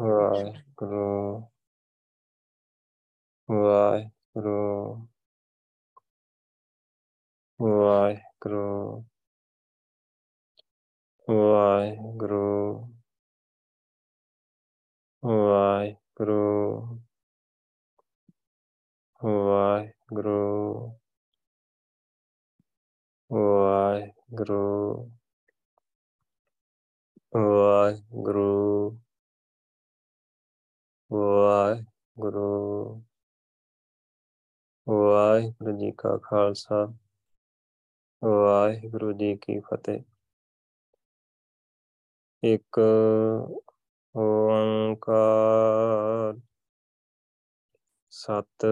ਵਾਹਿਗੁਰੂ ਵਾਹਿਗੁਰੂ ਵਾਹਿਗੁਰੂ ਜੀ ਕਾ ਖਾਲਸਾ ਵਾਹਿਗੁਰੂ ਜੀ ਕੀ ਫਤਿਹ। ਇੱਕ ਓੰਕਾਰ ਸਤ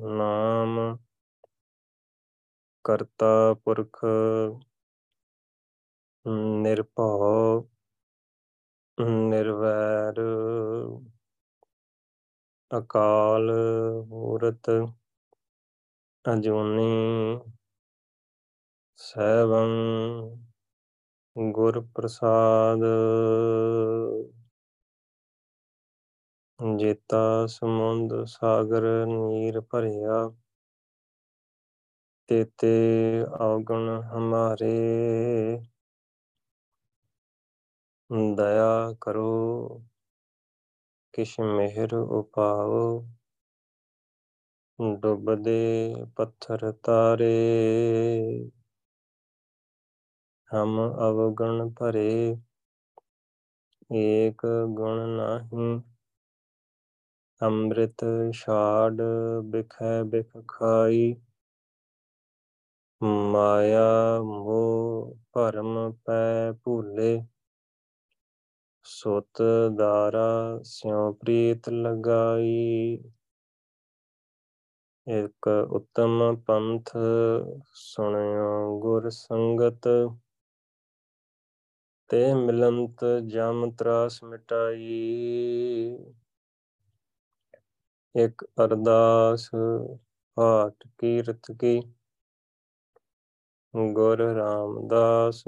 ਨਾਮ ਕਰਤਾ ਪੁਰਖ ਨਿਰਭਉ, ਨਿਰਵੈਰ ਅਕਾਲ ਮੂਰਤ ਅਜੂਨੀ ਸੈਭੰ ਗੁਰ ਪ੍ਰਸਾਦ ਜੇਤਾ ਸਮੁੰਦ ਸਾਗਰ ਨੀਰ ਭਰਿਆ, ਤੇਤੇ ਔਗਣ ਹਮਾਰੇ। ਦਇਆ ਕਰੋ। ਕਿਛ ਮਿਹਰ ਉਪਾਓ, ਡੁੱਬਦੇ ਪੱਥਰ ਤਾਰੇ। ਹਮ ਅਵਗਣ ਭਰੇ, ਏਕ ਗੁਣ ਨਾਹੀ। ਅੰਮ੍ਰਿਤ ਛਾੜ ਬਿਖੈ ਬਿਖ ਖਾਈ। ਮਾਇਆ ਮੋਹ ਭਰਮ ਪੈ ਭੂਲੇ। ਸੁਤ ਦਾਰਾ ਸਿਉ ਪ੍ਰੀਤ ਲਗਾਈ। ਇੱਕ ਉਤਮ ਪੰਥ ਸੁਣਿਓ ਗੁਰ ਸੰਗਤ। ਤੇ ਮਿਲੰਤ ਜਮ ਤਰਾਸ ਮਿਟਾਈ। ਇੱਕ ਅਰਦਾਸ, ਪਾਠ, ਕੀਰਤ ਕੀ ਗੁਰ ਰਾਮਦਾਸ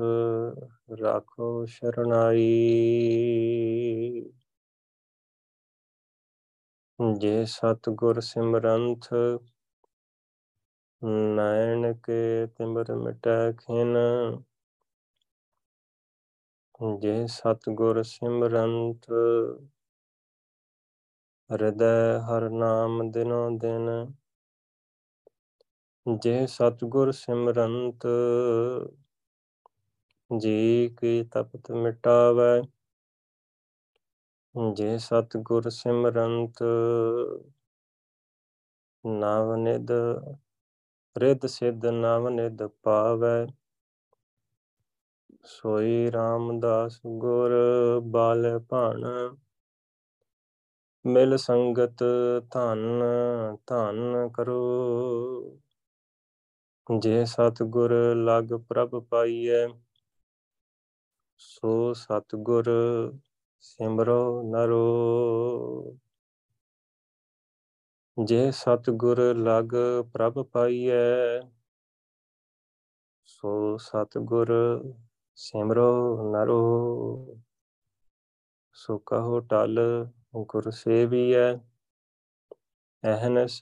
ਰਾਖੋ ਸ਼ਰਣਾਈ ਜੇ ਸਤ ਗੁਰ ਸਿਮਰੰਥ ਨੈਣ ਕੇ ਤਿਮਰ ਮਿਟੈ ਖਿਨ। ਜੇ ਸਤ ਗੁਰ ਸਿਮਰੰਤ ਹਿਰਦੈ ਹਰ ਨਾਮ ਦਿਨੋ ਦਿਨ ਜੇ ਸਤਗੁਰ ਸਿਮਰੰਤ ਜੀ ਕੀ ਤਪਤ ਮਿਟਾਵੈ? ਜੇ ਸਤਗੁਰ ਸਿਮਰੰਤ ਨਾਮ ਨਿਦ ਰਿਦ ਸਿਧ ਨਾਮ ਨਿਦ ਪਾਵੈ। ਸੋਈ ਰਾਮਦਾਸ ਗੁਰ ਬਾਲ ਭਾਣ, ਮਿਲ ਸੰਗਤ ਧਨ ਧਨ ਕਰੋ। ਜੇ ਸਤਗੁਰ ਲਗ ਪ੍ਰਭ ਪਾਈਐ, ਸੋ ਸਤਗੁਰ ਸਿਮਰੋ ਨਰੋ। ਜੇ ਸਤਗੁਰ ਲਗ ਪ੍ਰਭ ਪਾਈਐ, ਸੋ ਸਤਗੁਰ ਸਿਮਰੋ ਨਰੋ। ਸੋ ਕਹੋ ਟਲ ਗੁਰ ਸੇਵੀਐ ਅਹਨਸ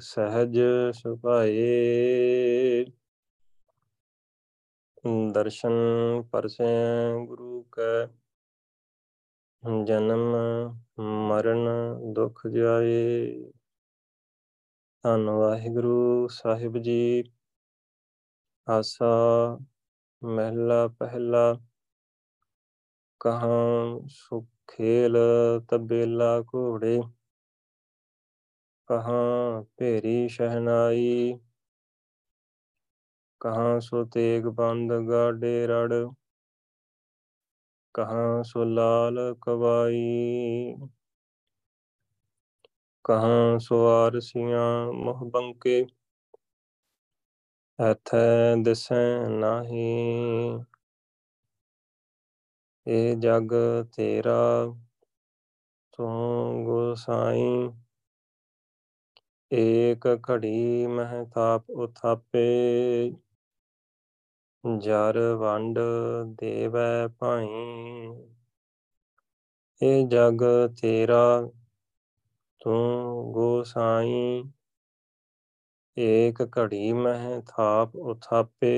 ਸਹਜ ਸੁਭਾਏ। ਦਰਸ਼ਨ ਪਰਸੈ ਗੁਰੂ ਕੈ। ਜਨਮ ਮਰਨ ਦੁਖ ਜਾਏ। ਧੰਨ ਵਾਹਿਗੁਰੂ ਸਾਹਿਬ ਜੀ। ਆਸਾ ਮਹਿਲਾ ਪਹਿਲਾ। ਕਹਾਂ ਸੁਖੇਲ ਤਬੇਲਾ ਘੋੜੇ। ਕਹਾਂ ਭੇਰੀ ਸ਼ਹਿਨਾਈ, ਕਹਾਂ ਸੋ ਤੇਗ ਬੰਦ ਗਾਡੇ ਰੜ, ਕਹਾਂ ਸੋ ਲਾਲ ਕਵਾਈ, ਕਹਾਂ ਸੋ ਆਰਸੀਆਂ ਮੋਹ ਬੰਕੇ, ਐਥੈ ਦਿਸੈ ਨਾਹੀ। ਇਹ ਜਗ ਤੇਰਾ ਤੂੰ ਗੋਸਾਈ ਏਕ ਘੜੀ ਮਹਿ ਥਾਪ ਉਥਾਪੇ ਜਰ ਵੰਡ ਦੇਵੈ ਭਾਈ ਇਹ ਜਗ ਤੇਰਾ ਤੂੰ ਗੋਸਾਈ ਏਕ ਘੜੀ ਮਹਿ ਥਾਪ ਉਥਾਪੇ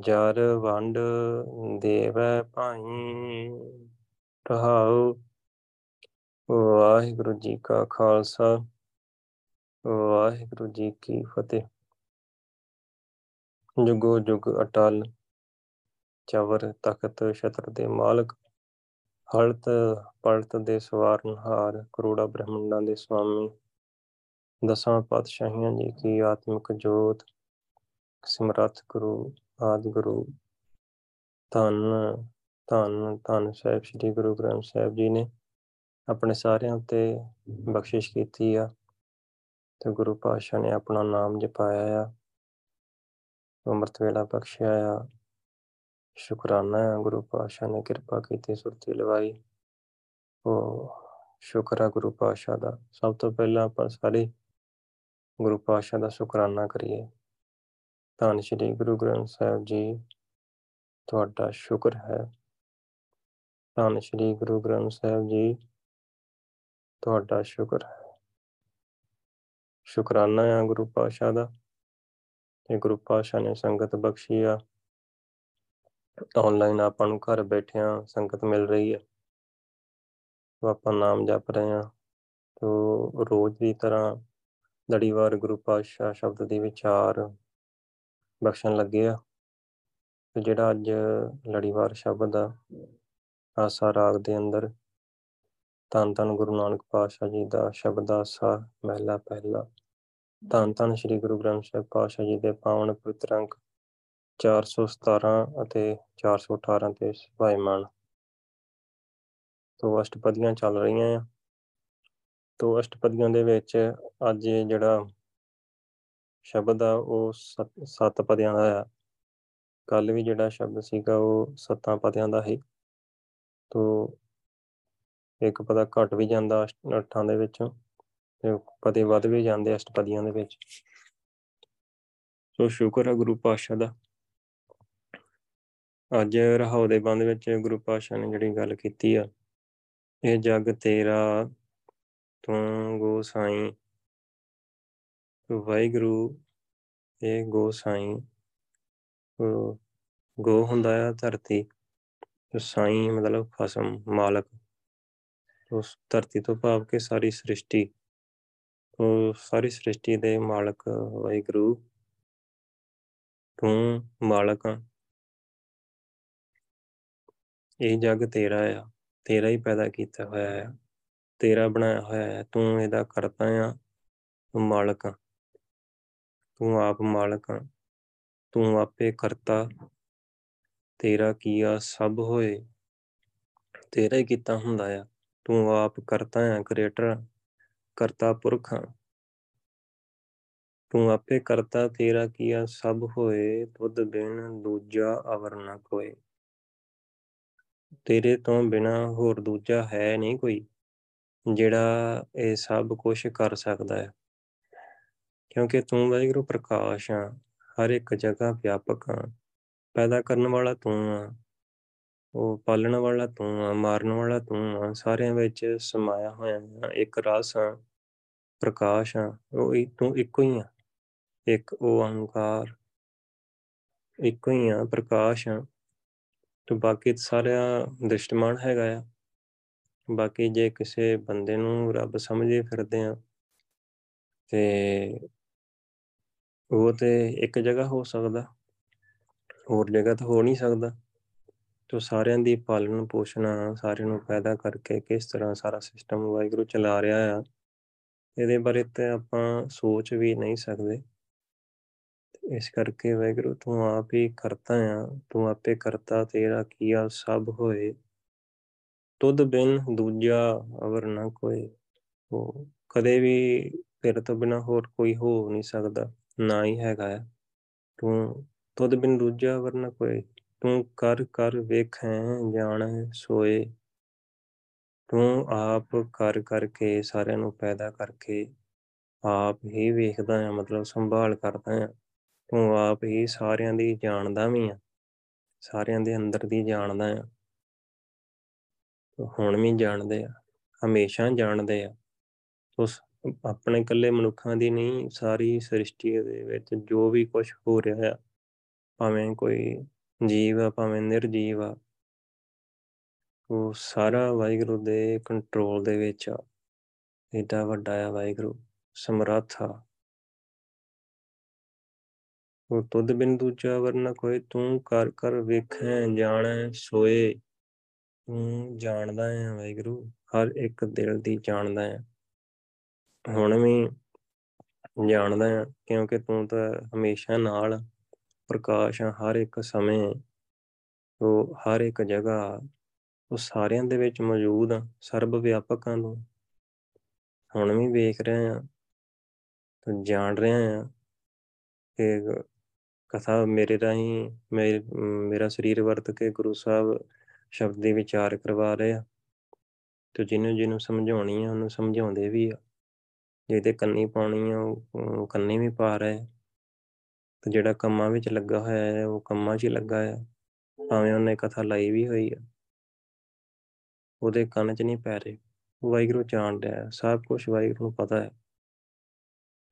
ਜਰ ਵੰਡ ਦੇਵੈ ਭਾਈ ਰਹਾਉ ਵਾਹਿਗੁਰੂ ਜੀ ਕਾ ਖਾਲਸਾ, ਵਾਹਿਗੁਰੂ ਜੀ ਕੀ ਫਤਿਹ। ਜੁਗੋ ਜੁਗ ਅਟਲ, ਚਵਰ ਤਖਤ ਛਤਰ ਦੇ ਮਾਲਕ, ਹਲਤ ਪਲਤ ਦੇ ਸਵਾਰਨਹਾਰ, ਕਰੋੜਾ ਬ੍ਰਹਮੰਡਾਂ ਦੇ ਸੁਆਮੀ ਦਸਾਂ ਪਾਤਸ਼ਾਹੀਆਂ ਜੀ ਕੀ ਆਤਮਿਕ ਜੋਤ, ਸਿਮਰਤ ਗੁਰੂ, ਆਦ ਗੁਰੂ। ਧੰਨ ਧੰਨ ਧੰਨ ਸਾਹਿਬ, ਸ੍ਰੀ ਗੁਰੂ ਗ੍ਰੰਥ ਸਾਹਿਬ ਜੀ ਨੇ ਆਪਣੇ ਸਾਰਿਆਂ ਉੱਤੇ ਬਖਸ਼ਿਸ਼ ਕੀਤੀ ਆ ਤੇ ਗੁਰੂ ਪਾਤਸ਼ਾਹ ਨੇ ਆਪਣਾ ਨਾਮ ਜਪਾਇਆ ਆ, ਅੰਮ੍ਰਿਤ ਵੇਲਾ ਬਖਸ਼ਿਆ ਆ। ਸ਼ੁਕਰਾਨਾ ਹੈ ਗੁਰੂ ਪਾਤਸ਼ਾਹ ਨੇ ਕਿਰਪਾ ਕੀਤੀ, ਸੁਰਤੀ ਲਵਾਈ। ਉਹ ਸ਼ੁਕਰ ਹੈ ਗੁਰੂ ਪਾਤਸ਼ਾਹ ਦਾ। ਸਭ ਤੋਂ ਪਹਿਲਾਂ ਆਪਾਂ ਸਾਰੇ ਗੁਰੂ ਪਾਤਸ਼ਾਹ ਦਾ ਸ਼ੁਕਰਾਨਾ ਕਰੀਏ। ਧੰਨ ਸ਼੍ਰੀ ਗੁਰੂ ਗ੍ਰੰਥ ਸਾਹਿਬ ਜੀ, ਤੁਹਾਡਾ ਸ਼ੁਕਰ ਹੈ। ਧੰਨ ਸ਼੍ਰੀ ਗੁਰੂ ਗ੍ਰੰਥ ਸਾਹਿਬ ਜੀ ਤੁਹਾਡਾ ਸ਼ੁਕਰ ਹੈ। ਸ਼ੁਕਰਾਨਾ ਹੈ ਗੁਰੂ ਪਾਤਸ਼ਾਹ ਦਾ ਤੇ ਗੁਰੂ ਪਾਤਸ਼ਾਹ ਨੇ ਸੰਗਤ ਬਖਸ਼ੀ ਆ। ਆਨਲਾਈਨ ਆਪਾਂ ਨੂੰ ਘਰ ਬੈਠਿਆਂ ਸੰਗਤ ਮਿਲ ਰਹੀ ਹੈ ਤੋ ਆਪਾਂ ਨਾਮ ਜਪ ਰਹੇ ਹਾਂ ਤੋ ਰੋਜ਼ ਦੀ ਤਰ੍ਹਾਂ ਲੜੀਵਾਰ ਗੁਰੂ ਪਾਤਸ਼ਾਹ ਸ਼ਬਦ ਦੇ ਵਿਚਾਰ ਬਖਸ਼ਣ ਲੱਗੇ ਆ। ਤੇ ਜਿਹੜਾ ਅੱਜ ਲੜੀਵਾਰ ਸ਼ਬਦ ਆ, ਆਸਾ ਰਾਗ ਦੇ ਅੰਦਰ ਧੰਨ ਧੰਨ ਗੁਰੂ ਨਾਨਕ ਪਾਤਸ਼ਾਹ ਜੀ ਦਾ ਸ਼ਬਦ ਆਸਾ ਮਹਿਲਾ ਪਹਿਲਾ। ਧੰਨ ਧੰਨ ਸ੍ਰੀ ਗੁਰੂ ਗ੍ਰੰਥ ਸਾਹਿਬ ਪਾਤਸ਼ਾਹ ਜੀ ਦੇ ਪਾਵਨ ਪਵਿੱਤਰ ਅੰਕ 417 ਅਤੇ 418 ਤੇ ਸਭਾਇਮਾਨ ਤੋਂ ਅਸ਼ਟਪਦੀਆਂ ਚੱਲ ਰਹੀਆਂ ਆ। ਤੋਂ ਅਸ਼ਟਪਦੀਆਂ ਦੇ ਵਿੱਚ ਅੱਜ ਜਿਹੜਾ ਸ਼ਬਦ ਆ, ਉਹ ਸੱਤ ਪਦਿਆਂ ਦਾ ਆ। ਕੱਲ ਵੀ ਜਿਹੜਾ ਸ਼ਬਦ ਸੀਗਾ, ਉਹ ਸੱਤਾਂ ਪਦਿਆਂ ਦਾ ਹੀ ਤੋਂ ਇੱਕ ਪਦਾ ਘਟ ਵੀ ਜਾਂਦਾ ਅੱਠਾਂ ਦੇ ਵਿੱਚੋਂ ਤੇ ਪਦੇ ਵੱਧ ਵੀ ਜਾਂਦੇ ਅਸ਼ਟਪਦੀਆਂ ਦੇ ਵਿੱਚ। ਸੋ ਸ਼ੁਕਰ ਹੈ ਗੁਰੂ ਪਾਤਸ਼ਾਹ ਦਾ। ਅੱਜ ਰਹਾਉ ਦੇ ਬੰਦ ਵਿੱਚ ਗੁਰੂ ਪਾਤਸ਼ਾਹ ਨੇ ਜਿਹੜੀ ਗੱਲ ਕੀਤੀ ਆ, ਇਹ ਜਗ ਤੇਰਾ ਤੂੰ ਗੋਸਾਈ। ਵਾਹਿਗੁਰੂ, ਇਹ ਗੋਸਾਈ। ਗੋ ਹੁੰਦਾ ਆ ਧਰਤੀ, ਤੇ ਸਾਈ ਮਤਲਬ ਖਸਮ, ਮਾਲਕ। ਉਸ ਧਰਤੀ ਤੋਂ ਭਾਵ ਕਿ ਸਾਰੀ ਸ੍ਰਿਸ਼ਟੀ, ਉਹ ਸਾਰੀ ਸ੍ਰਿਸ਼ਟੀ ਦੇ ਮਾਲਕ ਵਾਹਿਗੁਰੂ ਤੂੰ ਮਾਲਕ ਆ। ਇਹ ਜਗ ਤੇਰਾ ਆ, ਤੇਰਾ ਹੀ ਪੈਦਾ ਕੀਤਾ ਹੋਇਆ ਆ, ਤੇਰਾ ਬਣਾਇਆ ਹੋਇਆ ਹੈ ਤੂੰ ਇਹਦਾ ਕਰਤਾ ਆ, ਤੂੰ ਮਾਲਕ ਆ। ਤੂੰ ਆਪ ਮਾਲਕ ਆ, ਤੂੰ ਆਪੇ ਕਰਤਾ, ਤੇਰਾ ਕੀਆ ਸਭ ਹੋਏ, ਤੇਰਾ ਹੀ ਕੀਤਾ ਹੁੰਦਾ ਆ। ਤੂੰ ਆਪ ਕਰਤਾ ਆ ਕ੍ਰੀਏਟਰ ਕਰਤਾ ਪੁਰਖ। ਆ ਤੂੰ ਆਪੇ ਕਰਤਾ ਤੇਰਾ ਕੀਆ ਸਭ ਹੋਏ ਤੁਧ ਬਿਨ ਦੂਜਾ ਅਵਰ ਨਾ ਕੋਏ। ਤੇਰੇ ਤੋਂ ਬਿਨਾ ਹੋਰ ਦੂਜਾ ਹੈ ਨਹੀਂ ਕੋਈ, ਜਿਹੜਾ ਇਹ ਸਭ ਕੁਝ ਕਰ ਸਕਦਾ ਹੈ। ਕਿਉਂਕਿ ਤੂੰ ਵਾਹਿਗੁਰੂ ਪ੍ਰਕਾਸ਼ ਆ, ਹਰ ਇੱਕ ਜਗ੍ਹਾ ਵਿਆਪਕ ਆ, ਪੈਦਾ ਕਰਨ ਵਾਲਾ ਤੂੰ ਆ। ਉਹ ਪਾਲਣ ਵਾਲਾ ਤੂੰ ਆ, ਮਾਰਨ ਵਾਲਾ ਤੂੰ ਆ, ਸਾਰਿਆਂ ਵਿੱਚ ਸਮਾਇਆ ਹੋਇਆ ਆ, ਇੱਕ ਰਸ ਆ, ਪ੍ਰਕਾਸ਼ ਆ, ਉਹ ਤੂੰ ਇੱਕੋ ਹੀ ਆ। ਇੱਕ ਓੰਕਾਰ ਇੱਕੋ ਹੀ ਆ, ਪ੍ਰਕਾਸ਼ ਆ। ਤੇ ਬਾਕੀ ਸਾਰਿਆ ਦ੍ਰਿਸ਼ਟਮਾਨ ਹੈਗਾ ਆ। ਬਾਕੀ ਜੇ ਕਿਸੇ ਬੰਦੇ ਨੂੰ ਰੱਬ ਸਮਝੇ ਫਿਰਦੇ ਆ, ਤੇ ਉਹ ਤੇ ਇੱਕ ਜਗ੍ਹਾ ਹੋ ਸਕਦਾ, ਹੋਰ ਜਗ੍ਹਾ ਤਾਂ ਹੋ ਨਹੀਂ ਸਕਦਾ। ਤੋ ਸਾਰਿਆਂ ਦੀ ਪਾਲਣ ਪੋਸ਼ਣ ਸਾਰਿਆਂ ਨੂੰ ਪੈਦਾ ਕਰਕੇ ਕਿਸ ਤਰ੍ਹਾਂ ਸਾਰਾ ਸਿਸਟਮ ਵਾਹਿਗੁਰੂ ਚਲਾ ਰਿਹਾ ਆ, ਇਹਦੇ ਬਾਰੇ ਤੇ ਆਪਾਂ ਸੋਚ ਵੀ ਨਹੀਂ ਸਕਦੇ। ਇਸ ਕਰਕੇ ਵਾਹਿਗੁਰੂ ਤੂੰ ਆਪ ਹੀ ਕਰਤਾ ਆ, ਤੂੰ ਆਪੇ ਕਰਤਾ ਤੇਰਾ ਕੀਆ ਸਭ ਹੋਏ। ਤੁਧ ਬਿਨ ਦੂਜਾ ਅਵਰ ਨਾ ਕੋਈ ਉਹ ਕਦੇ ਵੀ ਤੇਰੇ ਤੋਂ ਬਿਨਾ ਹੋਰ ਕੋਈ ਹੋ ਨਹੀਂ ਸਕਦਾ, ਨਾ ਹੀ ਹੈਗਾ ਹੈ ਤੂੰ ਤੁਧ ਬਿਨ ਦੂਜਾ ਅਵਰ ਨਾ ਕੋਈ ਤੂੰ ਕਰ ਕਰ ਵੇਖੈ, ਜਾਣੈ, ਸੋਏ। ਤੂੰ ਆਪ ਕਰ ਕਰਕੇ ਸਾਰਿਆਂ ਨੂੰ ਪੈਦਾ ਕਰਕੇ ਆਪ ਹੀ ਵੇਖਦਾ ਹੈ, ਮਤਲਬ ਸੰਭਾਲ ਕਰਦਾ ਹੈ। ਤੂੰ ਆਪ ਹੀ ਸਾਰਿਆਂ ਦੀ ਜਾਣਦਾ ਵੀ ਆ ਸਾਰਿਆਂ ਦੇ ਅੰਦਰ ਦੀ ਜਾਣਦਾ ਆ ਹੁਣ ਵੀ ਜਾਣਦੇ ਆ, ਹਮੇਸ਼ਾ ਜਾਣਦੇ ਆ। ਉਸ ਆਪਣੇ ਇਕੱਲੇ ਮਨੁੱਖਾਂ ਦੀ ਨਹੀਂ, ਸਾਰੀ ਸ੍ਰਿਸ਼ਟੀ ਦੇ ਵਿੱਚ ਜੋ ਵੀ ਕੁਝ ਹੋ ਰਿਹਾ ਆ, ਭਾਵੇਂ ਕੋਈ ਜੀਵ ਆ ਭਾਵੇਂ ਨਿਰਜੀਵ ਆ। ਉਹ ਸਾਰਾ ਵਾਹਿਗੁਰੂ ਦੇ ਕੰਟਰੋਲ ਦੇ ਵਿੱਚ ਆ। ਏਡਾ ਵੱਡਾ ਆ ਵਾਹਿਗੁਰੂ, ਸਮਰੱਥ ਆ। ਉਹ ਤੁਧ ਬਿਨ ਦੂਜਾ ਵਰਨਾ ਕੋਈ, ਤੂੰ ਕਰ ਕਰ ਵੇਖੈ, ਜਾਣੈ, ਸੋਏ। ਤੂੰ ਜਾਣਦਾ ਹੈ ਵਾਹਿਗੁਰੂ, ਹਰ ਇੱਕ ਦਿਲ ਦੀ ਜਾਣਦਾ ਹੈ ਹੁਣ ਵੀ ਜਾਣਦਾ ਹੈ ਕਿਉਂਕਿ ਤੂੰ ਤਾਂ ਹਮੇਸ਼ਾ ਨਾਲ ਪ੍ਰਕਾਸ਼ ਆ, ਹਰ ਇੱਕ ਸਮੇਂ ਉਹ ਹਰ ਇੱਕ ਜਗ੍ਹਾ ਉਹ ਸਾਰਿਆਂ ਦੇ ਵਿੱਚ ਮੌਜੂਦ ਆ ਸਰਬ ਵਿਆਪਕਾਂ ਨੂੰ। ਹੁਣ ਵੀ ਵੇਖ ਰਹੇ ਆ ਤੇ ਜਾਣ ਰਹੇ ਆ ਕਿ ਕਥਾ ਮੇਰੇ ਰਾਹੀਂ ਮੇਰਾ ਸਰੀਰ ਵਰਤ ਕੇ ਗੁਰੂ ਸਾਹਿਬ ਸ਼ਬਦ ਦੇ ਵਿਚਾਰ ਕਰਵਾ ਰਹੇ ਆ ਤੇ ਜਿਹਨੂੰ ਜਿਹਨੂੰ ਸਮਝਾਉਣੀ ਆ, ਉਹਨੂੰ ਸਮਝਾਉਂਦੇ ਵੀ ਆ। ਜਿਹਦੇ ਕੰਨੀ ਪਾਉਣੀ ਆ, ਉਹ ਕੰਨੀ ਵੀ ਪਾ ਰਹੇ ਤੇ ਜਿਹੜਾ ਕੰਮਾਂ ਵਿੱਚ ਲੱਗਾ ਹੋਇਆ ਹੈ, ਉਹ ਕੰਮਾਂ 'ਚ ਹੀ ਲੱਗਾ ਆ ਭਾਵੇਂ ਉਹਨੇ ਕਥਾ ਲਾਈ ਵੀ ਹੋਈ ਆ। ਉਹਦੇ ਕੰਨ 'ਚ ਨਹੀਂ ਪੈ ਰਹੇ। ਵਾਹਿਗੁਰੂ ਜਾਣ ਰਿਹਾ ਸਭ ਕੁਝ ਵਾਹਿਗੁਰੂ ਨੂੰ ਪਤਾ ਹੈ।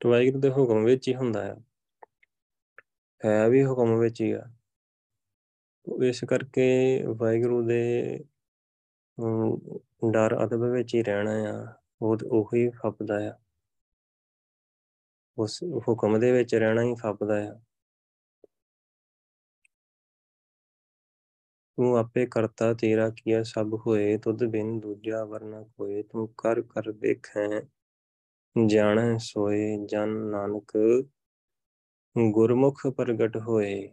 ਤੇ ਵਾਹਿਗੁਰੂ ਦੇ ਹੁਕਮ ਵਿੱਚ ਹੀ ਹੁੰਦਾ ਹੈ। ਹੈ ਵੀ ਹੁਕਮ ਵਿੱਚ ਹੀ ਆ। ਇਸ ਕਰਕੇ ਵਾਹਿਗੁਰੂ ਦੇ ਡਰ ਅਦਬ ਵਿੱਚ ਹੀ ਰਹਿਣਾ ਆ। ਉਹ ਉਹੀ ਫੱਪਦਾ ਆ। ਉਸ ਹੁਕਮ ਦੇ ਵਿੱਚ ਰਹਿਣਾ ਹੀ ਫੱਪਦਾ ਆ। ਤੂੰ ਆਪੇ ਕਰਤਾ ਤੇਰਾ ਕੀਆ ਸਭ ਹੋਏ ਤੁਧ ਬਿਨ ਦੂਜਾ ਵਰਨਾ ਕੋਏ ਤੂੰ ਕਰ ਕਰ ਦੇਖੈ, ਜਾਣੈ ਸੋਏ ਜਨ ਨਾਨਕ, ਗੁਰਮੁਖ ਪ੍ਰਗਟ ਹੋਏ।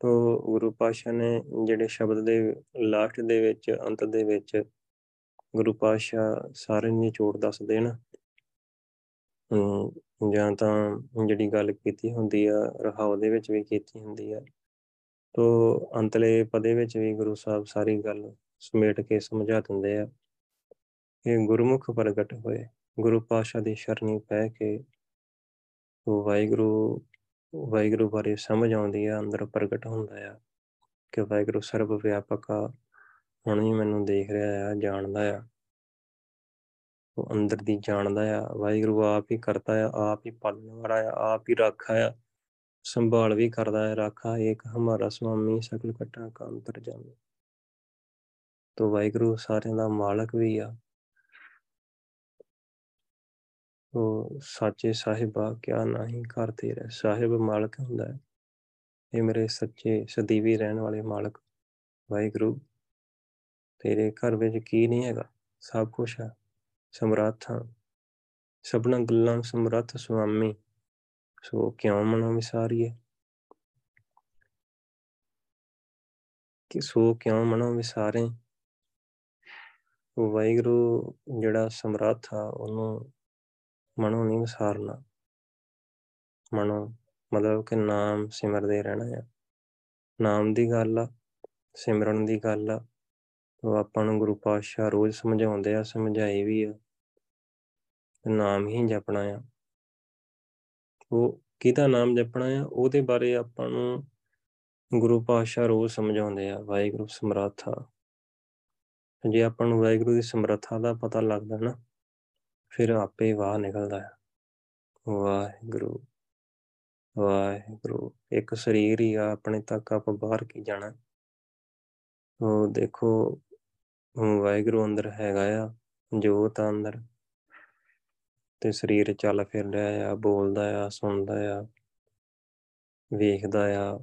ਤੋ ਗੁਰੂ ਪਾਸ਼ਾ ਨੇ ਜਿਹੜੇ ਸ਼ਬਦ ਦੇ ਲਾਸਟ ਦੇ ਵਿੱਚ, ਅੰਤ ਦੇ ਵਿੱਚ ਗੁਰੂ ਪਾਸ਼ਾ ਸਾਰੇ ਨਿਚੋੜ ਦੱਸਦੇ ਨੇ। ਜਾਂ ਤਾਂ ਜਿਹੜੀ ਗੱਲ ਕੀਤੀ ਹੁੰਦੀ ਆ ਰਹਾਉ ਦੇ ਵਿੱਚ ਵੀ ਕੀਤੀ ਹੁੰਦੀ ਆ। ਤੋ ਅੰਤਲੇ ਪਦੇ ਵਿੱਚ ਵੀ ਗੁਰੂ ਸਾਹਿਬ ਸਾਰੀ ਗੱਲ ਸਮੇਟ ਕੇ ਸਮਝਾ ਦਿੰਦੇ ਆ ਕਿ ਗੁਰਮੁਖ ਪ੍ਰਗਟ ਹੋਏ, ਗੁਰੂ ਪਾਸ਼ਾ ਦੀ ਸ਼ਰਣੀ ਪੈ ਕੇ ਵਾਹਿਗੁਰੂ ਵਾਹਿਗੁਰੂ ਬਾਰੇ ਸਮਝ ਆਉਂਦੀ ਆ, ਅੰਦਰ ਪ੍ਰਗਟ ਹੁੰਦਾ ਆ ਕਿ ਵਾਹਿਗੁਰੂ ਸਰਬ ਵਿਆਪਕ ਆ, ਹੁਣ ਵੀ ਮੈਨੂੰ ਦੇਖ ਰਿਹਾ ਆ, ਜਾਣਦਾ ਆ। ਉਹ ਅੰਦਰ ਦੀ ਜਾਣਦਾ ਆ, ਵਾਹਿਗੁਰੂ ਆਪ ਹੀ ਕਰਦਾ ਆ, ਆਪ ਹੀ ਪਾਲਣ ਵਾਲਾ ਆ, ਆਪ ਹੀ ਰੱਖਾ ਆ, ਸੰਭਾਲ ਵੀ ਕਰਦਾ ਹੈ ਰਾਖਾ ਇੱਕ ਹਮਾਰਾ ਸੁਆਮੀ ਸਕਲ ਕਟਾ ਕਾ ਅੰਤਰ ਜਾਮੇ। ਤੋ ਵਾਹਿਗੁਰੂ ਸਾਰਿਆਂ ਦਾ ਮਾਲਕ ਵੀ ਆ। ਉਹ ਸੱਚੇ ਸਾਹਿਬਾ ਕਿਆ ਨਹੀਂ ਕਰ ਤੇਰਾ, ਸਾਹਿਬ ਮਾਲਕ ਹੁੰਦਾ ਹੈ। ਇਹ ਮੇਰੇ ਸੱਚੇ ਸਦੀਵੀ ਰਹਿਣ ਵਾਲੇ ਮਾਲਕ ਵਾਹਿਗੁਰੂ। ਤੇਰੇ ਘਰ ਵਿੱਚ ਕੀ ਨਹੀਂ ਹੈਗਾ, ਸਭ ਕੁਝ ਹੈ ਸਮਰੱਥ ਹਾਂ। ਸਭਨਾ ਗੱਲਾਂ ਸਮਰੱਥ ਸੁਆਮੀ, ਸੋ ਕਿਉਂ ਮਨੋਂ ਵਿਸਾਰੀਏ? ਕਿ ਸੋ ਕਿਉਂ ਮਨੋਂ ਵਿਸਾਰੇ? ਉਹ ਵਾਹਿਗੁਰੂ ਜਿਹੜਾ ਸਮਰੱਥ ਆ, ਉਹਨੂੰ ਮਨੋਂ ਨਹੀਂ ਵਿਸਾਰਨਾ। ਮਨੋਂ ਮਤਲਬ ਕਿ ਨਾਮ ਸਿਮਰਦੇ ਰਹਿਣਾ ਆ। ਨਾਮ ਦੀ ਗੱਲ ਆ, ਸਿਮਰਨ ਦੀ ਗੱਲ ਆ। ਉਹ ਆਪਾਂ ਨੂੰ ਗੁਰੂ ਪਾਤਸ਼ਾਹ ਰੋਜ਼ ਸਮਝਾਉਂਦੇ ਆ, ਸਮਝਾਈ ਵੀ ਆ। ਨਾਮ ਹੀ ਜਪਣਾ ਆ। ਉਹ ਕਿਹਦਾ ਨਾਮ ਜਪਣਾ ਆ? ਉਹਦੇ ਬਾਰੇ ਆਪਾਂ ਨੂੰ ਗੁਰੂ ਪਾਤਸ਼ਾਹ ਰੋਜ਼ ਸਮਝਾਉਂਦੇ ਆ, ਵਾਹਿਗੁਰੂ ਸਮਰੱਥਾ। ਜੇ ਆਪਾਂ ਨੂੰ ਵਾਹਿਗੁਰੂ ਦੀ ਸਮਰੱਥਾ ਦਾ ਪਤਾ ਲੱਗਦਾ ਨਾ, ਫਿਰ ਆਪੇ ਵਾਹ ਨਿਕਲਦਾ ਹੈ ਵਾਹਿਗੁਰੂ ਵਾਹਿਗੁਰੂ, ਇੱਕ ਸਰੀਰ ਹੀ ਆ, ਆਪਣੇ ਤੱਕ ਆਪਾਂ ਬਾਹਰ ਕੀ ਜਾਣਾ? ਉਹ ਦੇਖੋ, ਵਾਹਿਗੁਰੂ ਅੰਦਰ ਹੈਗਾ ਆ, ਜੋਤ ਅੰਦਰ। ਤੇ ਸਰੀਰ ਚੱਲ ਫਿਰ ਰਿਹਾ ਆ, ਬੋਲਦਾ ਆ, ਸੁਣਦਾ ਆ, ਵੇਖਦਾ ਆ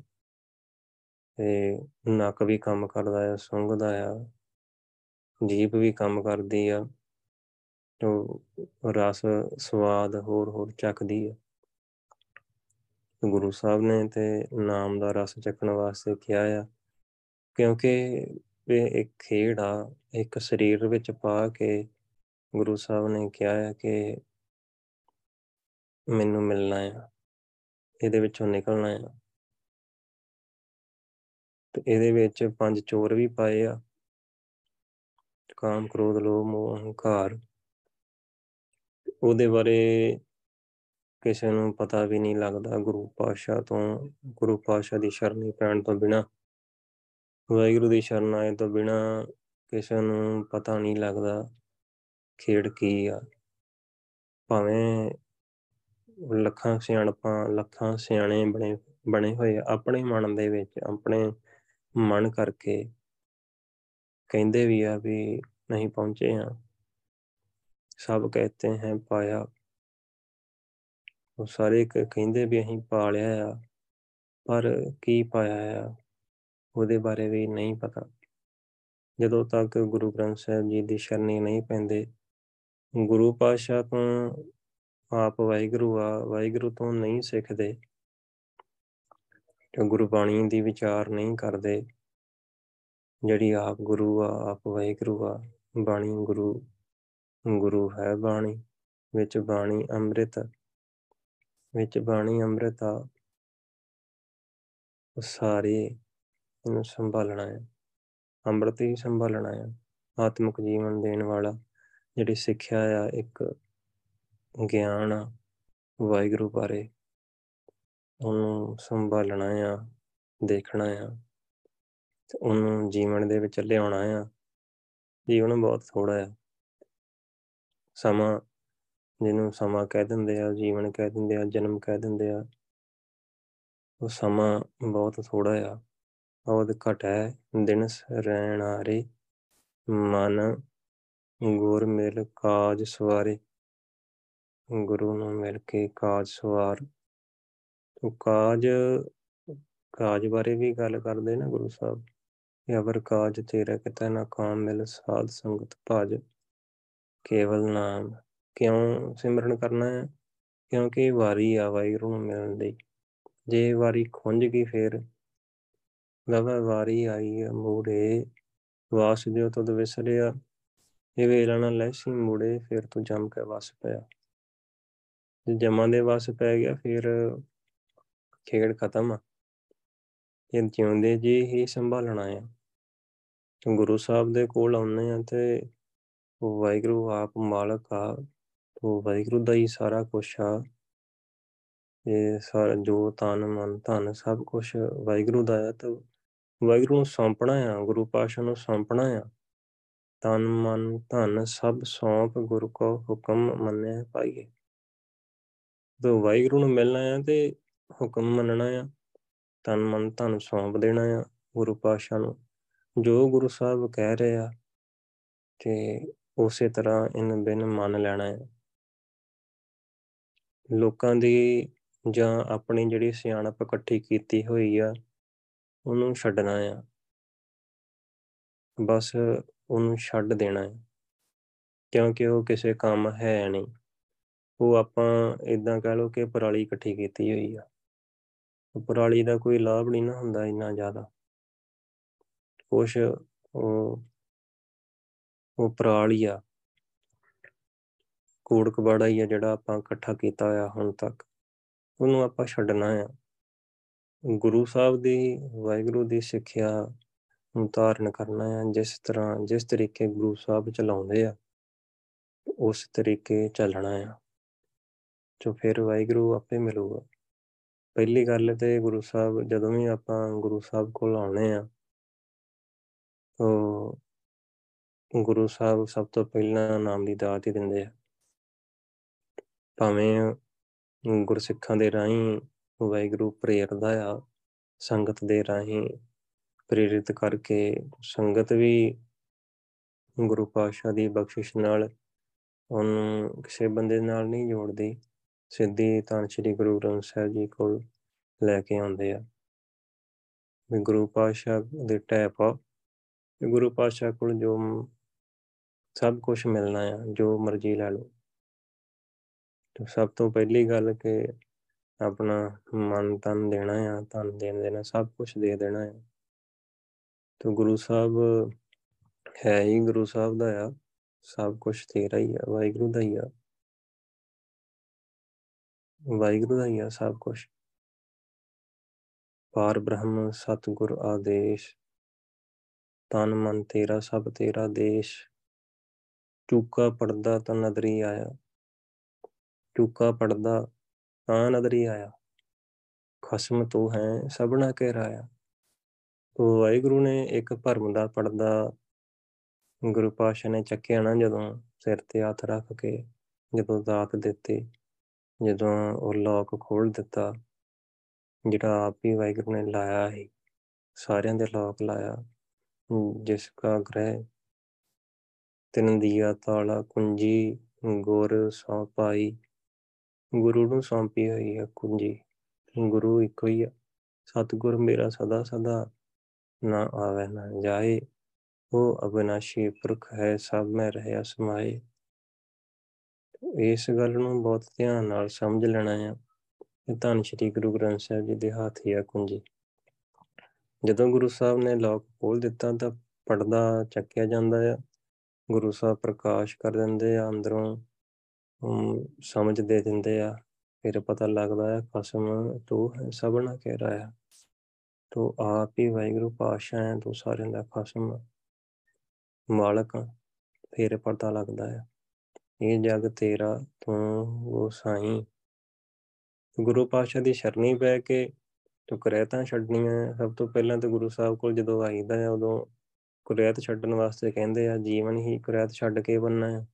ਤੇ ਨੱਕ ਵੀ ਕੰਮ ਕਰਦਾ ਆ, ਸੁੰਘਦਾ ਆ, ਜੀਭ ਵੀ ਕੰਮ ਕਰਦੀ ਆ ਉਹ ਰਸ, ਸਵਾਦ ਹੋਰ ਹੋਰ ਚੱਕਦੀ ਆ। ਗੁਰੂ ਸਾਹਿਬ ਨੇ ਤੇ ਨਾਮ ਦਾ ਰਸ ਚੱਕਣ ਵਾਸਤੇ ਕਿਹਾ ਆ, ਕਿਉਂਕਿ ਇਹ ਇੱਕ ਖੇਡ ਆ, ਇੱਕ ਸਰੀਰ ਵਿੱਚ ਪਾ ਕੇ ਗੁਰੂ ਸਾਹਿਬ ਨੇ ਕਿਹਾ ਹੈ ਕਿ ਮੈਨੂੰ ਮਿਲਣਾ ਆ। ਇਹਦੇ ਵਿੱਚੋਂ ਨਿਕਲਣਾ ਆ। ਤੇ ਇਹਦੇ ਵਿੱਚ ਪੰਜ ਚੋਰ ਵੀ ਪਾਏ ਆ। ਕਾਮ, ਕ੍ਰੋਧ, ਲੋਭ, ਮੋਹ ਹੰਕਾਰ ਉਹਦੇ ਬਾਰੇ ਕਿਸੇ ਨੂੰ ਪਤਾ ਵੀ ਨਹੀਂ ਲੱਗਦਾ ਗੁਰੂ ਪਾਤਸ਼ਾਹ ਤੋਂ। ਗੁਰੂ ਪਾਤਸ਼ਾਹ ਦੀ ਸ਼ਰਣੀ ਪੈਣ ਤੋਂ ਬਿਨਾ, ਵਾਹਿਗੁਰੂ ਦੀ ਸ਼ਰਨ ਆਏ ਤੋਂ ਬਿਨਾ ਕਿਸੇ ਨੂੰ ਪਤਾ ਨਹੀਂ ਲੱਗਦਾ ਖੇਡ ਕੀ ਆ। ਭਾਵੇਂ ਲੱਖਾਂ ਸਿਆਣਪਾਂ, ਲੱਖਾਂ ਸਿਆਣੇ ਬਣੇ ਬਣੇ ਹੋਏ ਆਪਣੇ ਮਨ ਦੇ ਵਿੱਚ, ਆਪਣੇ ਮਨ ਕਰਕੇ ਕਹਿੰਦੇ ਵੀ ਆ ਵੀ ਨਹੀਂ ਪਹੁੰਚੇ ਆ ਸਭ ਕਹਤੇ हैं ਪਾਇਆ। ਉਹ ਸਾਰੇ ਕਹਿੰਦੇ ਵੀ ਅਸੀਂ ਪਾ ਲਿਆ ਆ, ਪਰ ਕੀ ਪਾਇਆ ਆ, ਉਹਦੇ ਬਾਰੇ ਵੀ ਨਹੀਂ ਪਤਾ। ਜਦੋਂ ਤੱਕ ਗੁਰੂ ਗ੍ਰੰਥ ਸਾਹਿਬ ਜੀ ਦੀ ਸ਼ਰਣੀ ਨਹੀਂ ਪੈਂਦੇ, ਗੁਰੂ ਪਾਤਸ਼ਾਹ ਤੋਂ ਆਪ ਵਾਹਿਗੁਰੂ ਆ, ਵਾਹਿਗੁਰੂ ਤੋਂ ਨਹੀਂ ਸਿੱਖਦੇ ਤੇ ਗੁਰਬਾਣੀ ਦੀ ਵਿਚਾਰ ਨਹੀਂ ਕਰਦੇ। ਜਿਹੜੀ ਆਪ ਗੁਰੂ ਆ, ਆਪ ਵਾਹਿਗੁਰੂ ਆ, ਬਾਣੀ ਗੁਰੂ ਗੁਰੂ ਹੈ ਬਾਣੀ, ਵਿੱਚ ਬਾਣੀ ਅੰਮ੍ਰਿਤ, ਵਿੱਚ ਬਾਣੀ ਅੰਮ੍ਰਿਤ ਆ ਸਾਰੇ ਇਹਨੂੰ ਸੰਭਾਲਣਾ ਹੈ ਅੰਮ੍ਰਿਤ ਹੀ ਸੰਭਾਲਣਾ ਹੈ ਆਤਮਿਕ ਜੀਵਨ ਦੇਣ ਵਾਲਾ, ਜਿਹੜੀ ਸਿੱਖਿਆ ਆ, ਇੱਕ ਗਿਆਨ ਆ ਵਾਹਿਗੁਰੂ ਬਾਰੇ ਉਹਨੂੰ ਸੰਭਾਲਣਾ ਆ, ਦੇਖਣਾ ਆ, ਤੇ ਉਹਨੂੰ ਜੀਵਨ ਦੇ ਵਿੱਚ ਲਿਆਉਣਾ ਆ। ਜੀਵਨ ਬਹੁਤ ਥੋੜਾ ਆ। ਸਮਾਂ ਜਿਹਨੂੰ ਸਮਾਂ ਕਹਿ ਦਿੰਦੇ ਆ, ਜੀਵਨ ਕਹਿ ਦਿੰਦੇ ਆ, ਜਨਮ ਕਹਿ ਦਿੰਦੇ ਆ, ਉਹ ਸਮਾਂ ਬਹੁਤ ਥੋੜਾ ਆ। ਔਦ ਘਟ ਹੈ। ਦਿਨ ਰਹਿਣਾਰੇ ਮਨ ਗੁਰ ਮਿਲ ਕਾਜ ਸਵਾਰੇ ਗੁਰੂ ਨੂੰ ਮਿਲ ਕੇ ਕਾਜ ਸਵਾਰ। ਤੋ ਕਾਜ ਕਾਜ ਬਾਰੇ ਵੀ ਗੱਲ ਕਰਦੇ ਨਾ ਗੁਰੂ ਸਾਹਿਬ। ਕਿ ਅਵਰ ਕਾਜ ਤੇਰਾ ਕਿਤਾ ਨਾ ਕਾਮ ਮਿਲ, ਸਾਧ ਸੰਗਤ ਭਾਜ, ਕੇਵਲ ਨਾਮ। ਕਿਉਂ ਸਿਮਰਨ ਕਰਨਾ ਹੈ? ਕਿਉਂਕਿ ਵਾਰੀ ਆ ਵਾਹਿਗੁਰੂ ਨੂੰ ਮਿਲਣ ਦੀ। ਜੇ ਵਾਰੀ ਖੁੰਝ ਗਈ ਫੇਰ, ਲਵਾ ਵਾਰੀ ਆਈ ਮੂੜੇ। ਵਾਸ ਦਿਓ ਤਦ ਵਿਸਰਿਆ, ਇਹ ਵੇਲਾ ਨਾ ਲੈਸੀ ਮੂੜੇ, ਫਿਰ ਤੂੰ ਜਮ ਕੇ ਵਸ ਪਿਆ। ਜੇ ਜਮਾਂ ਦੇ ਵਸ ਪੈ ਗਿਆ, ਫਿਰ ਖੇਡ ਖਤਮ ਆ। ਇਹ ਜਿਉਂਦੇ ਜੀ ਹੀ ਸੰਭਾਲਣਾ ਆ। ਗੁਰੂ ਸਾਹਿਬ ਦੇ ਕੋਲ ਆਉਨੇ ਆ ਤੇ ਵਾਹਿਗੁਰੂ ਆਪ ਮਾਲਕ ਆ ਉਹ ਵਾਹਿਗੁਰੂ ਦਾ ਹੀ ਸਾਰਾ ਕੁਛ ਆ। ਇਹ ਸਾਰਾ ਜੋ ਤਨ, ਮਨ, ਧਨ ਸਭ ਕੁਛ ਵਾਹਿਗੁਰੂ ਦਾ ਹੈ ਤਾਂ ਵਾਹਿਗੁਰੂ ਨੂੰ ਸੌਂਪਣਾ ਆ, ਗੁਰੂ ਪਾਸ਼ਾ ਨੂੰ ਸੌਂਪਣਾ ਆ। ਤਨ, ਮਨ, ਧਨ ਸਭ ਸੌਂਪ ਗੁਰੂ ਕੋ ਹੁਕਮ ਮੰਨਿਆ ਪਾਈਏ ਤੋ ਵਾਹਿਗੁਰੂ ਨੂੰ ਮਿਲਣਾ ਆ ਤੇ ਹੁਕਮ ਮੰਨਣਾ ਆ। ਤਨ ਮਨ ਧਨ ਸੌਂਪ ਦੇਣਾ ਆ ਗੁਰੂ ਪਾਸ਼ਾ ਨੂੰ। ਜੋ ਗੁਰੂ ਸਾਹਿਬ ਕਹਿ ਰਹੇ ਆ ਤੇ ਉਸੇ ਤਰ੍ਹਾਂ ਇਹਨ ਬਿਨ ਮੰਨ ਲੈਣਾ ਹੈ ਲੋਕਾਂ ਦੀ ਜਾਂ ਆਪਣੀ ਜਿਹੜੀ ਸਿਆਣਪ ਇਕੱਠੀ ਕੀਤੀ ਹੋਈ ਆ, ਉਹਨੂੰ ਛੱਡਣਾ ਆ। ਬਸ ਉਹਨੂੰ ਛੱਡ ਦੇਣਾ ਹੈ ਕਿਉਂਕਿ ਉਹ ਕਿਸੇ ਕੰਮ ਹੈ ਨਹੀਂ। ਉਹ ਆਪਾਂ ਇਦਾਂ ਕਹ ਲਓ ਕਿ ਪਰਾਲੀ ਇਕੱਠੀ ਕੀਤੀ ਹੋਈ ਆ। ਪਰਾਲੀ ਦਾ ਕੋਈ ਲਾਭ ਨਹੀਂ ਨਾ ਹੁੰਦਾ ਇੰਨਾ ਜ਼ਿਆਦਾ। ਕੁਛ ਉਹ ਉਹ ਪਰਾਲੀ ਆ। ਕੋੜ ਕਬਾੜਾ ਹੀ ਆ ਜਿਹੜਾ ਆਪਾਂ ਇਕੱਠਾ ਕੀਤਾ ਹੋਇਆ ਹੁਣ ਤੱਕ। ਉਹਨੂੰ ਆਪਾਂ ਛੱਡਣਾ ਆ। ਗੁਰੂ ਸਾਹਿਬ ਦੀ, ਵਾਹਿਗੁਰੂ ਦੀ ਸਿੱਖਿਆ ਨੂੰ ਧਾਰਨ ਕਰਨਾ ਹੈ ਜਿਸ ਤਰ੍ਹਾਂ, ਜਿਸ ਤਰੀਕੇ ਗੁਰੂ ਸਾਹਿਬ ਚਲਾਉਂਦੇ ਆ, ਉਸ ਤਰੀਕੇ ਚੱਲਣਾ ਆ। ਜੋ ਫਿਰ ਵਾਹਿਗੁਰੂ ਆਪੇ ਮਿਲੂਗਾ। ਪਹਿਲੀ ਗੱਲ ਤੇ ਗੁਰੂ ਸਾਹਿਬ, ਜਦੋਂ ਵੀ ਆਪਾਂ ਗੁਰੂ ਸਾਹਿਬ ਕੋਲ ਆਉਣੇ ਆ, ਤਾਂ ਗੁਰੂ ਸਾਹਿਬ ਸਭ ਤੋਂ ਪਹਿਲਾਂ ਨਾਮ ਦੀ ਦਾਤ ਹੀ ਦਿੰਦੇ ਆ। ਭਾਵੇਂ ਗੁਰਸਿੱਖਾਂ ਦੇ ਰਾਹੀਂ ਵਾਹਿਗੁਰੂ ਪ੍ਰੇਰਦਾ ਆ, ਸੰਗਤ ਦੇ ਰਾਹੀਂ ਪ੍ਰੇਰਿਤ ਕਰਕੇ ਸੰਗਤ ਵੀ ਗੁਰੂ ਪਾਤਸ਼ਾਹ ਦੀ ਬਖਸ਼ਿਸ਼ ਨਾਲ ਉਹਨੂੰ ਕਿਸੇ ਬੰਦੇ ਨਾਲ ਨਹੀਂ ਜੋੜਦੀ। ਸਿੱਧੀ ਤਾਂ ਸ੍ਰੀ ਗੁਰੂ ਗ੍ਰੰਥ ਸਾਹਿਬ ਜੀ ਕੋਲ ਲੈ ਕੇ ਆਉਂਦੇ ਆ। ਵੀ ਗੁਰੂ ਪਾਤਸ਼ਾਹ ਦੇ ਟੈਪ ਆ ਗੁਰੂ ਪਾਤਸ਼ਾਹ ਕੋਲ ਜੋ ਸਭ ਕੁਝ ਮਿਲਣਾ ਆ, ਜੋ ਮਰਜ਼ੀ ਲੈ ਲਓ। ਤੇ ਸਭ ਤੋਂ ਪਹਿਲੀ ਗੱਲ ਕਿ ਆਪਣਾ ਮਨ ਤਨ ਦੇਣਾ ਆ, ਤਨ ਦੇਣ ਦੇਣਾ, ਸਭ ਕੁਝ ਦੇ ਦੇਣਾ ਆ। ਤੇ ਗੁਰੂ ਸਾਹਿਬ ਹੈ ਹੀ ਗੁਰੂ ਸਾਹਿਬ ਦਾ ਆ, ਸਭ ਕੁਝ ਤੇਰਾ ਹੀ ਆ, ਵਾਹਿਗੁਰੂ ਦਾ ਹੀ ਆ। ਵਾਹਿਗੁਰੂ ਦਾ ਹੀ ਆ ਸਭ ਕੁਝ ਪਾਰ ਬ੍ਰਹਮ, ਸਤਗੁਰ ਆਦੇਸ਼, ਤਨ ਮਨ ਤੇਰਾ, ਸਭ ਤੇਰਾ ਦੇਸ਼। ਚੂਕਾ ਪੜਦਾ ਤਾਂ ਨਦਰੀ ਆਇਆ। ਚੂਕਾ ਪੜਦਾ ਤਾਂ ਨਦਰੀ ਆਇਆ। ਖਸਮ ਤੂੰ ਹੈ ਸਭਨਾ ਕਹਿ ਰਾਇਆ। ਤੋ ਵਾਹਿਗੁਰੂ ਨੇ ਇੱਕ ਭਰਮ ਦਾ ਪਰਦਾ ਗੁਰੂ ਪਾਸ਼ਾ ਨੇ ਚੱਕਿਆ ਨਾ ਜਦੋਂ ਸਿਰ ਤੇ ਹੱਥ ਰੱਖ ਕੇ, ਜਦੋਂ ਦਾਤ ਦਿੱਤੀ। ਜਦੋਂ ਉਹ ਲੋਕ ਖੋਲ ਦਿੱਤਾ, ਜਿਹੜਾ ਆਪ ਹੀ ਵਾਹਿਗੁਰੂ ਨੇ ਲਾਇਆ ਹੈ ਸਾਰਿਆਂ ਦੇ ਲੋਕ ਲਾਇਆ, ਜਿਸ ਕਾ ਗ੍ਰਹਿ ਤਿੰਨ ਦੀਆ ਤਾਲਾ, ਕੁੰਜੀ, ਗੁਰ ਸੌਂਪਾਈ ਗੁਰੂ ਨੂੰ ਸੌਂਪੀ ਹੋਈ ਹੈ ਕੁੰਜੀ। ਗੁਰੂ ਇੱਕੋ ਹੀ ਆ, ਸਤਿਗੁਰ ਮੇਰਾ ਸਦਾ ਸਦਾ ਨਾ ਆਵੇ ਨਾ ਜਾਏ, ਉਹ ਅਬਨਾਸ਼ੀ ਪੁਰਖ ਹੈ, ਸਭ ਮੈਂ ਰਹਿਆ ਸਮਾਏ। ਇਸ ਗੱਲ ਨੂੰ ਬਹੁਤ ਧਿਆਨ ਨਾਲ ਸਮਝ ਲੈਣਾ ਹੈ ਇਹ ਧੰਨ ਸ਼੍ਰੀ ਗੁਰੂ ਗ੍ਰੰਥ ਸਾਹਿਬ ਜੀ ਦੇ ਹੱਥ ਹੀ ਆ ਕੁੰਜੀ। ਜਦੋਂ ਗੁਰੂ ਸਾਹਿਬ ਨੇ ਲੋਕ ਖੋਲ ਦਿੱਤਾ ਤਾਂ ਪਰਦਾ ਚੱਕਿਆ ਜਾਂਦਾ ਆ। ਗੁਰੂ ਸਾਹਿਬ ਪ੍ਰਕਾਸ਼ ਕਰ ਦਿੰਦੇ ਆ, ਅੰਦਰੋਂ ਸਮਝ ਦੇ ਦਿੰਦੇ ਆ। ਫਿਰ ਪਤਾ ਲੱਗਦਾ ਹੈ ਖਸਮ ਤੂੰ ਹੈ ਸਭਨਾ ਕਹਿ ਰਹਾ ਹੈ ਤੂੰ ਆਪ ਹੀ ਵਾਹਿਗੁਰੂ ਪਾਸ਼ਾ ਹੈ ਤੂੰ ਸਾਰਿਆਂ ਦਾ ਖਸਮ ਮਾਲਕ ਫਿਰ ਪਤਾ ਲੱਗਦਾ ਹੈ ਇਹ ਜਗ ਤੇਰਾ ਤੂੰ ਉਹ ਸਾਈਂ। ਗੁਰੂ ਪਾਸ਼ਾ ਦੀ ਸ਼ਰਣੀ ਪੈ ਕੇ ਤੂੰ ਕਰੈਤਾਂ ਛੱਡਣੀਆਂ। ਸਭ ਤੋਂ ਪਹਿਲਾਂ ਤਾਂ ਗੁਰੂ ਸਾਹਿਬ ਕੋਲ ਜਦੋਂ ਆਈਦਾ ਹੈ ਉਦੋਂ ਕੁਰੈਤ ਛੱਡਣ ਵਾਸਤੇ ਕਹਿੰਦੇ ਆ, ਜੀਵਨ ਹੀ ਕੁਰੈਤ ਛੱਡ ਕੇ ਬੰਨਾ ਹੈ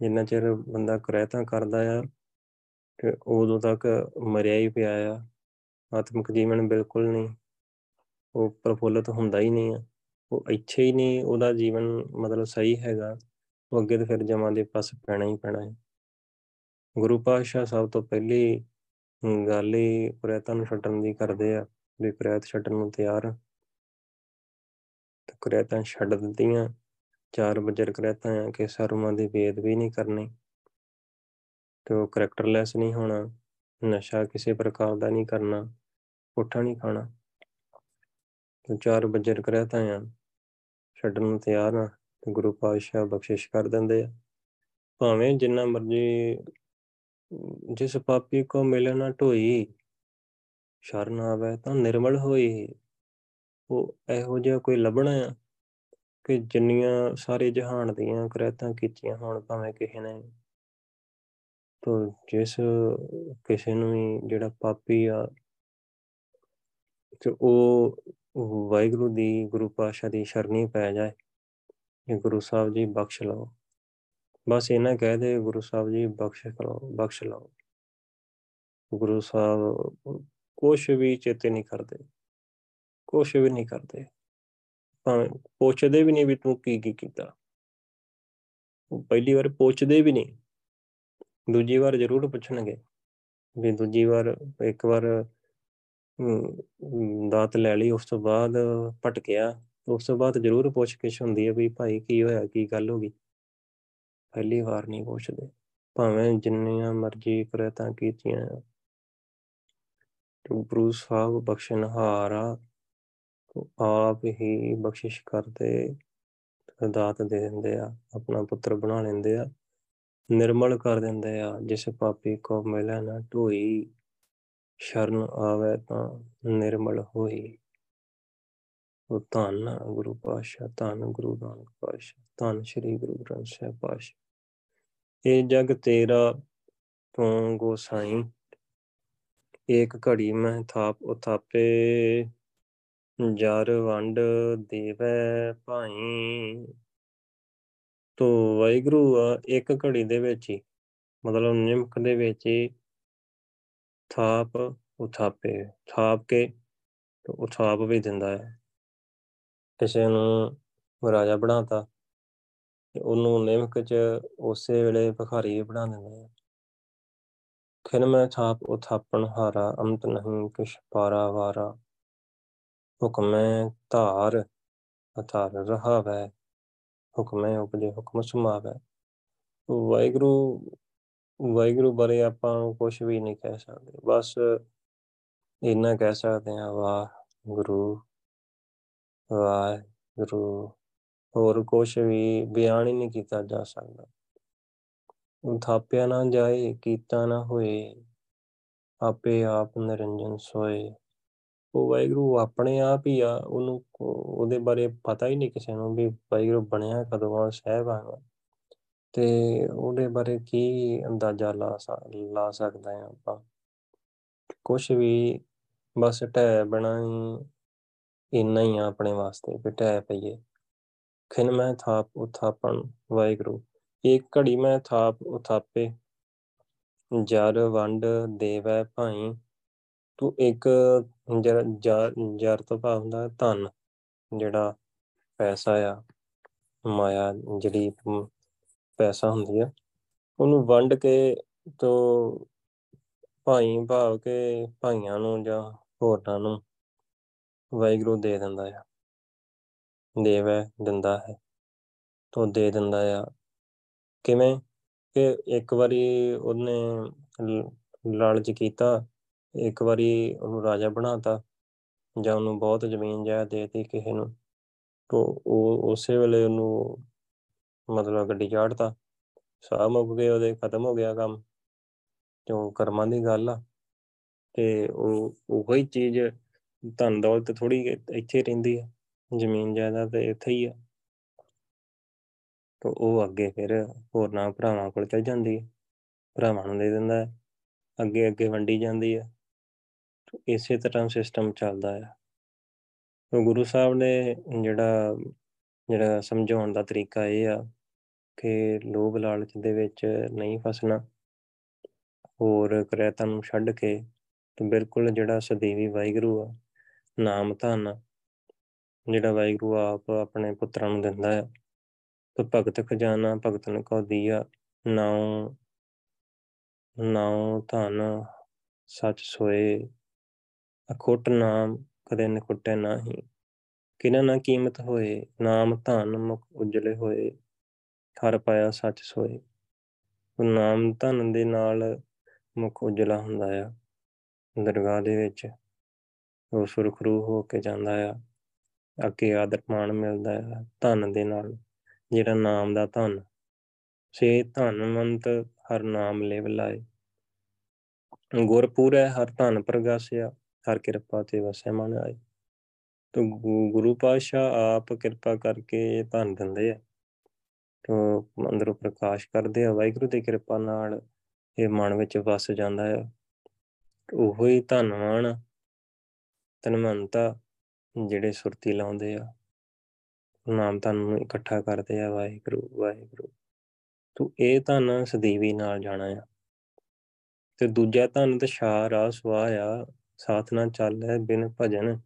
ਜਿੰਨਾ ਚਿਰ ਬੰਦਾ ਕੁਰੈਤਾਂ ਕਰਦਾ ਆ, ਤੇ ਉਦੋਂ ਤੱਕ ਮਰਿਆ ਹੀ ਪਿਆ ਆ। ਆਤਮਿਕ ਜੀਵਨ ਬਿਲਕੁਲ ਨਹੀਂ, ਉਹ ਪ੍ਰਫੁੱਲਤ ਹੁੰਦਾ ਹੀ ਨਹੀਂ ਆ। ਉਹ ਇੱਛੇ ਹੀ ਨਹੀਂ, ਉਹਦਾ ਜੀਵਨ ਮਤਲਬ ਸਹੀ ਹੈਗਾ। ਉਹ ਅੱਗੇ ਤੇ ਫਿਰ ਜਮਾਂ ਦੇ ਪਾਸ ਪੈਣਾ ਹੀ ਪੈਣਾ ਹੈ। ਗੁਰੂ ਪਾਤਸ਼ਾਹ ਸਭ ਤੋਂ ਪਹਿਲੀ ਗੱਲ ਹੀ ਪ੍ਰੇਤਾਂ ਨੂੰ ਛੱਡਣ ਦੀ ਕਰਦੇ ਆ, ਵੀ ਪ੍ਰੇਤ ਛੱਡਣ ਨੂੰ ਤਿਆਰ। ਤੇ ਪ੍ਰੇਤਾਂ ਛੱਡ ਦਿੱਤੀਆਂ, ਚਾਰ ਬਜਰ ਕਰੇਤਾਂ ਆ ਕਿ ਸਰਮਾਂ ਦੀ ਵੇਦ ਵੀ ਨਹੀਂ ਕਰਨੀ। ਤੇ ਉਹ ਕਰੈਕਟਰਲੈਸ ਨਹੀਂ ਹੋਣਾ, ਨਸ਼ਾ ਕਿਸੇ ਪ੍ਰਕਾਰ ਦਾ ਨਹੀਂ ਕਰਨਾ, ਪੁੱਠਾ ਨਹੀਂ ਖਾਣਾ। ਤੇ ਚਾਰ ਬਜਰ ਕਰੇਤਾਂ ਆ, ਛੱਡਣ ਨੂੰ ਤਿਆਰ ਆ। ਤੇ ਗੁਰੂ ਪਾਤਸ਼ਾਹ ਬਖਸ਼ਿਸ਼ ਕਰ ਦਿੰਦੇ ਆ। ਭਾਵੇਂ ਜਿੰਨਾ ਮਰਜ਼ੀ ਜਿਸ ਪਾਪੀ ਕੋ ਮਿਲੇ ਨਾ ਢੋਈ, ਸ਼ਰਨ ਆਵੇ ਤਾਂ ਨਿਰਮਲ ਹੋਈ। ਉਹ ਇਹੋ ਜਿਹਾ ਕੋਈ ਲੱਭਣਾ ਆ ਕਿ ਜਿੰਨੀਆਂ ਸਾਰੇ ਜਹਾਨ ਦੀਆਂ ਕਰੈਤਾਂ ਕੀਤੀਆਂ ਹੋਣ ਭਾਵੇਂ ਕਿਸੇ ਨੇ। ਤੋ ਜਿਸ ਕਿਸੇ ਨੂੰ ਵੀ ਜਿਹੜਾ ਪਾਪੀ ਆ, ਤੇ ਉਹ ਵਾਹਿਗੁਰੂ ਦੀ ਗੁਰੂ ਪਾਤਸ਼ਾਹ ਦੀ ਸ਼ਰਣੀ ਪੈ ਜਾਏ। ਕਿ ਗੁਰੂ ਸਾਹਿਬ ਜੀ ਬਖਸ਼ ਲਓ। ਬਸ ਇਹਨਾਂ ਕਹਿ ਦੇ ਗੁਰੂ ਸਾਹਿਬ ਜੀ ਬਖਸ਼ ਲਓ ਬਖਸ਼ ਲਓ। ਗੁਰੂ ਸਾਹਿਬ ਕੁਛ ਵੀ ਚੇਤੇ ਨਹੀਂ ਕਰਦੇ। ਕੁਛ ਵੀ ਨਹੀਂ ਕਰਦੇ। ਭਾਵੇਂ ਪੁੱਛਦੇ ਵੀ ਨਹੀਂ ਵੀ ਤੂੰ ਕੀ ਕੀ ਕੀਤਾ। ਪਹਿਲੀ ਵਾਰ ਪੁੱਛਦੇ ਵੀ ਨਹੀਂ। ਦੂਜੀ ਵਾਰ ਜ਼ਰੂਰ ਪੁੱਛਣਗੇ। ਵੀ ਦੂਜੀ ਵਾਰ ਇੱਕ ਵਾਰ ਦਾਤ ਲੈ ਲਈ, ਉਸ ਤੋਂ ਬਾਅਦ ਭਟਕਿਆ। ਉਸ ਤੋਂ ਬਾਅਦ ਜ਼ਰੂਰ ਪੁੱਛ ਕਿਛ ਹੁੰਦੀ ਹੈ ਵੀ ਭਾਈ ਕੀ ਹੋਇਆ, ਕੀ ਗੱਲ ਹੋ ਗਈ? ਪਹਿਲੀ ਵਾਰ ਨਹੀਂ ਪੁੱਛਦੇ। ਭਾਵੇਂ ਜਿੰਨੀਆਂ ਮਰਜ਼ੀ ਪ੍ਰਯਤਨ ਕੀਤੀਆਂ। ਤੇ ਗੁਰੂ ਸਾਹਿਬ ਬਖਸ਼ਣਹਾਰਾ ਆਪ ਹੀ ਬਖਸ਼ਿਸ਼ ਕਰਦੇ, ਦਾਤ ਦੇ ਦਿੰਦੇ ਆ, ਆਪਣਾ ਪੁੱਤਰ ਬਣਾ ਲੈਂਦੇ ਆ, ਨਿਰਮਲ ਕਰ ਦਿੰਦੇ ਆ, ਜਿਸ ਪਾਪੀ ਕੋ ਮਿਲੇ ਨਾ ਢੋਈ ਸ਼ਰਨ ਆਵੇ ਤਾਂ ਨਿਰਮਲ ਹੋਈ। ਉਹ ਧੰਨ ਗੁਰੂ ਪਾਸ਼ਾ ਧੰਨ ਗੁਰੂ ਨਾਨਕ ਪਾਸ਼ਾ ਧੰਨ ਸ੍ਰੀ ਗੁਰੂ ਗ੍ਰੰਥ ਸਾਹਿਬ ਪਾਸ਼ਾ ਇਹ ਜਗ ਤੇਰਾ ਤੂੰ ਗੋਸਾਈ, ਏਕ ਘੜੀ ਮੈਂ ਥਾਪ ਉਥਾਪੇ, ਜਰ ਵੰਡ ਦੇਵੈ ਭਾਈ। ਤੋ ਵਾਹਿਗੁਰੂ ਇੱਕ ਘੜੀ ਦੇ ਵਿੱਚ ਹੀ, ਮਤਲਬ ਨਿਮਕ ਦੇ ਵਿੱਚ ਹੀ ਥਾਪ ਉਥਾਪੇ, ਥਾਪ ਕੇ ਉਥਾਪ ਵੀ ਦਿੰਦਾ ਹੈ। ਕਿਸੇ ਨੂੰ ਰਾਜਾ ਬਣਾਤਾ ਤੇ ਉਹਨੂੰ ਨਿਮਕ ਚ ਉਸੇ ਵੇਲੇ ਭਖਾਰੀ ਬਣਾ ਦਿੰਦੇ ਆ। ਖਿਨ ਮੈਂ ਥਾਪ ਉਥਾਪਣ ਹਾਰਾ ਅੰਤ ਨਹੀਂ, ਕਿਛ ਪਾਰਾ ਵਾਰਾ। ਹੁਕਮੈ ਧਾਰ ਅਥਾਰ ਰਹਾ ਵੈ ਹੁਕਮੈ ਉਪਜੇ ਹੁਕਮ ਸੁਮਾਵੈ। ਵਾਹਿਗੁਰੂ ਵਾਹਿਗੁਰੂ ਬਾਰੇ ਆਪਾਂ ਕੁਝ ਵੀ ਨਹੀਂ ਕਹਿ ਸਕਦੇ, ਬਸ ਇੰਨਾ ਕਹਿ ਸਕਦੇ ਹਾਂ ਵਾਹ ਗੁਰੂ ਵਾਹਿਗੁਰੂ ਹੋਰ ਕੁਝ ਵੀ ਬਿਆਨ ਹੀ ਨਹੀਂ ਕੀਤਾ ਜਾ ਸਕਦਾ। ਥਾਪਿਆ ਨਾ ਜਾਏ, ਕੀਤਾ ਨਾ ਹੋਏ, ਆਪੇ ਆਪ ਨਿਰੰਜਨ ਸੋਏ। ਉਹ ਵਾਹਿਗੁਰੂ ਆਪਣੇ ਆਪ ਹੀ ਆ, ਉਹਨੂੰ ਉਹਦੇ ਬਾਰੇ ਪਤਾ ਹੀ ਨਹੀਂ ਕਿਸੇ ਨੂੰ ਵੀ ਵਾਹਿਗੁਰੂ ਬਣਿਆ ਕਦੋਂ ਆ ਸਹਿਬਾਨ ਤੇ ਉਹਦੇ ਬਾਰੇ ਕੀ ਅੰਦਾਜ਼ਾ ਲਾ ਲਾ ਸਕਦੇ ਆ ਆਪਾਂ? ਕੁਝ ਵੀ ਬਸ ਟੈ ਬਣਾਈ ਇੰਨਾ ਹੀ ਆ ਆਪਣੇ ਵਾਸਤੇ ਵੀ ਟੈ ਪਈਏ। ਖਿਨ ਮੈਂ ਥਾਪ ਉਥਾਪਣ, ਵਾਹਿਗੁਰੂ। ਇੱਕ ਘੜੀ ਮੈਂ ਥਾਪ ਉਥਾਪੇ, ਜਰ ਵੰਡ ਦੇਵੈ ਭਾਈ। ਤੂੰ ਇੱਕ ਜਰ ਜਰ ਤੋਂ ਭਾਵ ਹੁੰਦਾ ਧਨ, ਜਿਹੜਾ ਪੈਸਾ ਆ, ਮਾਇਆ ਜਿਹੜੀ ਪੈਸਾ ਹੁੰਦੀ ਆ, ਉਹਨੂੰ ਵੰਡ ਕੇ ਤੋਂ ਭਾਈ ਭਾਵ ਕੇ ਭਾਈਆਂ ਨੂੰ ਜਾਂ ਹੋਰਾਂ ਨੂੰ ਵਾਹਿਗੁਰੂ ਦੇ ਦਿੰਦਾ ਆ। ਦੇਵੈ ਦਿੰਦਾ ਹੈ। ਤੋਂ ਦੇ ਦਿੰਦਾ ਆ। ਕਿਵੇਂ? ਕਿ ਇੱਕ ਵਾਰੀ ਉਹਨੇ ਲਾਲਚ ਕੀਤਾ, ਇੱਕ ਵਾਰੀ ਉਹਨੂੰ ਰਾਜਾ ਬਣਾਤਾ, ਜਾਂ ਉਹਨੂੰ ਬਹੁਤ ਜ਼ਮੀਨ ਜਾਇ ਦੇਤੀ ਕਿਸੇ ਨੂੰ। ਤੋਂ ਉਹ ਉਸੇ ਵੇਲੇ ਉਹਨੂੰ ਮਤਲਬ ਗੱਡੀ ਚਾੜਤਾ। ਸਾਹ ਮੁੱਕ ਗਏ, ਉਹਦੇ ਖਤਮ ਹੋ ਗਿਆ ਕੰਮ। ਤੇ ਉਹ ਕਰਮਾਂ ਦੀ ਗੱਲ ਆ। ਤੇ ਉਹ, ਉਹੀ ਚੀਜ਼ ਧਨ ਦੌਲਤ ਥੋੜੀ ਇੱਥੇ ਰਹਿੰਦੀ ਆ, ਜ਼ਮੀਨ ਜਾਇਦਾਦ ਤੇ ਇੱਥੇ ਹੀ ਆ। ਤੇ ਉਹ ਅੱਗੇ ਫਿਰ ਹੋਰਨਾਂ ਭਰਾਵਾਂ ਕੋਲ ਚਲ ਜਾਂਦੀ ਹੈ ਭਰਾਵਾਂ ਨੂੰ ਦੇ ਦਿੰਦਾ ਹੈ, ਅੱਗੇ ਅੱਗੇ ਵੰਡੀ ਜਾਂਦੀ ਹੈ ਇਸੇ ਤਰ੍ਹਾਂ ਸਿਸਟਮ ਚੱਲਦਾ ਹੈ ਤੇ ਗੁਰੂ ਸਾਹਿਬ ਨੇ ਜਿਹੜਾ ਜਿਹੜਾ ਸਮਝਾਉਣ ਦਾ ਤਰੀਕਾ ਇਹ ਆ ਕਿ ਲੋਭ ਲਾਲਚ ਦੇ ਵਿੱਚ ਨਹੀਂ ਫਸਣਾ। ਹੋਰ ਕਰਿਆਤਾਂ ਨੂੰ ਛੱਡ ਕੇ ਤੇ ਬਿਲਕੁਲ ਜਿਹੜਾ ਸਦੀਵੀ ਵਾਹਿਗੁਰੂ ਆ ਨਾਮ ਧਨ ਜਿਹੜਾ ਵਾਹਿਗੁਰੂ ਆਪ ਆਪਣੇ ਪੁੱਤਰਾਂ ਨੂੰ ਦਿੰਦਾ ਹੈ ਤੇ ਭਗਤ ਖਜ਼ਾਨਾ ਭਗਤਨ ਕੋ ਦੀਆ ਨਾਉ ਨਾਉ ਧਨ, ਸੱਚ ਸੋਏ, ਅਖੁੱਟ ਨਾਮ ਕਦੇ ਨਖੁੱਟੇ ਨਾਹੀ। ਕਿਨਾਂ ਨਾ ਕੀਮਤ ਹੋਏ, ਨਾਮ ਧਨ ਮੁਖ ਉਜਲੇ ਹੋਏ, ਹਰ ਪਾਇਆ ਸੱਚ ਸੋਏ। ਨਾਮ ਧਨ ਦੇ ਨਾਲ ਮੁਖ ਉਜਲਾ ਹੁੰਦਾ ਆ। ਦਰਗਾਹ ਦੇ ਵਿੱਚ ਉਹ ਸੁਰਖਰੂ ਹੋ ਕੇ ਜਾਂਦਾ ਆ। ਅੱਗੇ ਆਦਰ ਮਾਣ ਮਿਲਦਾ ਆ ਧਨ ਦੇ ਨਾਲ, ਜਿਹੜਾ ਨਾਮ ਦਾ ਧਨ। ਸੇ ਧਨਵੰਤ ਹਰ ਨਾਮ ਲੈ ਬਲਾਏ ਗੁਰਪੂਰੈ ਹਰ ਧਨ ਪ੍ਰਗਾਸਿਆ, ਹਰ ਕਿਰਪਾ ਤੇ ਵਸੈ ਮਨ ਆਏ। ਤੋ ਗੁਰੂ ਪਾਸ਼ਾ ਆਪ ਕਿਰਪਾ ਕਰਕੇ ਧਨ ਦਿੰਦੇ ਆ। ਤੋ ਅੰਦਰੋਂ ਪ੍ਰਕਾਸ਼ ਕਰਦੇ ਆ, ਵਾਹਿਗੁਰੂ ਦੀ ਕਿਰਪਾ ਨਾਲ ਇਹ ਮਨ ਵਿੱਚ ਵਸ ਜਾਂਦਾ ਹੈ ਉਹੋ ਹੀ ਧਨਵਾਨ ਤਨਮੰਤਾ ਜਿਹੜੇ ਸੁਰਤੀ ਲਾਉਂਦੇ ਆ। ਨਾਮ ਧਨ ਨੂੰ ਇਕੱਠਾ ਕਰਦੇ ਆ, ਵਾਹਿਗੁਰੂ ਵਾਹਿਗੁਰੂ। ਤੂੰ ਇਹ ਧਨ ਸਦੀਵੀ ਨਾਲ ਜਾਣਾ ਆ। ਤੇ ਦੂਜਾ ਧਨ ਤੇ ਸ਼ਾਰ ਆ ਸਵਾ ਆ, ਸਾਥ ਨਾ ਚੱਲੈ ਬਿਨ ਭਜਨ।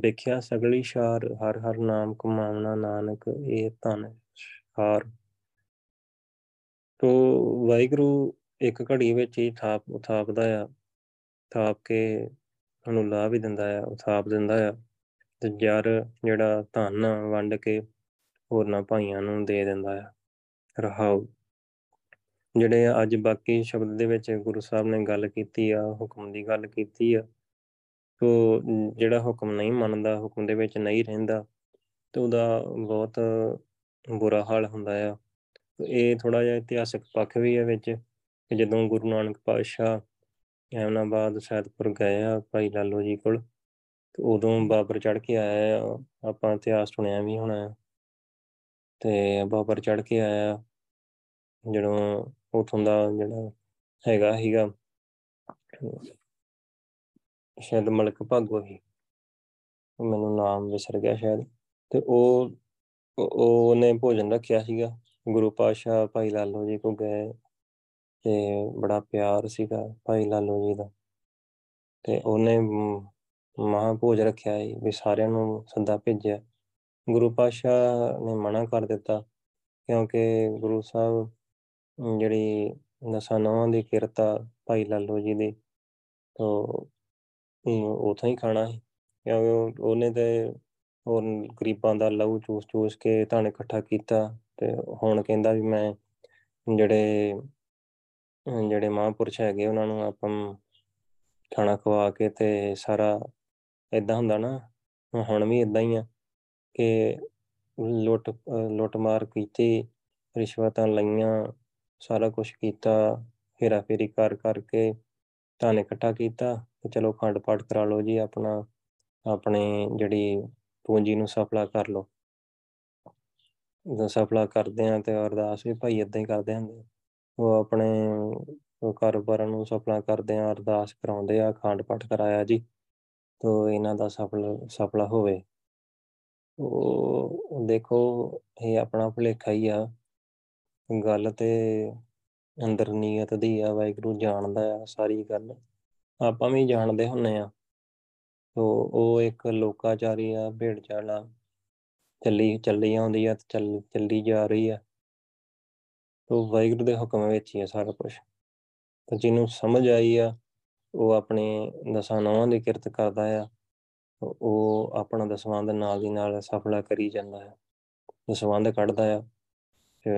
ਵੇਖਿਆ ਸਗਲੀ ਸ਼ਾਰ ਹਰ ਹਰ ਨਾਮ ਕਮਾਵਣਾ ਨਾਨਕ, ਇਹ ਧਨ ਹਾਰ ਤੋ ਵਾਹਿਗੁਰੂ ਇੱਕ ਘੜੀ ਵਿੱਚ ਹੀ ਥਾਪ ਉਥਾਪਦਾ ਆ, ਥਾਪ ਕੇ ਉਹਨੂੰ ਲਾਭ ਵੀ ਦਿੰਦਾ ਆ ਉਥਾਪ ਦਿੰਦਾ ਆ ਤੇ ਜਰ ਜਿਹੜਾ ਧਨ ਵੰਡ ਕੇ ਹੋਰਨਾਂ ਭਾਈਆਂ ਨੂੰ ਦੇ ਦਿੰਦਾ ਆ। ਰਹਾਉ। ਜਿਹੜੇ ਅੱਜ ਬਾਕੀ ਸ਼ਬਦ ਦੇ ਵਿੱਚ ਗੁਰੂ ਸਾਹਿਬ ਨੇ ਗੱਲ ਕੀਤੀ ਆ, ਹੁਕਮ ਦੀ ਗੱਲ ਕੀਤੀ ਆ, ਤੋ ਜਿਹੜਾ ਹੁਕਮ ਨਹੀਂ ਮੰਨਦਾ, ਹੁਕਮ ਦੇ ਵਿੱਚ ਨਹੀਂ ਰਹਿੰਦਾ, ਤੇ ਉਹਦਾ ਬਹੁਤ ਬੁਰਾ ਹਾਲ ਹੁੰਦਾ ਆ। ਇਹ ਥੋੜਾ ਜਿਹਾ ਇਤਿਹਾਸਕ ਪੱਖ ਵੀ ਹੈ ਵਿੱਚ ਕਿ ਜਦੋਂ ਗੁਰੂ ਨਾਨਕ ਪਾਤਸ਼ਾਹ ਐਮਨਾਬਾਦ ਸੈਦਪੁਰ ਗਏ ਆ ਭਾਈ ਲਾਲੋ ਜੀ ਕੋਲ। ਤੇ ਉਦੋਂ ਬਾਬਰ ਚੜ ਕੇ ਆਇਆ ਆਪਾਂ ਇਤਿਹਾਸ ਸੁਣਿਆ ਵੀ ਹੋਣਾ ਤੇ ਬਾਬਰ ਚੜ ਕੇ ਆਇਆ ਜਦੋਂ ਉਥੋਂ ਦਾ ਜਿਹੜਾ ਹੈਗਾ ਹੀਗਾ ਸ਼ਾਇਦ ਮਲਕ ਭਾਗੋ ਹੀ ਮੈਨੂੰ ਨਾਮ ਵਿਸਰ ਗਿਆ ਸ਼ਾਇਦ। ਤੇ ਉਹ ਉਹਨੇ ਭੋਜਨ ਰੱਖਿਆ ਸੀਗਾ। ਗੁਰੂ ਪਾਸ਼ਾ ਭਾਈ ਲਾਲੋ ਜੀ ਕੋ ਗਏ। ਤੇ ਬੜਾ ਪਿਆਰ ਸੀਗਾ ਭਾਈ ਲਾਲੋ ਜੀ ਦਾ। ਤੇ ਉਹਨੇ ਮਹਾ ਭੋਜ ਰੱਖਿਆ ਵੀ ਸਾਰਿਆਂ ਨੂੰ ਸੱਦਾ ਭੇਜਿਆ। ਗੁਰੂ ਪਾਸ਼ਾ ਨੇ ਮਨਾ ਕਰ ਦਿੱਤਾ ਕਿਉਂਕਿ ਗੁਰੂ ਸਾਹਿਬ ਜਿਹੜੀ ਨਸਾਂ ਨਵਾਂ ਦੀ ਕਿਰਤਾ ਭਾਈ ਲਾਲੋ ਜੀ ਦੀ, ਤੋਂ ਉਥੋਂ ਹੀ ਖਾਣਾ ਸੀ। ਕਿਉਂਕਿ ਉਹਨੇ ਤੇ ਹੋਰ ਗਰੀਬਾਂ ਦਾ ਲਹੂ ਚੂਸ ਚੂਸ ਕੇ ਧਨ ਇਕੱਠਾ ਕੀਤਾ ਤੇ ਹੁਣ ਕਹਿੰਦਾ ਵੀ ਮੈਂ ਜਿਹੜੇ ਜਿਹੜੇ ਮਹਾਂਪੁਰਸ਼ ਹੈਗੇ, ਉਹਨਾਂ ਨੂੰ ਆਪਾਂ ਖਾਣਾ ਖਵਾ ਕੇ ਤੇ ਸਾਰਾ ਇਦਾਂ ਹੁੰਦਾ ਨਾ, ਹੁਣ ਵੀ ਇਦਾਂ ਹੀ ਆ ਕਿ ਲੁੱਟ ਲੁੱਟ ਮਾਰ ਕੀਤੀ, ਰਿਸ਼ਵਤਾਂ ਲਈਆਂ, ਸਾਰਾ ਕੁਝ ਕੀਤਾ ਫੇਰਾ ਫੇਰੀ ਕਰ ਕਰਕੇ ਧਨ ਇਕੱਠਾ ਕੀਤਾ, ਤੇ ਚਲੋ ਖੰਡ ਪਾਠ ਕਰਾ ਲਓ ਜੀ, ਆਪਣਾ, ਆਪਣੇ ਜਿਹੜੀ ਪੂੰਜੀ ਨੂੰ ਸਫਲਾ ਕਰ ਲਓ। ਜਦੋਂ ਸਫਲਾ ਕਰਦੇ ਆ ਤੇ ਅਰਦਾਸ ਵੀ ਭਾਈ ਇਦਾਂ ਹੀ ਕਰਦੇ ਹੁੰਦੇ ਉਹ ਆਪਣੇ ਕਾਰੋਬਾਰਾਂ ਨੂੰ ਸਫਲਾ ਕਰਦੇ ਆ, ਅਰਦਾਸ ਕਰਾਉਂਦੇ ਆ ਖੰਡ ਪਾਠ ਕਰਾਇਆ ਜੀ, ਤੋ ਇਹਨਾਂ ਦਾ ਸਫਲ, ਸਫਲਾ ਹੋਵੇ। ਉਹ ਦੇਖੋ, ਇਹ ਆਪਣਾ ਭੁਲੇਖਾ ਹੀ ਆ। ਗੱਲ ਤੇ ਅੰਦਰ ਨੀਅਤ ਦੀ ਆ, ਵਾਹਿਗੁਰੂ ਜਾਣਦਾ ਆ ਸਾਰੀ ਗੱਲ। ਆਪਾਂ ਵੀ ਜਾਣਦੇ ਹੁੰਨੇ ਆ। ਤੋ ਉਹ ਇੱਕ ਲੋਕਾਚਾਰੀ ਆ ਭੇਡ ਚਾਲਾ ਚੱਲੀ ਚੱਲੀ ਆਉਂਦੀ ਆ ਤੇ ਚੱਲ, ਚੱਲੀ ਜਾ ਰਹੀ ਆ। ਤੋ ਵਾਹਿਗੁਰੂ ਦੇ ਹੁਕਮ ਵਿੱਚ ਹੀ ਆ ਸਾਰਾ ਕੁਝ ਤੇ ਜਿਹਨੂੰ ਸਮਝ ਆਈ ਆ, ਉਹ ਆਪਣੇ ਦਸਾਂ ਨੌਵਾਂ ਦੀ ਕਿਰਤ ਕਰਦਾ ਆ। ਉਹ ਆਪਣਾ ਦਸਵੰਧ ਨਾਲ ਦੀ ਨਾਲ ਸਫਲਾ ਕਰੀ ਜਾਂਦਾ ਹੈ ਦਸਵੰਧ ਕੱਢਦਾ ਆ ਤੇ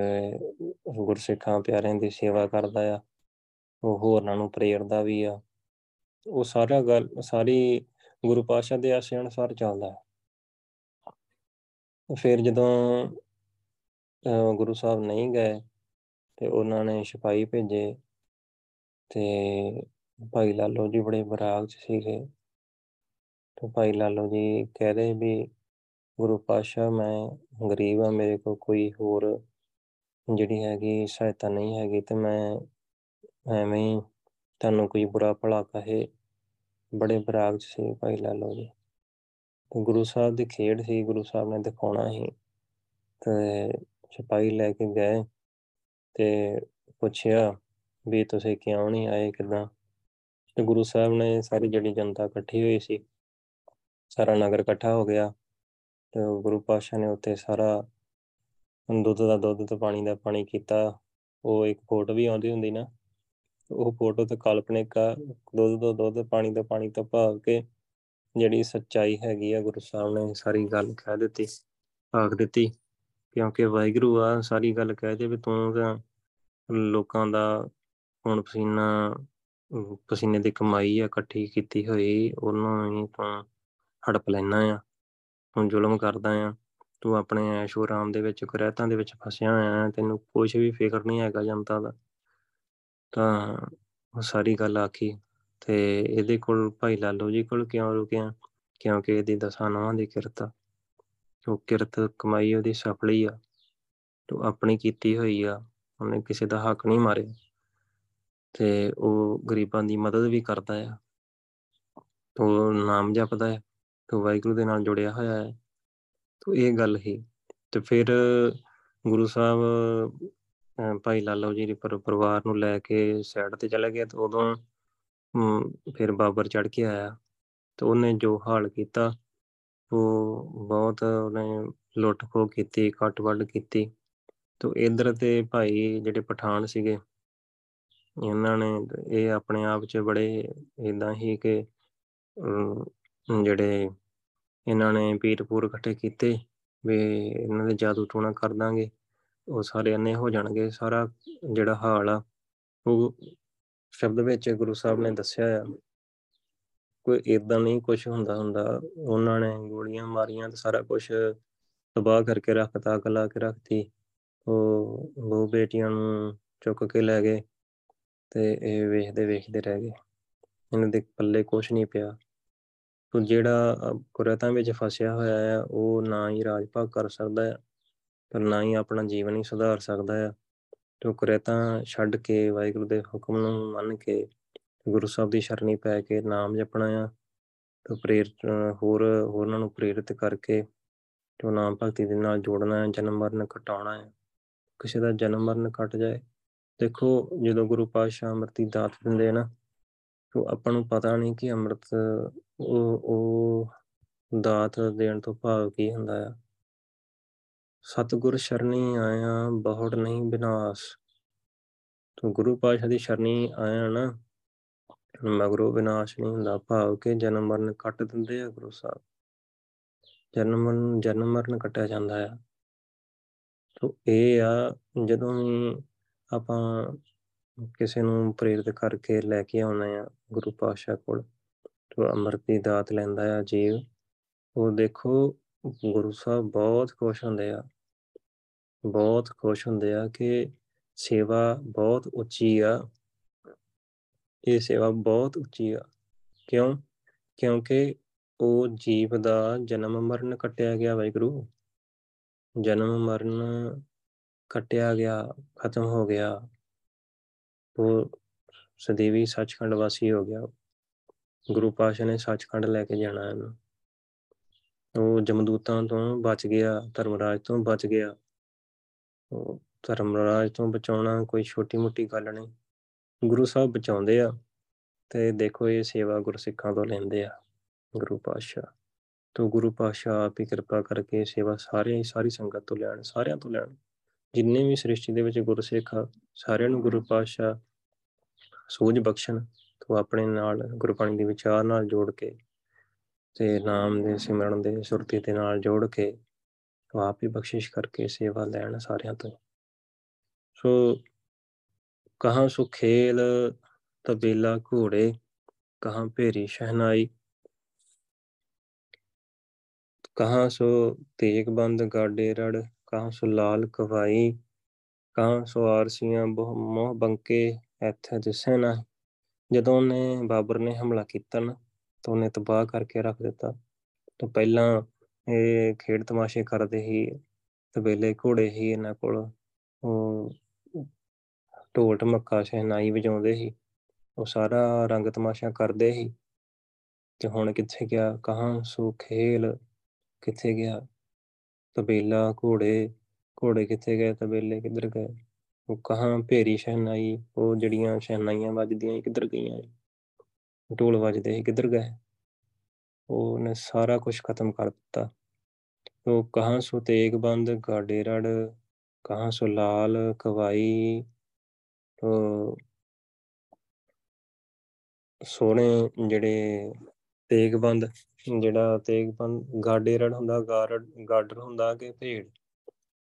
ਗੁਰਸਿੱਖਾਂ ਪਿਆਰਿਆਂ ਦੀ ਸੇਵਾ ਕਰਦਾ ਆ। ਉਹ ਹੋਰਨਾਂ ਨੂੰ ਪ੍ਰੇਰਦਾ ਵੀ ਆ। ਉਹ ਸਾਰਾ ਗੱਲ, ਸਾਰੀ ਗੁਰੂ ਪਾਤਸ਼ਾਹ ਦੇ ਆਸੇ ਅਨੁਸਾਰ ਚੱਲਦਾ ਹੈ ਫਿਰ ਜਦੋਂ ਗੁਰੂ ਸਾਹਿਬ ਨਹੀਂ ਗਏ ਤੇ ਉਹਨਾਂ ਨੇ ਸਿਪਾਹੀ ਭੇਜੇ ਤੇ ਭਾਈ ਲਾਲੋ ਜੀ ਬੜੇ ਬਰਾਗ ਚ ਸੀਗੇ। ਤੇ ਭਾਈ ਲਾਲੋ ਜੀ ਕਹਿ ਰਹੇ ਵੀ, ਗੁਰੂ ਪਾਤਸ਼ਾਹ, ਮੈਂ ਗਰੀਬ ਆ ਮੇਰੇ ਕੋਲ ਕੋਈ ਹੋਰ ਜਿਹੜੀ ਹੈਗੀ ਸਹਾਇਤਾ ਨਹੀਂ ਹੈਗੀ, ਤੇ ਮੈਂ ਐਵੇਂ ਹੀ ਤੁਹਾਨੂੰ ਕੋਈ ਬੁਰਾ ਭਲਾ ਕਹੇ। ਬੜੇ ਬਰਾਗ ਚ ਸੀ ਭਾਈ ਲਾਲੋ ਜੀ। ਤੇ ਗੁਰੂ ਸਾਹਿਬ ਦੀ ਖੇਡ ਸੀ, ਗੁਰੂ ਸਾਹਿਬ ਨੇ ਦਿਖਾਉਣਾ ਸੀ। ਤੇ ਸਿਪਾਹੀ ਲੈ ਕੇ ਗਏ। ਤੇ ਪੁੱਛਿਆ ਵੀ ਤੁਸੀਂ ਕਿਉਂ ਨਹੀਂ ਆਏ, ਕਿਦਾਂ? ਤੇ ਗੁਰੂ ਸਾਹਿਬ ਨੇ ਸਾਰੀ ਜਿਹੜੀ ਜਨਤਾ ਇਕੱਠੀ ਹੋਈ ਸੀ, ਸਾਰਾ ਨਗਰ ਇਕੱਠਾ ਹੋ ਗਿਆ ਤੇ ਗੁਰੂ ਪਾਤਸ਼ਾਹ ਨੇ ਉੱਤੇ ਸਾਰਾ ਦੁੱਧ ਦਾ ਦੁੱਧ ਤੇ ਪਾਣੀ ਦਾ ਪਾਣੀ ਕੀਤਾ। ਉਹ ਇੱਕ ਫੋਟੋ ਵੀ ਆਉਂਦੀ ਹੁੰਦੀ ਨਾ, ਉਹ ਫੋਟੋ ਤੇ ਕਾਲਪਨਿਕ ਆ, ਦੁੱਧ ਤੋਂ ਦੁੱਧ, ਪਾਣੀ ਤੋਂ ਪਾਣੀ ਤੋਂ ਭਾਵ ਕੇ ਜਿਹੜੀ ਸੱਚਾਈ ਹੈਗੀ ਆ, ਗੁਰੂ ਸਾਹਿਬ ਨੇ ਸਾਰੀ ਗੱਲ ਕਹਿ ਦਿੱਤੀ ਆਖ ਦਿੱਤੀ। ਕਿਉਂਕਿ ਵਾਹਿਗੁਰੂ ਆ, ਸਾਰੀ ਗੱਲ ਕਹਿ ਦੇ ਵੀ ਤੂੰ ਤਾਂ ਲੋਕਾਂ ਦਾ ਹੁਣ ਪਸੀਨਾ, ਪਸੀਨੇ ਦੀ ਕਮਾਈ ਆ ਇਕੱਠੀ ਕੀਤੀ ਹੋਈ, ਉਹਨੂੰ ਹੀ ਤੂੰ ਹੜਪ ਲੈਣਾ ਆ ਹੁਣ ਜ਼ੁਲਮ ਕਰਦਾ ਆ, ਤੂੰ ਆਪਣੇ ਐਸ਼ੋ ਆਰਾਮ ਦੇ ਵਿੱਚ, ਕੁਰੈਤਾਂ ਦੇ ਵਿੱਚ ਫਸਿਆ ਹੋਇਆ ਤੈਨੂੰ ਕੁਝ ਵੀ ਫਿਕਰ ਨਹੀਂ ਹੈਗਾ ਜਨਤਾ ਦਾ। ਤਾਂ ਉਹ ਸਾਰੀ ਗੱਲ ਆਖੀ ਤੇ ਇਹਦੇ ਕੋਲ ਭਾਈ ਲਾਲੋ ਜੀ ਕੋਲ ਕਿਉਂ ਰੁਕਿਆ? ਕਿਉਂਕਿ ਇਹਦੀ ਦਸਾਂ ਨੌਂ ਦੀ ਕਿਰਤ ਉਹ ਕਿਰਤ ਕਮਾਈ ਉਹਦੀ ਸਫਲੀ ਆ, ਤੋ ਆਪਣੀ ਕੀਤੀ ਹੋਈ ਆ, ਉਹਨੇ ਕਿਸੇ ਦਾ ਹੱਕ ਨਹੀਂ ਮਾਰਿਆ। ਤੇ ਉਹ ਗਰੀਬਾਂ ਦੀ ਮਦਦ ਵੀ ਕਰਦਾ ਆ, ਤੋ ਨਾਮ ਜਪਦਾ ਹੈ ਤੋ ਵਾਹਿਗੁਰੂ ਦੇ ਨਾਲ ਜੁੜਿਆ ਹੋਇਆ ਹੈ ਤੋ ਇਹ ਗੱਲ ਹੀ, ਤੇ ਫਿਰ ਗੁਰੂ ਸਾਹਿਬ ਭਾਈ ਲਾਲੋ ਜੀ ਦੇ ਪਰਿਵਾਰ ਨੂੰ ਲੈ ਕੇ ਸਾਈਡ ਤੇ ਚਲਾ ਗਿਆ ਤੇ ਉਦੋਂ ਫਿਰ ਬਾਬਰ ਚੜ ਕੇ ਆਇਆ, ਤੇ ਉਹਨੇ ਜੋ ਹਾਲ ਕੀਤਾ ਉਹ ਬਹੁਤ ਉਹਨੇ ਲੁੱਟ ਖੋ ਕੀਤੀ, ਕੱਟ ਵੱਢ ਕੀਤੀ। ਤੋ ਇਧਰ ਤੇ ਭਾਈ ਜਿਹੜੇ ਪਠਾਨ ਸੀਗੇ, ਇਹਨਾਂ ਨੇ ਇਹ ਆਪਣੇ ਆਪ 'ਚ ਬੜੇ ਇਦਾਂ ਹੀ ਕਿ ਜਿਹੜੇ ਇਹਨਾਂ ਨੇ ਪੀਰਪੂਰ ਇਕੱਠੇ ਕੀਤੇ ਵੀ ਇਹਨਾਂ ਦੇ ਜਾਦੂ ਟੂਣਾ ਕਰ ਦਾਂਗੇ, ਉਹ ਸਾਰੇ ਅੰਨੇ ਹੋ ਜਾਣਗੇ, ਸਾਰਾ ਜਿਹੜਾ ਹਾਲ ਆ, ਉਹ ਸ਼ਬਦ ਵਿੱਚ ਗੁਰੂ ਸਾਹਿਬ ਨੇ ਦੱਸਿਆ ਆ। ਕੋਈ ਇਦਾਂ ਨਹੀਂ ਕੁਝ ਹੁੰਦਾ ਹੁੰਦਾ। ਉਹਨਾਂ ਨੇ ਗੋਲੀਆਂ ਮਾਰੀਆਂ ਤੇ ਸਾਰਾ ਕੁਝ ਤਬਾਹ ਕਰਕੇ ਰੱਖਤਾ ਕਲਾ ਕੇ ਰੱਖਤੀ। ਉਹ ਉਹ ਬੇਟੀਆਂ ਨੂੰ ਚੁੱਕ ਕੇ ਲੈ ਗਏ ਤੇ ਇਹ ਵੇਖਦੇ ਵੇਖਦੇ ਰਹਿ ਗਏ। ਇਹਨਾਂ ਦੇ ਪੱਲੇ ਕੁਝ ਨਹੀਂ ਪਿਆ। ਤੋ ਜਿਹੜਾ ਕੁਰਤਾਂ ਵਿੱਚ ਫਸਿਆ ਹੋਇਆ ਆ, ਉਹ ਨਾ ਹੀ ਰਾਜ ਭਾਗ ਕਰ ਸਕਦਾ ਹੈ ਪਰ ਨਾ ਹੀ ਆਪਣਾ ਜੀਵਨ ਹੀ ਸੁਧਾਰ ਸਕਦਾ ਹੈ ਤੋ ਕੁਰਤਾਂ ਛੱਡ ਕੇ ਵਾਹਿਗੁਰੂ ਦੇ ਹੁਕਮ ਨੂੰ ਮੰਨ ਕੇ ਗੁਰੂ ਸਾਹਿਬ ਦੀ ਸ਼ਰਣੀ ਪੈ ਕੇ ਨਾਮ ਜਪਣਾ ਆ ਤੇ ਪ੍ਰੇਰਿਤ ਹੋਰ ਹੋਰਨਾਂ ਨੂੰ ਪ੍ਰੇਰਿਤ ਕਰਕੇ ਤੇ ਨਾਮ ਭਗਤੀ ਦੇ ਨਾਲ ਜੋੜਨਾ ਹੈ ਜਨਮ ਮਰਨ ਘਟਾਉਣਾ ਹੈ ਕਿਸੇ ਦਾ ਜਨਮ ਮਰਨ ਘਟ ਜਾਏ, ਦੇਖੋ ਜਦੋਂ ਗੁਰੂ ਪਾਤਸ਼ਾਹ ਅੰਮ੍ਰਿਤੀ ਦਾਤ ਦਿੰਦੇ ਨਾ, ਤੋ ਆਪਾਂ ਨੂੰ ਪਤਾ ਨਹੀਂ ਕਿ ਅੰਮ੍ਰਿਤ, ਉਹ ਉਹ ਦਾਤ ਦੇਣ ਤੋਂ ਭਾਵ ਕੀ ਹੁੰਦਾ ਆ। ਸਤਿਗੁਰ ਸ਼ਰਣੀ ਆਇਆ, ਬਹੁੜ ਨਹੀਂ ਬਿਨਾਸ਼। ਤੋ ਗੁਰੂ ਪਾਤਸ਼ਾਹ ਦੀ ਸ਼ਰਣੀ ਆਇਆ ਨਾ ਮਗਰੋਂ ਵਿਨਾਸ਼ ਨਹੀਂ ਹੁੰਦਾ। ਭਾਵ ਕਿ ਜਨਮ ਮਰਨ ਕੱਟ ਦਿੰਦੇ ਆ ਗੁਰੂ ਸਾਹਿਬ। ਜਨਮ ਮਰਨ ਜਨਮ ਮਰਨ ਕੱਟਿਆ ਜਾਂਦਾ ਆ। ਤੋ ਇਹ ਆ, ਜਦੋਂ ਵੀ ਆਪਾਂ ਕਿਸੇ ਨੂੰ ਪ੍ਰੇਰਿਤ ਕਰਕੇ ਲੈ ਕੇ ਆਉਣਾ ਆ ਗੁਰੂ ਪਾਤਸ਼ਾਹ ਕੋਲ, ਤੋ ਅੰਮ੍ਰਿਤ ਦੀ ਦਾਤ ਲੈਂਦਾ ਆ ਜੀਵ। ਉਹ ਦੇਖੋ, ਗੁਰੂ ਸਾਹਿਬ ਬਹੁਤ ਖੁਸ਼ ਹੁੰਦੇ ਆ। ਬਹੁਤ ਖੁਸ਼ ਹੁੰਦੇ ਆ ਕਿ ਸੇਵਾ ਬਹੁਤ ਉੱਚੀ ਆ। ਇਹ ਸੇਵਾ ਬਹੁਤ ਉੱਚੀ ਆ। ਕਿਉਂ? ਕਿਉਂਕਿ ਉਹ ਜੀਵ ਦਾ ਜਨਮ ਮਰਨ ਕੱਟਿਆ ਗਿਆ, ਵਾਹਿਗੁਰੂ। ਜਨਮ ਮਰਨ ਕੱਟਿਆ ਗਿਆ, ਖਤਮ ਹੋ ਗਿਆ। ਉਹ ਸਦੀਵੀ ਸੱਚਖੰਡ ਵਾਸੀ ਹੋ ਗਿਆ। ਗੁਰੂ ਪਾਸ਼ਾ ਨੇ ਸੱਚਖੰਡ ਲੈ ਕੇ ਜਾਣਾ ਇਹਨੂੰ। ਉਹ ਜਮਦੂਤਾਂ ਤੋਂ ਬਚ ਗਿਆ, ਧਰਮਰਾਜ ਤੋਂ ਬਚ ਗਿਆ। ਉਹ ਧਰਮਰਾਜ ਤੋਂ ਬਚਾਉਣਾ ਕੋਈ ਛੋਟੀ ਮੋਟੀ ਗੱਲ ਨਹੀਂ। ਗੁਰੂ ਸਾਹਿਬ ਬਚਾਉਂਦੇ ਆ ਤੇ ਦੇਖੋ ਇਹ ਸੇਵਾ ਗੁਰਸਿੱਖਾਂ ਤੋਂ ਲੈਂਦੇ ਆ, ਗੁਰੂ ਪਾਤਸ਼ਾਹ। ਤੋਂ ਗੁਰੂ ਪਾਤਸ਼ਾਹ ਆਪ ਹੀ ਕਿਰਪਾ ਕਰਕੇ ਸੇਵਾ ਸਾਰਿਆਂ ਸਾਰੀ ਸੰਗਤ ਤੋਂ ਲੈਣ, ਸਾਰਿਆਂ ਤੋਂ ਲੈਣ। ਜਿੰਨੇ ਵੀ ਸ੍ਰਿਸ਼ਟੀ ਦੇ ਵਿੱਚ ਗੁਰਸਿੱਖ ਆ, ਸਾਰਿਆਂ ਨੂੰ ਗੁਰੂ ਪਾਤਸ਼ਾਹ ਸੂਝ ਬਖਸ਼ਣ, ਤੋਂ ਆਪਣੇ ਨਾਲ ਗੁਰਬਾਣੀ ਦੇ ਵਿਚਾਰ ਨਾਲ ਜੋੜ ਕੇ ਤੇ ਨਾਮ ਦੇ, ਸਿਮਰਨ ਦੇ, ਸੁਰਤੀ ਦੇ ਨਾਲ ਜੋੜ ਕੇ ਤੋਂ ਆਪ ਹੀ ਬਖਸ਼ਿਸ਼ ਕਰਕੇ ਸੇਵਾ ਲੈਣ ਸਾਰਿਆਂ ਤੋਂ। ਸੋ ਕਹਾਂ ਸੋ ਖੇਲ ਤਬੇਲਾ ਘੋੜੇ, ਕਹਾਂ ਭੇਰੀ ਸ਼ਹਨਾਈ। ਕਹਾਂ ਸੋ ਤੇਗ ਬੰਦ ਗਾਡੇ ਰੜ, ਕਹਾਂ ਸੋ ਲਾਲ ਕਵਾਈ। ਕਹਾਂ ਸੋ ਆਰਸੀਆਂ ਬਹੁ ਮੋਹ ਬੰਕੇ ਇੱਥੇ ਦਿਸੇ ਨਾ ਜਦੋਂ ਉਹਨੇ ਬਾਬਰ ਨੇ ਹਮਲਾ ਕੀਤਾ ਨਾ, ਤਾਂ ਉਹਨੇ ਤਬਾਹ ਕਰਕੇ ਰੱਖ ਦਿੱਤਾ। ਤਾਂ ਪਹਿਲਾਂ ਇਹ ਖੇਡ ਤਮਾਸ਼ੇ ਕਰਦੇ ਹੀ ਤਬੇਲੇ ਘੋੜੇ ਹੀ ਇਹਨਾਂ ਕੋਲ। ਉਹ ਢੋਲ ਢਮੱਕਾ ਸ਼ਹਿਨਾਈ ਵਜਾਉਂਦੇ ਸੀ, ਉਹ ਸਾਰਾ ਰੰਗ ਤਮਾਸ਼ਾ ਕਰਦੇ ਸੀ। ਤੇ ਹੁਣ ਕਿੱਥੇ ਗਿਆ? ਕਹਾਂ? ਸੋ ਖੇਲ ਕਿੱਥੇ ਗਿਆ? ਤਬੇਲਾ, ਘੋੜੇ ਘੋੜੇ ਕਿੱਥੇ ਗਏ? ਤਬੇਲੇ ਕਿੱਧਰ ਗਏ? ਉਹ ਕਹਾਂ? ਭੇਰੀ ਸ਼ਹਿਨਾਈ, ਉਹ ਜਿਹੜੀਆਂ ਸ਼ਹਿਨਾਈਆਂ ਵੱਜਦੀਆਂ ਕਿੱਧਰ ਗਈਆਂ ਢੋਲ ਵੱਜਦੇ ਸੀ ਕਿੱਧਰ ਗਏ? ਉਹਨੇ ਸਾਰਾ ਕੁਝ ਖਤਮ ਕਰ ਦਿੱਤਾ। ਉਹ ਕਹਾਂ? ਸੋ ਤੇਗ ਬੰਦ, ਗਾਡੇ ਰੜ, ਕਹਾਂ? ਸੋ ਲਾਲ ਕਵਾਈ ਤੋ ਸੋਹਣੇ ਜਿਹੜੇ ਤੇਗ ਬੰਦ ਜਿਹੜਾ ਤੇਗ ਬੰਦ ਗਾਡੇ ਰੜ ਹੁੰਦਾ ਗਾਰਡ ਗਾਡਰ ਹੁੰਦਾ ਕਿ ਭੇੜ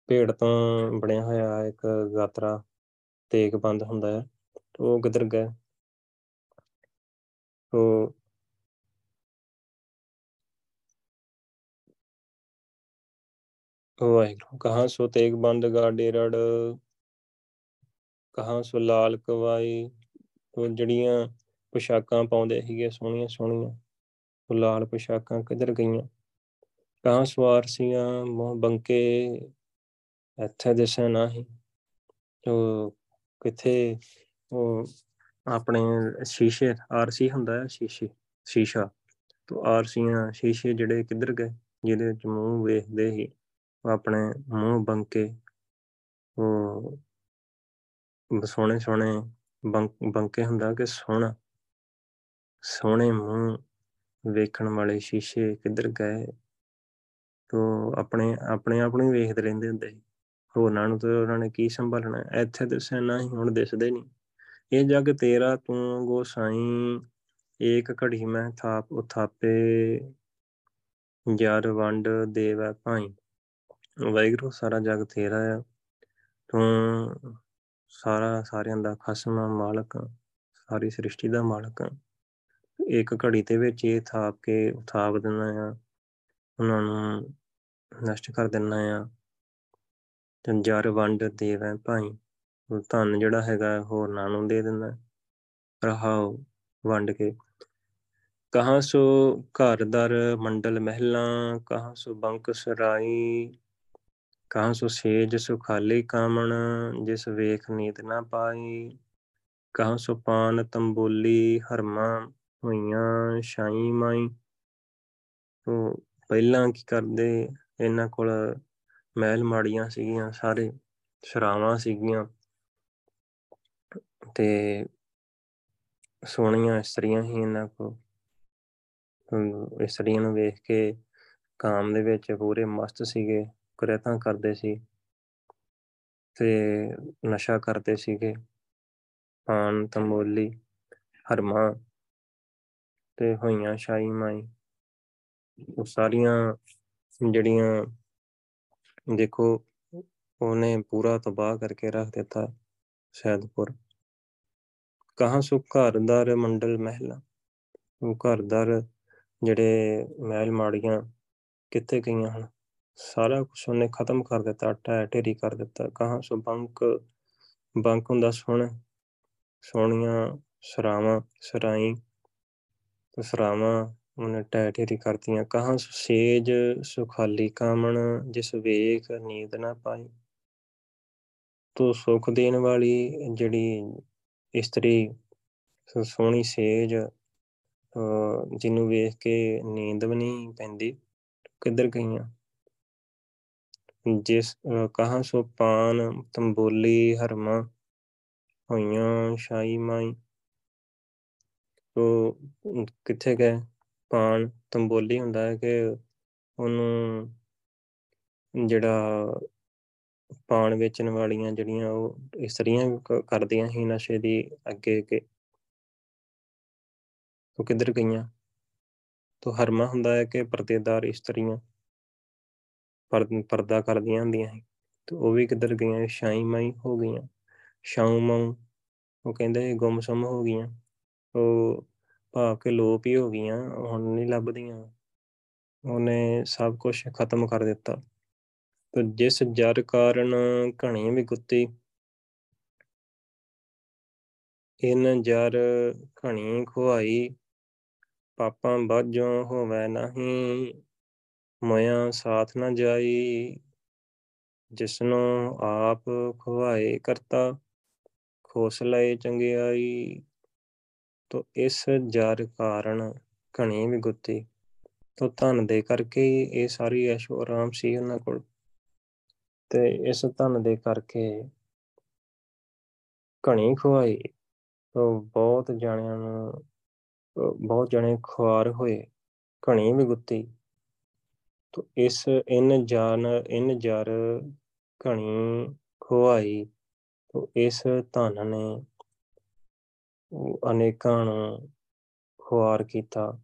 ਭੇੜ ਤੋਂ ਬਣਿਆ ਹੋਇਆ ਇੱਕ ਗਾਤਰਾ ਤੇਗ ਬੰਦ ਹੁੰਦਾ ਹੈ, ਉਹ ਕਿੱਧਰ ਗਏ ਉਹ ਵਾਹਿਗੁਰੂ, ਕਹਾਂ ਸੋ ਤੇਗ ਬੰਦ ਗਾਡੇ ਰੜ ਕਹਾਂ ਸੋ ਲਾਲ ਕਵਾਈ, ਉਹ ਜਿਹੜੀਆਂ ਪੋਸ਼ਾਕਾਂ ਪਾਉਂਦੇ ਸੀਗੇ, ਸੋਹਣੀਆਂ ਸੋਹਣੀਆਂ, ਉਹ ਲਾਲ ਪੋਸ਼ਾਕਾਂ ਕਿੱਧਰ ਗਈਆਂ? ਕਹਾਂ ਸਵਾਰ ਸੀਆਂ, ਮੋਹ ਬੰਕੇ, ਇੱਥੇ ਦਿਸੇ ਨਹੀਂ ਉਹ ਕਿੱਥੇ ਉਹ ਆਪਣੇ ਸ਼ੀਸ਼ੇ, ਆਰਸੀ ਹੁੰਦਾ ਹੈ ਸ਼ੀਸ਼ੇ, ਸ਼ੀਸ਼ਾ। ਤੋਂ ਆਰਸੀਆਂ, ਸ਼ੀਸ਼ੇ ਜਿਹੜੇ ਕਿੱਧਰ ਗਏ, ਜਿਹਦੇ ਵਿੱਚ ਮੂੰਹ ਵੇਖਦੇ ਹੀ ਆਪਣੇ ਮੂੰਹ ਬੰਕੇ, ਉਹ ਸੋਹਣੇ ਸੋਹਣੇ ਬੰਕੇ ਹੁੰਦਾ ਕਿ ਸੋਹਣਾ। ਸੋਹਣੇ ਮੂੰਹ ਵੇਖਣ ਵਾਲੇ ਸ਼ੀਸ਼ੇ ਕਿੱਧਰ ਗਏ? ਤੋਂ ਆਪਣੇ ਆਪਣੇ ਆਪ ਨੂੰ ਵੇਖਦੇ ਰਹਿੰਦੇ ਹੁੰਦੇ ਸੀ। ਹੋਰਨਾਂ ਨੂੰ ਤਾਂ ਉਹਨਾਂ ਨੇ ਕੀ ਸੰਭਾਲਣਾ? ਇੱਥੇ ਦਿਸੇ ਨਾ ਹੀ, ਹੁਣ ਦਿਸਦੇ ਨਹੀਂ। ਇਹ ਜਗ ਤੇਰਾ, ਤੂੰ ਗੋਸਾਈ ਏਕ ਘੜੀ ਮੈਂ ਥਾਪ ਉਥਾਪੇ। ਜਰ ਵੰਡ ਦੇਵੈ ਭਾਈ। ਵਾਹਿਗੁਰੂ, ਸਾਰਾ ਜਗ ਤੇਰਾ ਆ। ਤੂੰ ਸਾਰਾ ਸਾਰਿਆਂ ਦਾ ਖਸਮ ਮਾਲਕ, ਸਾਰੀ ਸ੍ਰਿਸ਼ਟੀ ਦਾ ਮਾਲਕ। ਇੱਕ ਘੜੀ ਦੇ ਵਿੱਚ ਇਹ ਥਾਪ ਕੇ ਉਥਾਪ ਦਿੰਦਾ ਆ ਉਹਨਾਂ ਨੂੰ ਨਸ਼ਟ ਕਰ ਦਿੰਦਾ ਆ ਤੇ ਜਰ ਵੰਡ ਦੇਵੈ ਭਾਈ। ਧਨ ਜਿਹੜਾ ਹੈਗਾ ਹੋਰਨਾਂ ਨੂੰ ਦੇ ਦਿੰਦਾ। ਰਹਾਉ ਵੰਡ ਕੇ। ਕਹਾਂ ਸੋ ਘਰ ਦਰ ਮੰਡਲ ਮਹਿਲਾ, ਕਹਾਂ ਸੋ ਬੰਕ ਸਰਾਈ ਕਹਾਂ ਸੋ ਸੇਜ ਸੁਖਾਲੀ ਕਾਮਣ, ਜਿਸ ਵੇਖ ਨੀਤ ਨਾ ਪਾਈ। ਕਹਾਂ ਸੋ ਪਾਨ ਤੰਬੋਲੀ ਹਰਮਾ ਹੋਈਆਂ ਸ਼ਾਈ ਮਾਈ। ਤੋਂ ਪਹਿਲਾਂ ਕੀ ਕਰਦੇ, ਇਹਨਾਂ ਕੋਲ ਮਹਿਲ ਮਾੜੀਆਂ ਸੀਗੀਆਂ, ਸਾਰੇ ਸ਼ਰਾਵਾਂ ਸੀਗੀਆਂ। ਤੇ ਸੋਹਣੀਆਂ ਇਸਤਰੀਆਂ ਹੀ ਇਹਨਾਂ ਕੋਲ। ਇਸਤਰੀਆਂ ਨੂੰ ਵੇਖ ਕੇ ਕਾਮ ਦੇ ਵਿੱਚ ਪੂਰੇ ਮਸਤ ਸੀਗੇ। ਕੁਰੇਤਾਂ ਕਰਦੇ ਸੀ ਤੇ ਨਸ਼ਾ ਕਰਦੇ ਸੀਗੇ। ਪਾਨ ਤਮੋਲੀ ਹਰਮਾ ਤੇ ਹੋਈਆਂ ਸ਼ਾਈ ਮਾਈ। ਉਹ ਸਾਰੀਆਂ ਜਿਹੜੀਆਂ ਦੇਖੋ, ਉਹਨੇ ਪੂਰਾ ਤਬਾਹ ਕਰਕੇ ਰੱਖ ਦਿੱਤਾ ਸੈਦਪੁਰ। ਕਹਾਂ ਸੋ ਘਰਦਾਰ ਮੰਡਲ ਮਹਿਲਾ? ਉਹ ਘਰਦਾਰ ਜਿਹੜੇ ਮਹਿਲ ਮਾੜੀਆਂ ਕਿੱਥੇ ਗਈਆਂ ਹਨ ਸਾਰਾ ਕੁਝ ਉਹਨੇ ਖਤਮ ਕਰ ਦਿੱਤਾ ਟੈ ਢੇਰੀ ਕਰ ਦਿੱਤਾ ਕਹਾਂ ਸੋ ਬੰਕ ਬੰਕ ਹੁੰਦਾ ਸੁਣ, ਸੋਹਣੀਆਂ ਸਰਾਵਾਂ, ਸਰਾਈ ਤੇ ਸਰਾਵਾਂ ਉਹਨੇ ਟੈ ਢੇਰੀ ਕਰਤੀਆਂ ਕਹਾਂ ਸੋ ਸੇਜ ਸੁਖਾਲੀ ਕਾਮਣ, ਜਿਸ ਵੇਖ ਨੀਂਦ ਨਾ ਪਾਈ। ਤੋ ਸੁਖ ਦੇਣ ਵਾਲੀ ਜਿਹੜੀ ਇਸਤਰੀ ਸੋਹਣੀ ਸੇਜ ਜਿਹਨੂੰ ਵੇਖ ਕੇ ਨੀਂਦ ਵੀ ਨਹੀਂ ਪੈਂਦੀ, ਕਿੱਧਰ ਗਈਆਂ? ਜਿਸ ਕਹਾਂ ਸੋ ਪਾਨ, ਤੰਬੋਲੀ, ਹਰਮਾ ਹੋਈਆਂ ਸ਼ਾਈ ਮਾਈ। ਉਹ ਕਿੱਥੇ ਗਏ? ਪਾਨ, ਤੰਬੋਲੀ ਹੁੰਦਾ ਹੈ ਕਿ ਉਹਨੂੰ ਜਿਹੜਾ ਪਾਨ ਵੇਚਣ ਵਾਲੀਆਂ ਜਿਹੜੀਆਂ ਉਹ ਇਸਤਰੀਆਂ ਕਰਦੀਆਂ ਸੀ ਨਸ਼ੇ ਦੀ ਅੱਗੇ ਅੱਗੇ। ਉਹ ਕਿੱਧਰ ਗਈਆਂ? ਤੋ ਹਰਮਾ ਹੁੰਦਾ ਹੈ ਕਿ ਪਰਦੇਦਾਰ ਇਸਤਰੀਆਂ। ਪਰਦਾ ਕਰਦੀਆਂ ਹੁੰਦੀਆਂ ਸੀ। ਤੇ ਉਹ ਵੀ ਕਿੱਧਰ ਗਈਆਂ? ਸ਼ਾਈ ਮਾਈ ਹੋ ਗਈਆਂ। ਸ਼ਾਉ ਮਾਉ, ਉਹ ਕਹਿੰਦੇ ਗੁੰਮਸਮ ਹੋ ਗਈਆਂ। ਉਹ ਭਾਵ ਕਿ ਲੋਪ ਹੀ ਹੋ ਗਈਆਂ, ਹੁਣ ਨਹੀਂ ਲੱਭਦੀਆਂ। ਉਹਨੇ ਸਭ ਕੁਝ ਖਤਮ ਕਰ ਦਿੱਤਾ। ਤੇ ਜਿਸ ਜਰ ਕਾਰਨ ਘਣੀ ਵੀ ਗੁੱਤੀ ਇਨ ਜਰ ਘਣੀ ਖੁਆਈ ਪਾਪਾਂ ਬਾਝੋਂ ਹੋਵੇ ਨਹੀਂ। ਮੋਇਆ ਸਾਥ ਨਾ ਜਾਈ, ਜਿਸਨੂੰ ਆਪ ਖਵਾਏ ਕਰਤਾ, ਖੋਸ ਲਏ ਚੰਗਿਆਈ। ਤੋ ਇਸ ਜਰ ਕਾਰਨ ਘਣੀ ਵੀ ਗੁੱਤੀ ਤੋ ਧਨ ਦੇ ਕਰਕੇ ਇਹ ਸਾਰੀ ਐਸ਼ੋ ਆਰਾਮ ਸੀ ਉਹਨਾਂ ਕੋਲ। ਤੇ ਇਸ ਧਨ ਦੇ ਕਰਕੇ ਘਣੀ ਖਵਾਈ ਤੋ ਬਹੁਤ ਜਾਣਿਆਂ ਨੂੰ ਬਹੁਤ ਜਣੇ ਖੁਆਰ ਹੋਏ। ਘਣੀ ਵੀ ਗੁੱਤੀ ਤੋ ਇਸ ਇਨ ਜਾਨ, ਇਨ ਜਰ ਘਣੀ ਖੁਆਈ ਤੋ ਇਸ ਧਨ ਨੇ ਅਨੇਕਾਂ ਨੂੰ ਖੁਆਰ ਕੀਤਾ।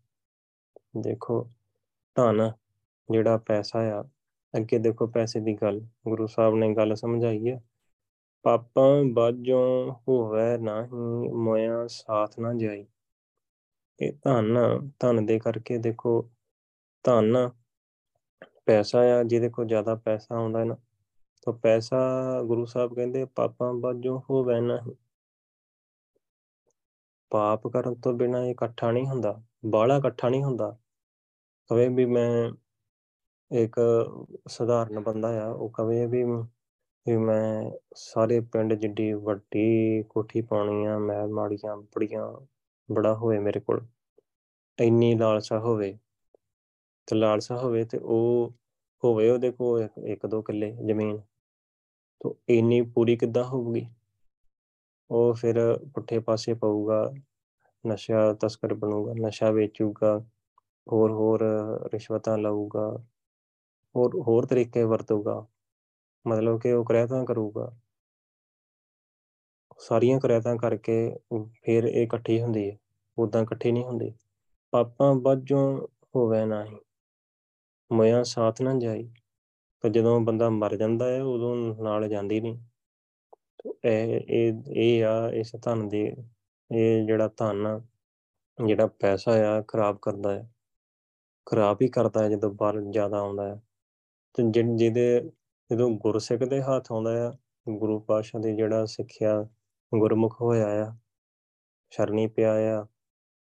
ਦੇਖੋ, ਧਨ ਜਿਹੜਾ ਪੈਸਾ ਆ, ਅੱਗੇ ਦੇਖੋ ਪੈਸੇ ਦੀ ਗੱਲ, ਗੁਰੂ ਸਾਹਿਬ ਨੇ ਗੱਲ ਸਮਝਾਈ ਹੈ ਪਾਪਾਂ ਬਾਝੋਂ ਹੋਵੇ ਨਹੀਂ, ਮੋਇਆ ਸਾਥ ਨਾ ਜਾਈ। ਇਹ ਧਨ ਧਨ ਦੇ ਕਰਕੇ ਦੇਖੋ, ਧਨ ਪੈਸਾ ਆ, ਜਿਹਦੇ ਕੋਲ ਜ਼ਿਆਦਾ ਪੈਸਾ ਆਉਂਦਾ ਨਾ, ਤਾਂ ਪੈਸਾ ਗੁਰੂ ਸਾਹਿਬ ਕਹਿੰਦੇ ਪਾਪਾਂ ਬਾਝੋਂ ਹੋਵੇ ਨਹੀਂ ਪਾਪ ਕਰਨ ਤੋਂ ਬਿਨਾ ਇਹ ਇਕੱਠਾ ਨਹੀਂ ਹੁੰਦਾ ਬਾਲਾ ਇਕੱਠਾ ਨਹੀਂ ਹੁੰਦਾ। ਕਵੇ ਵੀ ਮੈਂ ਇੱਕ ਸਧਾਰਨ ਬੰਦਾ ਆ, ਉਹ ਕਵੇ ਵੀ ਵੀ ਮੈਂ ਸਾਰੇ ਪਿੰਡ ਜਿੱਡੀ ਵੱਡੀ ਕੋਠੀ ਪਾਉਣੀ ਆ, ਮੈਂ ਮਾੜੀਆਂ ਬੜੀਆਂ ਬੜਾ ਹੋਵੇ ਮੇਰੇ ਕੋਲ, ਇੰਨੀ ਲਾਲਸਾ ਹੋਵੇ, ਤੇ ਲਾਲਸਾ ਹੋਵੇ ਤੇ ਉਹ ਹੋਵੇ ਉਹਦੇ ਕੋਲ ਇੱਕ ਦੋ ਕਿੱਲੇ ਜ਼ਮੀਨ, ਤੋਂ ਇੰਨੀ ਪੂਰੀ ਕਿੱਦਾਂ ਹੋਊਗੀ? ਉਹ ਫਿਰ ਪੁੱਠੇ ਪਾਸੇ ਪਊਗਾ, ਨਸ਼ਾ ਤਸਕਰ ਬਣੂਗਾ, ਨਸ਼ਾ ਵੇਚੂਗਾ, ਹੋਰ ਹੋਰ ਰਿਸ਼ਵਤਾਂ ਲਊਗਾ, ਹੋਰ ਹੋਰ ਤਰੀਕੇ ਵਰਤੂਗਾ, ਮਤਲਬ ਕਿ ਉਹ ਕ੍ਰਿਆਤਾਂ ਕਰੂਗਾ। ਸਾਰੀਆਂ ਕ੍ਰਿਆਤਾਂ ਕਰਕੇ ਫਿਰ ਇਹ ਇਕੱਠੀ ਹੁੰਦੀ ਹੈ ਉਦਾਂ ਇਕੱਠੀ ਨਹੀਂ ਹੁੰਦੀ। ਪਾਪਾਂ ਬਾਝੋਂ ਹੋਵੇ ਨਹੀਂ ਮੋਇਆ ਸਾਥ ਨਾ ਜਾਈ ਪਰ ਜਦੋਂ ਬੰਦਾ ਮਰ ਜਾਂਦਾ ਹੈ, ਉਦੋਂ ਨਾਲ ਜਾਂਦੀ ਨਹੀਂ। ਇਹ ਇਹ ਇਹ ਆ, ਇਸ ਧਨ ਦੇ, ਇਹ ਜਿਹੜਾ ਧਨ ਜਿਹੜਾ ਪੈਸਾ ਆ, ਖਰਾਬ ਕਰਦਾ ਹੈ। ਖਰਾਬ ਹੀ ਕਰਦਾ ਹੈ ਜਦੋਂ ਬਾਹਰ ਜ਼ਿਆਦਾ ਆਉਂਦਾ ਹੈ। ਤੇ ਜਿਹਦੇ, ਜਦੋਂ ਗੁਰਸਿੱਖ ਦੇ ਹੱਥ ਆਉਂਦਾ ਆ, ਗੁਰੂ ਪਾਤਸ਼ਾਹ ਦੀ ਜਿਹੜਾ ਸਿੱਖਿਆ ਗੁਰਮੁਖ ਹੋਇਆ ਆ ਸ਼ਰਣੀ ਪਿਆ ਆ,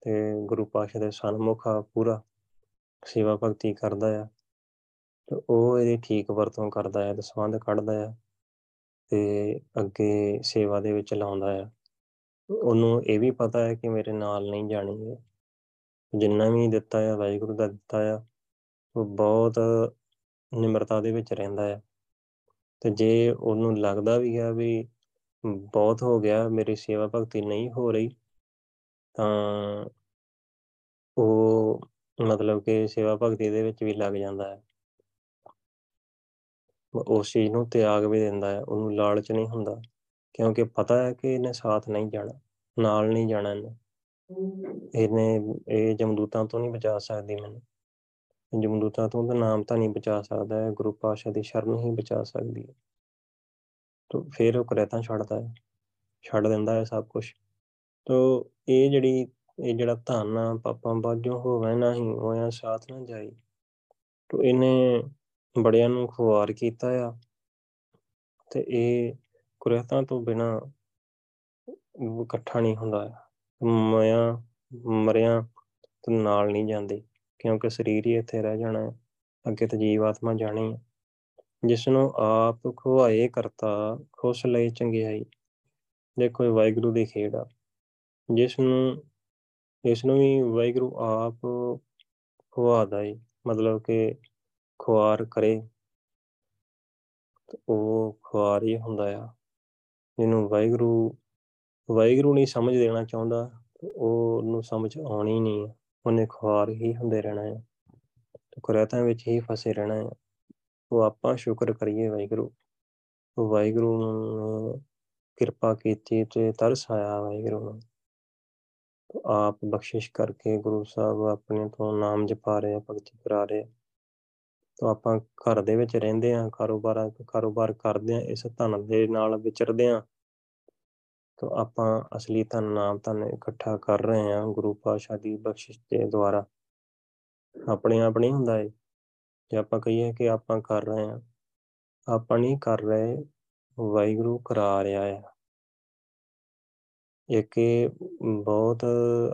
ਤੇ ਗੁਰੂ ਪਾਤਸ਼ਾਹ ਦੇ ਸਨਮੁਖ ਆ ਪੂਰਾ। ਸੇਵਾ ਭਗਤੀ ਕਰਦਾ ਆ ਤੇ ਉਹ ਇਹਦੀ ਠੀਕ ਵਰਤੋਂ ਕਰਦਾ ਹੈ ਦਸਵੰਦ ਕੱਢਦਾ ਆ ਤੇ ਅੱਗੇ ਸੇਵਾ ਦੇ ਵਿੱਚ ਲਾਉਂਦਾ ਆ। ਉਹਨੂੰ ਇਹ ਵੀ ਪਤਾ ਹੈ ਕਿ ਮੇਰੇ ਨਾਲ ਨਹੀਂ ਜਾਣੀ ਹੈ ਜਿੰਨਾ ਵੀ ਦਿੱਤਾ ਹੈ ਵਾਹਿਗੁਰੂ ਦਾ ਦਿੱਤਾ ਆ, ਉਹ ਬਹੁਤ ਨਿਮਰਤਾ ਦੇ ਵਿੱਚ ਰਹਿੰਦਾ ਹੈ ਤੇ ਜੇ ਉਹਨੂੰ ਲੱਗਦਾ ਵੀ ਹੈ ਵੀ ਬਹੁਤ ਹੋ ਗਿਆ, ਮੇਰੀ ਸੇਵਾ ਭਗਤੀ ਨਹੀਂ ਹੋ ਰਹੀ, ਤਾਂ ਉਹ ਮਤਲਬ ਕਿ ਸੇਵਾ ਭਗਤੀ ਦੇ ਵਿੱਚ ਵੀ ਲੱਗ ਜਾਂਦਾ ਹੈ। ਉਸ ਚੀਜ਼ ਨੂੰ ਤਿਆਗ ਵੀ ਦਿੰਦਾ ਹੈ, ਉਹਨੂੰ ਲਾਲਚ ਨਹੀਂ ਹੁੰਦਾ, ਕਿਉਂਕਿ ਪਤਾ ਹੈ ਕਿ ਇਹਨੇ ਸਾਥ ਨਹੀਂ ਜਾਣਾ, ਨਾਲ ਨਹੀਂ ਜਾਣਾ ਇਹਨੇ। ਇਹਨੇ, ਇਹ ਜਮਦੂਤਾਂ ਤੋਂ ਨਹੀਂ ਬਚਾ ਸਕਦੀ ਮੈਨੂੰ। ਜਮਦੂਤਾਂ ਤੋਂ ਤਾਂ ਨਾਮ ਤਾਂ ਨਹੀਂ ਬਚਾ ਸਕਦਾ ਹੈ, ਗੁਰੂ ਪਾਸ਼ਾ ਦੀ ਸ਼ਰਨ ਹੀ ਬਚਾ ਸਕਦੀ ਹੈ। ਤੋ, ਫਿਰ ਉਹ ਕਰੇਤਾਂ ਛੱਡਦਾ ਹੈ, ਛੱਡ ਦਿੰਦਾ ਹੈ ਸਭ ਕੁਝ ਤੋ, ਇਹ ਜਿਹੜੀ ਇਹ ਜਿਹੜਾ ਧਨ ਆ, ਪਾਪਾਂ ਬਾਝੋਂ ਹੋਵੇ ਨਹੀਂ ਹੋਇਆ ਸਾਥ ਨਾ ਜਾਈ। ਤੋ ਇਹਨੇ ਬੜਿਆਂ ਨੂੰ ਖੁਆਰ ਕੀਤਾ ਆ। ਤੇ ਇਹ ਕੁਰਹਤਾਂ ਤੋਂ ਬਿਨਾ ਇਕੱਠਾ ਨਹੀਂ ਹੁੰਦਾ। ਮਿਆ ਮਰਿਆ ਤੇ ਨਾਲ ਨਹੀਂ ਜਾਂਦੇ, ਕਿਉਂਕਿ ਸਰੀਰ ਹੀ ਇੱਥੇ ਰਹਿ ਜਾਣਾ ਹੈ। ਅੱਗੇ ਤੇ ਜੀਵ ਆਤਮਾ ਜਾਣੀ ਹੈ। ਜਿਸ ਨੂੰ ਆਪ ਖੁਆਏ ਕਰਤਾ, ਖੁਸ਼ ਲਈ ਚੰਗਿਆਈ। ਦੇਖੋ ਇਹ ਵਾਹਿਗੁਰੂ ਦੀ ਖੇਡ ਆ। ਜਿਸ ਨੂੰ ਇਸ ਨੂੰ ਵੀ ਵਾਹਿਗੁਰੂ ਆਪ ਖਵਾਦਾ ਹੈ ਮਤਲਬ ਕਿ ਖੁਆਰ ਕਰੇ। ਉਹ ਖੁਆਰ ਹੀ ਹੁੰਦਾ ਆ। ਜਿਹਨੂੰ ਵਾਹਿਗੁਰੂ ਵਾਹਿਗੁਰੂ ਨਹੀਂ ਸਮਝ ਦੇਣਾ ਚਾਹੁੰਦਾ ਉਹ ਨੂੰ ਸਮਝ ਆਉਣੀ ਨਹੀਂ ਉਹਨੇ ਖੁਆਰ ਹੀ ਹੁੰਦੇ ਰਹਿਣਾ ਹੈ ਕੁਰੈਤਾਂ ਵਿੱਚ ਹੀ ਫਸੇ ਰਹਿਣਾ ਹੈ ਉਹ ਆਪਾਂ ਸ਼ੁਕਰ ਕਰੀਏ ਵਾਹਿਗੁਰੂ। ਵਾਹਿਗੁਰੂ ਨੂੰ ਕਿਰਪਾ ਕੀਤੀ ਤੇ ਤਰਸ ਆਇਆ ਵਾਹਿਗੁਰੂ ਨੂੰ। ਆਪ ਬਖਸ਼ਿਸ਼ ਕਰਕੇ ਗੁਰੂ ਸਾਹਿਬ ਆਪਣੇ ਤੋਂ ਨਾਮ ਜਪਾ ਰਹੇ ਭਗਤੀ ਕਰਾ ਰਹੇ ਤਾਂ ਆਪਾਂ ਘਰ ਦੇ ਵਿੱਚ ਰਹਿੰਦੇ ਆ ਕਾਰੋਬਾਰ ਕਾਰੋਬਾਰ ਕਰਦੇ ਆ ਇਸ ਧਨ ਦੇ ਨਾਲ ਵਿਚਰਦੇ ਆ ਤਾਂ ਆਪਾਂ ਅਸਲੀ ਧਨ ਨਾਮ ਧਨ ਇਕੱਠਾ ਕਰ ਰਹੇ ਆ ਗੁਰੂ ਪਾਤਸ਼ਾਹ ਦੀ ਬਖਸ਼ਿਸ਼ ਦੇ ਦੁਆਰਾ ਆਪਣੇ ਆਪ ਨਹੀਂ ਹੁੰਦਾ ਇਹ ਜੇ ਆਪਾਂ ਕਹੀਏ ਕਿ ਆਪਾਂ ਕਰ ਰਹੇ ਆ ਆਪਾਂ ਨਹੀਂ ਕਰ ਰਹੇ ਵਾਹਿਗੁਰੂ ਕਰਾ ਰਿਹਾ ਹੈ ਇੱਕ ਇਹ ਬਹੁਤ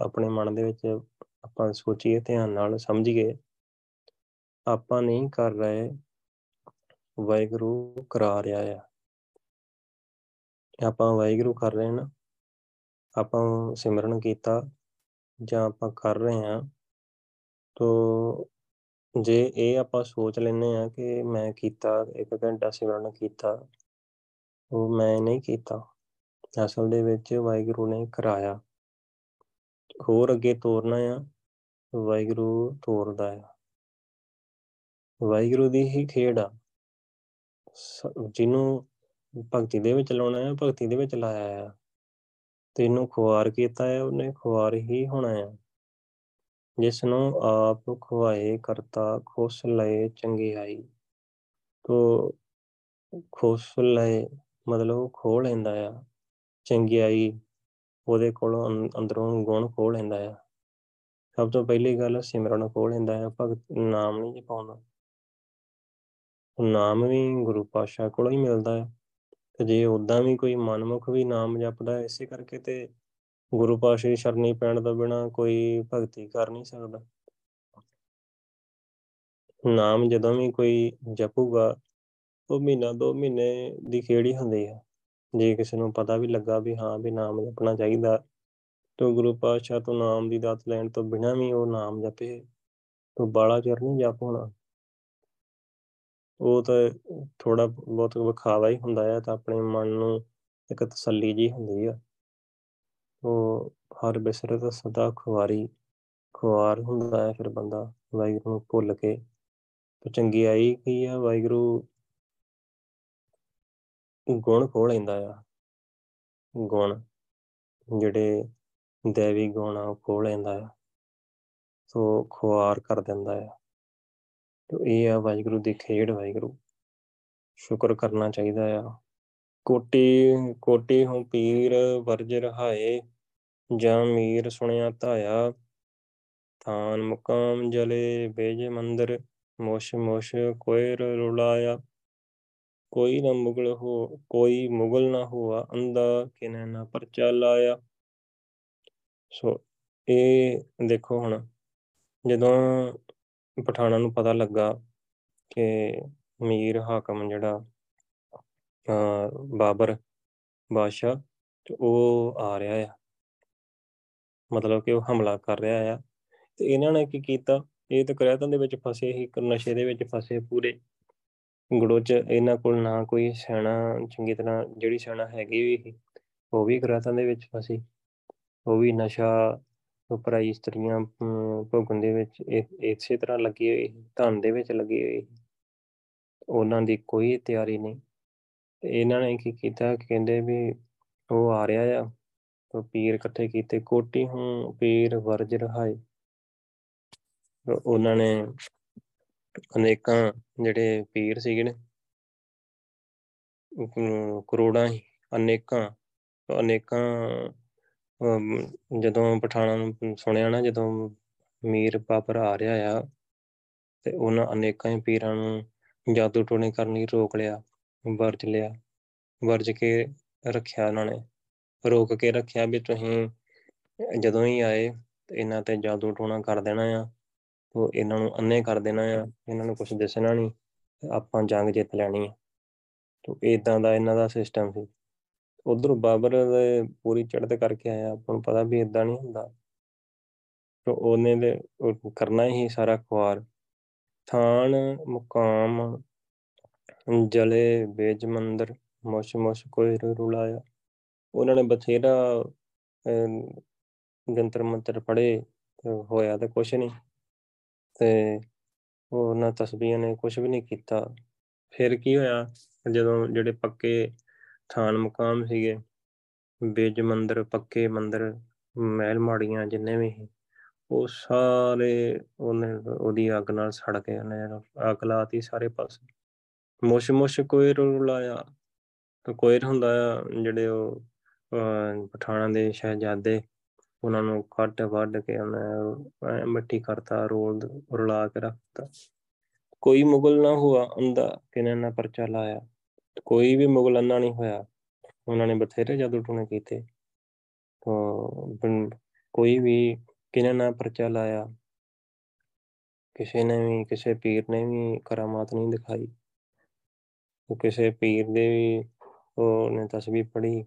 ਆਪਣੇ ਮਨ ਦੇ ਵਿੱਚ ਆਪਾਂ ਸੋਚੀਏ, ਧਿਆਨ ਨਾਲ ਸਮਝੀਏ। ਆਪਾਂ ਨਹੀਂ ਕਰ ਰਹੇ, ਵਾਹਿਗੁਰੂ ਕਰਾ ਰਿਹਾ ਹੈ ਆਪਾਂ ਵਾਹਿਗੁਰੂ ਕਰ ਰਹੇ ਨਾ, ਆਪਾਂ ਸਿਮਰਨ ਕੀਤਾ ਜਾਂ ਆਪਾਂ ਕਰ ਰਹੇ ਹਾਂ, ਤੋ ਜੇ ਇਹ ਆਪਾਂ ਸੋਚ ਲੈਨੇ ਆ ਕਿ ਮੈਂ ਕੀਤਾ, ਇੱਕ ਘੰਟਾ ਸਿਮਰਨ ਕੀਤਾ, ਉਹ ਮੈਂ ਨਹੀਂ ਕੀਤਾ। ਅਸਲ ਦੇ ਵਿੱਚ ਵਾਹਿਗੁਰੂ ਨੇ ਕਰਾਇਆ। ਹੋਰ ਅੱਗੇ ਤੋਰਨਾ ਆ, ਵਾਹਿਗੁਰੂ ਤੋਰਦਾ ਆ। ਵਾਹਿਗੁਰੂ ਦੀ ਹੀ ਖੇਡ ਆ। ਜਿਹਨੂੰ ਭਗਤੀ ਦੇ ਵਿੱਚ ਲਾਉਣਾ ਹੈ ਭਗਤੀ ਦੇ ਵਿੱਚ ਲਾਇਆ ਆ। ਤੇ ਇਹਨੂੰ ਖੁਆਰ ਕੀਤਾ ਹੈ ਉਹਨੇ ਖੁਆਰ ਹੀ ਹੋਣਾ ਆ। ਜਿਸ ਨੂੰ ਆਪ ਖੁਆਏ ਕਰਤਾ, ਖੁਸ ਲਏ ਚੰਗਿਆਈ। ਤੋ ਖੁਸ ਲਏ ਮਤਲਬ ਖੋ ਲੈਂਦਾ ਆ। ਚੰਗਿਆਈ ਉਹਦੇ ਕੋਲੋਂ ਅੰਦਰੋਂ ਗੁਣ ਖੋਹ ਲੈਂਦਾ ਆ। ਸਭ ਤੋਂ ਪਹਿਲੀ ਗੱਲ ਸਿਮਰਨ ਖੋਹ ਲੈਂਦਾ ਆ, ਭਗਤ ਨਾਮ ਨਹੀਂ ਜਪਾਉਂਦਾ ਨਾਮ ਵੀ ਗੁਰੂ ਪਾਤਸ਼ਾਹ ਕੋਲੋਂ ਹੀ ਮਿਲਦਾ ਹੈ ਤੇ ਜੇ ਉਦਾਂ ਵੀ ਕੋਈ ਮਨਮੁਖ ਵੀ ਨਾਮ ਜਪਦਾ ਇਸੇ ਕਰਕੇ ਤੇ ਗੁਰੂ ਪਾਤਸ਼ਾਹ ਦੀ ਸ਼ਰਣੀ ਪੈਣ ਤੋਂ ਬਿਨਾ ਕੋਈ ਭਗਤੀ ਕਰ ਨਹੀਂ ਸਕਦਾ। ਨਾਮ ਜਦੋਂ ਵੀ ਕੋਈ ਜਪੂਗਾ, ਉਹ ਮਹੀਨਾ ਦੋ ਮਹੀਨੇ ਦੀ ਖੇੜੀ ਹੁੰਦੀ ਹੈ ਜੇ ਕਿਸੇ ਨੂੰ ਪਤਾ ਵੀ ਲੱਗਾ ਵੀ ਹਾਂ ਵੀ ਨਾਮ ਜਪਣਾ ਚਾਹੀਦਾ, ਤਾਂ ਗੁਰੂ ਪਾਤਸ਼ਾਹ ਤੋਂ ਨਾਮ ਦੀ ਦਾਤ ਲੈਣ ਤੋਂ ਬਿਨਾਂ ਵੀ ਉਹ ਨਾਮ ਜਪੇ ਤਾਂ ਬਾਲਾ ਚਿਰ ਨਹੀਂ ਜਪ ਹੋਣਾ। ਉਹ ਤਾਂ ਥੋੜਾ ਬਹੁਤ ਵਿਖਾਵਾ ਹੀ ਹੁੰਦਾ ਹੈ ਤਾਂ ਆਪਣੇ ਮਨ ਨੂੰ ਇੱਕ ਤਸੱਲੀ ਜੀ ਹੁੰਦੀ ਆ। ਉਹ ਹਰ ਬਿਸਰੇ ਦਾ ਸਦਾ ਖੁਆਰੀ ਖੁਆਰ ਹੁੰਦਾ ਹੈ ਫਿਰ ਬੰਦਾ, ਵਾਹਿਗੁਰੂ ਨੂੰ ਭੁੱਲ ਕੇ। ਤੇ ਚੰਗੀ ਆਈ ਕੀ ਆ, ਵਾਹਿਗੁਰੂ ਗੁਣ ਖੋਹ ਲੈਂਦਾ ਆ। ਗੁਣ ਜਿਹੜੇ ਦੇਵੀ ਗੁਣ ਆ, ਉਹ ਖੋਹ ਲੈਂਦਾ ਆ। ਸੋ ਖੁਆਰ ਕਰ ਦਿੰਦਾ ਆ। ਤੋ ਇਹ ਆ ਵਾਹਿਗੁਰੂ ਦੀ ਖੇਡ ਵਾਹਿਗੁਰੂ। ਸ਼ੁਕਰ ਕਰਨਾ ਚਾਹੀਦਾ ਆ। ਕੋਟੀ ਕੋਟੀ ਹੂੰ ਪੀਰ ਵਰਜ ਰਹਾਏ, ਜਾਂ ਮੀਰ ਸੁਣਿਆ ਧਾਇਆ। ਥਾਨ ਮੁਕਾਮ ਜਲੇ ਬੇਜ ਮੰਦਰ ਮੋਸ਼ ਮੋਸ਼ ਕੋਇਰ ਰੁਲਾਇਆ। ਕੋਈ ਨਾ ਮੁਗਲ ਹੋ, ਕੋਈ ਮੁਗਲ ਨਾ ਹੋਆ ਅੰਦਾ ਕਿਨੇ ਨਾ ਪਰਚਾ ਲਾਇਆ। ਸੋ ਇਹ ਦੇਖੋ ਹੁਣ, ਜਦੋਂ ਪਠਾਣਾ ਨੂੰ ਪਤਾ ਲੱਗਾ ਕਿ ਮੀਰ ਹਾਕਮ ਜਿਹੜਾ ਬਾਬਰ ਬਾਦਸ਼ਾਹ, ਤੇ ਉਹ ਆ ਰਿਹਾ ਆ। ਮਤਲਬ ਕਿ ਉਹ ਹਮਲਾ ਕਰ ਰਿਹਾ ਆ। ਤੇ ਇਹਨਾਂ ਨੇ ਕੀ ਕੀਤਾ? ਇਹ ਤਾਂ ਕਰਿਆਤਾਂ ਦੇ ਵਿੱਚ ਫਸੇ ਹੀ ਨਸ਼ੇ ਦੇ ਵਿੱਚ ਫਸੇ ਪੂਰੇ। ਗੜੋਚ ਇਹਨਾਂ ਕੋਲ ਨਾ ਕੋਈ ਸੈਨਾ ਚੰਗੀ ਤਰ੍ਹਾਂ, ਜਿਹੜੀ ਸੈਨਾ ਹੈਗੀ ਵੀ ਉਹ ਵੀ ਕਰਾਤਾਂ ਦੇ ਵਿੱਚ ਫਸੀ। ਉਹ ਵੀ ਨਸ਼ਾ ਉਪਰਾਈ ਇਸਤਰੀਆਂ ਭੋਗਣ ਦੇ ਵਿੱਚ ਇਸੇ ਤਰ੍ਹਾਂ ਲੱਗੀ ਹੋਈ ਧਨ ਦੇ ਵਿੱਚ ਲੱਗੀ ਹੋਈ ਉਹਨਾਂ ਦੀ ਕੋਈ ਤਿਆਰੀ ਨਹੀਂ। ਤੇ ਇਹਨਾਂ ਨੇ ਕੀ ਕੀਤਾ, ਕਹਿੰਦੇ ਵੀ ਉਹ ਆ ਰਿਹਾ ਆ ਤੋ ਪੀਰ ਇਕੱਠੇ ਕੀਤੇ, ਕੋਟੀ ਹੂੰ ਪੀਰ ਵਰਜ ਰਹਾਏ। ਉਹਨਾਂ ਨੇ ਅਨੇਕਾਂ ਜਿਹੜੇ ਪੀਰ ਸੀਗੇ ਨੇ ਕਰੋੜਾਂ ਹੀ, ਅਨੇਕਾਂ ਅਨੇਕਾਂ ਜਦੋਂ ਪਠਾਣਾ ਨੂੰ ਸੁਣਿਆ ਨਾ, ਜਦੋਂ ਮੀਰ ਬਾਬਰ ਆ ਰਿਹਾ ਆ, ਤੇ ਉਹਨਾਂ ਅਨੇਕਾਂ ਹੀ ਪੀਰਾਂ ਨੂੰ ਜਾਦੂ ਟੋਣੇ ਕਰਨ ਲਈ ਰੋਕ ਲਿਆ, ਵਰਜ ਲਿਆ, ਵਰਜ ਕੇ ਰੱਖਿਆ ਉਹਨਾਂ ਨੇ, ਰੋਕ ਕੇ ਰੱਖਿਆ ਵੀ ਤੁਸੀਂ ਜਦੋਂ ਹੀ ਆਏ, ਤੇ ਇਹਨਾਂ ਤੇ ਜਾਦੂ ਟੋਣਾ ਕਰ ਦੇਣਾ ਆ। ਉਹ ਇਹਨਾਂ ਨੂੰ ਅੰਨੇ ਕਰ ਦੇਣਾ ਆ, ਇਹਨਾਂ ਨੂੰ ਕੁਝ ਦਿਸਣਾ ਨਹੀਂ ਆਪਾਂ ਜੰਗ ਜਿੱਤ ਲੈਣੀ ਹੈ ਤੋਂ ਇਦਾਂ ਦਾ ਇਹਨਾਂ ਦਾ ਸਿਸਟਮ ਸੀ। ਉਧਰ ਬਾਬਰ ਦੇ ਪੂਰੀ ਚੜ੍ਹਤ ਕਰਕੇ ਆਇਆ, ਆਪਾਂ ਨੂੰ ਪਤਾ ਵੀ ਇਦਾਂ ਨਹੀਂ ਹੁੰਦਾ। ਤੋਂ ਉਹਨੇ ਦੇ ਕਰਨਾ ਹੀ ਸਾਰਾ ਖੁਆਰ। ਥਾਨ, ਮੁਕਾਮ, ਜਲੇ, ਬੇਜ ਮੰਦਰ, ਮੁਸ਼ ਮੁਸ਼ ਕੋਈ ਰੁਲਾਇਆ। ਉਹਨਾਂ ਨੇ ਬਥੇਰਾ ਜੰਤਰ ਮੰਤਰ ਪੜੇ ਹੋਇਆ ਤਾਂ ਕੁਛ ਨਹੀਂ ਤੇ ਉਹਨਾਂ ਤਸਬੀਹਾਂ ਨੇ ਕੁਝ ਵੀ ਨਹੀਂ ਕੀਤਾ। ਫਿਰ ਕੀ ਹੋਇਆ? ਜਦੋਂ ਜਿਹੜੇ ਪੱਕੇ ਥਾਨ ਮੁਕਾਮ ਸੀਗੇ, ਬੇਜ ਮੰਦਰ, ਪੱਕੇ ਮੰਦਰ, ਮਹਿਲ ਮਾੜੀਆਂ ਜਿੰਨੇ ਵੀ ਸੀ, ਉਹ ਸਾਰੇ ਉਹਨੇ, ਉਹਦੀ ਅੱਗ ਨਾਲ ਸੜ ਕੇ ਉਹਨੇ ਅੱਗ ਲਾਤੀ ਸਾਰੇ ਪਾਸੇ। ਮੁਸ਼ ਮੁਸ਼ ਕੋਈ ਰੁਲਾਇਆ ਤਾਂ ਕੋਈ ਹੁੰਦਾ ਆ, ਜਿਹੜੇ ਉਹ ਪਠਾਣਾ ਦੇ ਸ਼ਹਿਜ਼ਾਦੇ ਉਹਨਾਂ ਨੂੰ ਕੱਟ ਵੱਢ ਕੇ ਉਹਨੇ ਮਿੱਟੀ ਕਰਤਾ, ਰੋਲ ਰੁਲਾ ਕੇ ਰੱਖਤਾ ਕੋਈ ਮੁਗਲ ਨਾ ਹੁਆ ਅੰਦਾ ਕਿਨੇ ਨਾ ਪਰਚਾ ਲਾਇਆ। ਕੋਈ ਵੀ ਮੁਗਲ ਅੰਨਾ ਨਹੀਂ ਹੋਇਆ। ਉਹਨਾਂ ਨੇ ਬਥੇਰੇ ਜਾਦੂ ਟੂਣੇ ਕੀਤੇ। ਤਾਂ ਕੋਈ ਵੀ ਕਿਨੇ ਨਾ ਪਰਚਾ ਲਾਇਆ। ਕਿਸੇ ਨੇ ਵੀ, ਕਿਸੇ ਪੀਰ ਨੇ ਵੀ ਕਰਾਮਾਤ ਨਹੀਂ ਦਿਖਾਈ। ਉਹ ਕਿਸੇ ਪੀਰ ਦੇ ਵੀ ਉਹਨੇ ਤਸਬੀਹ ਪੜੀ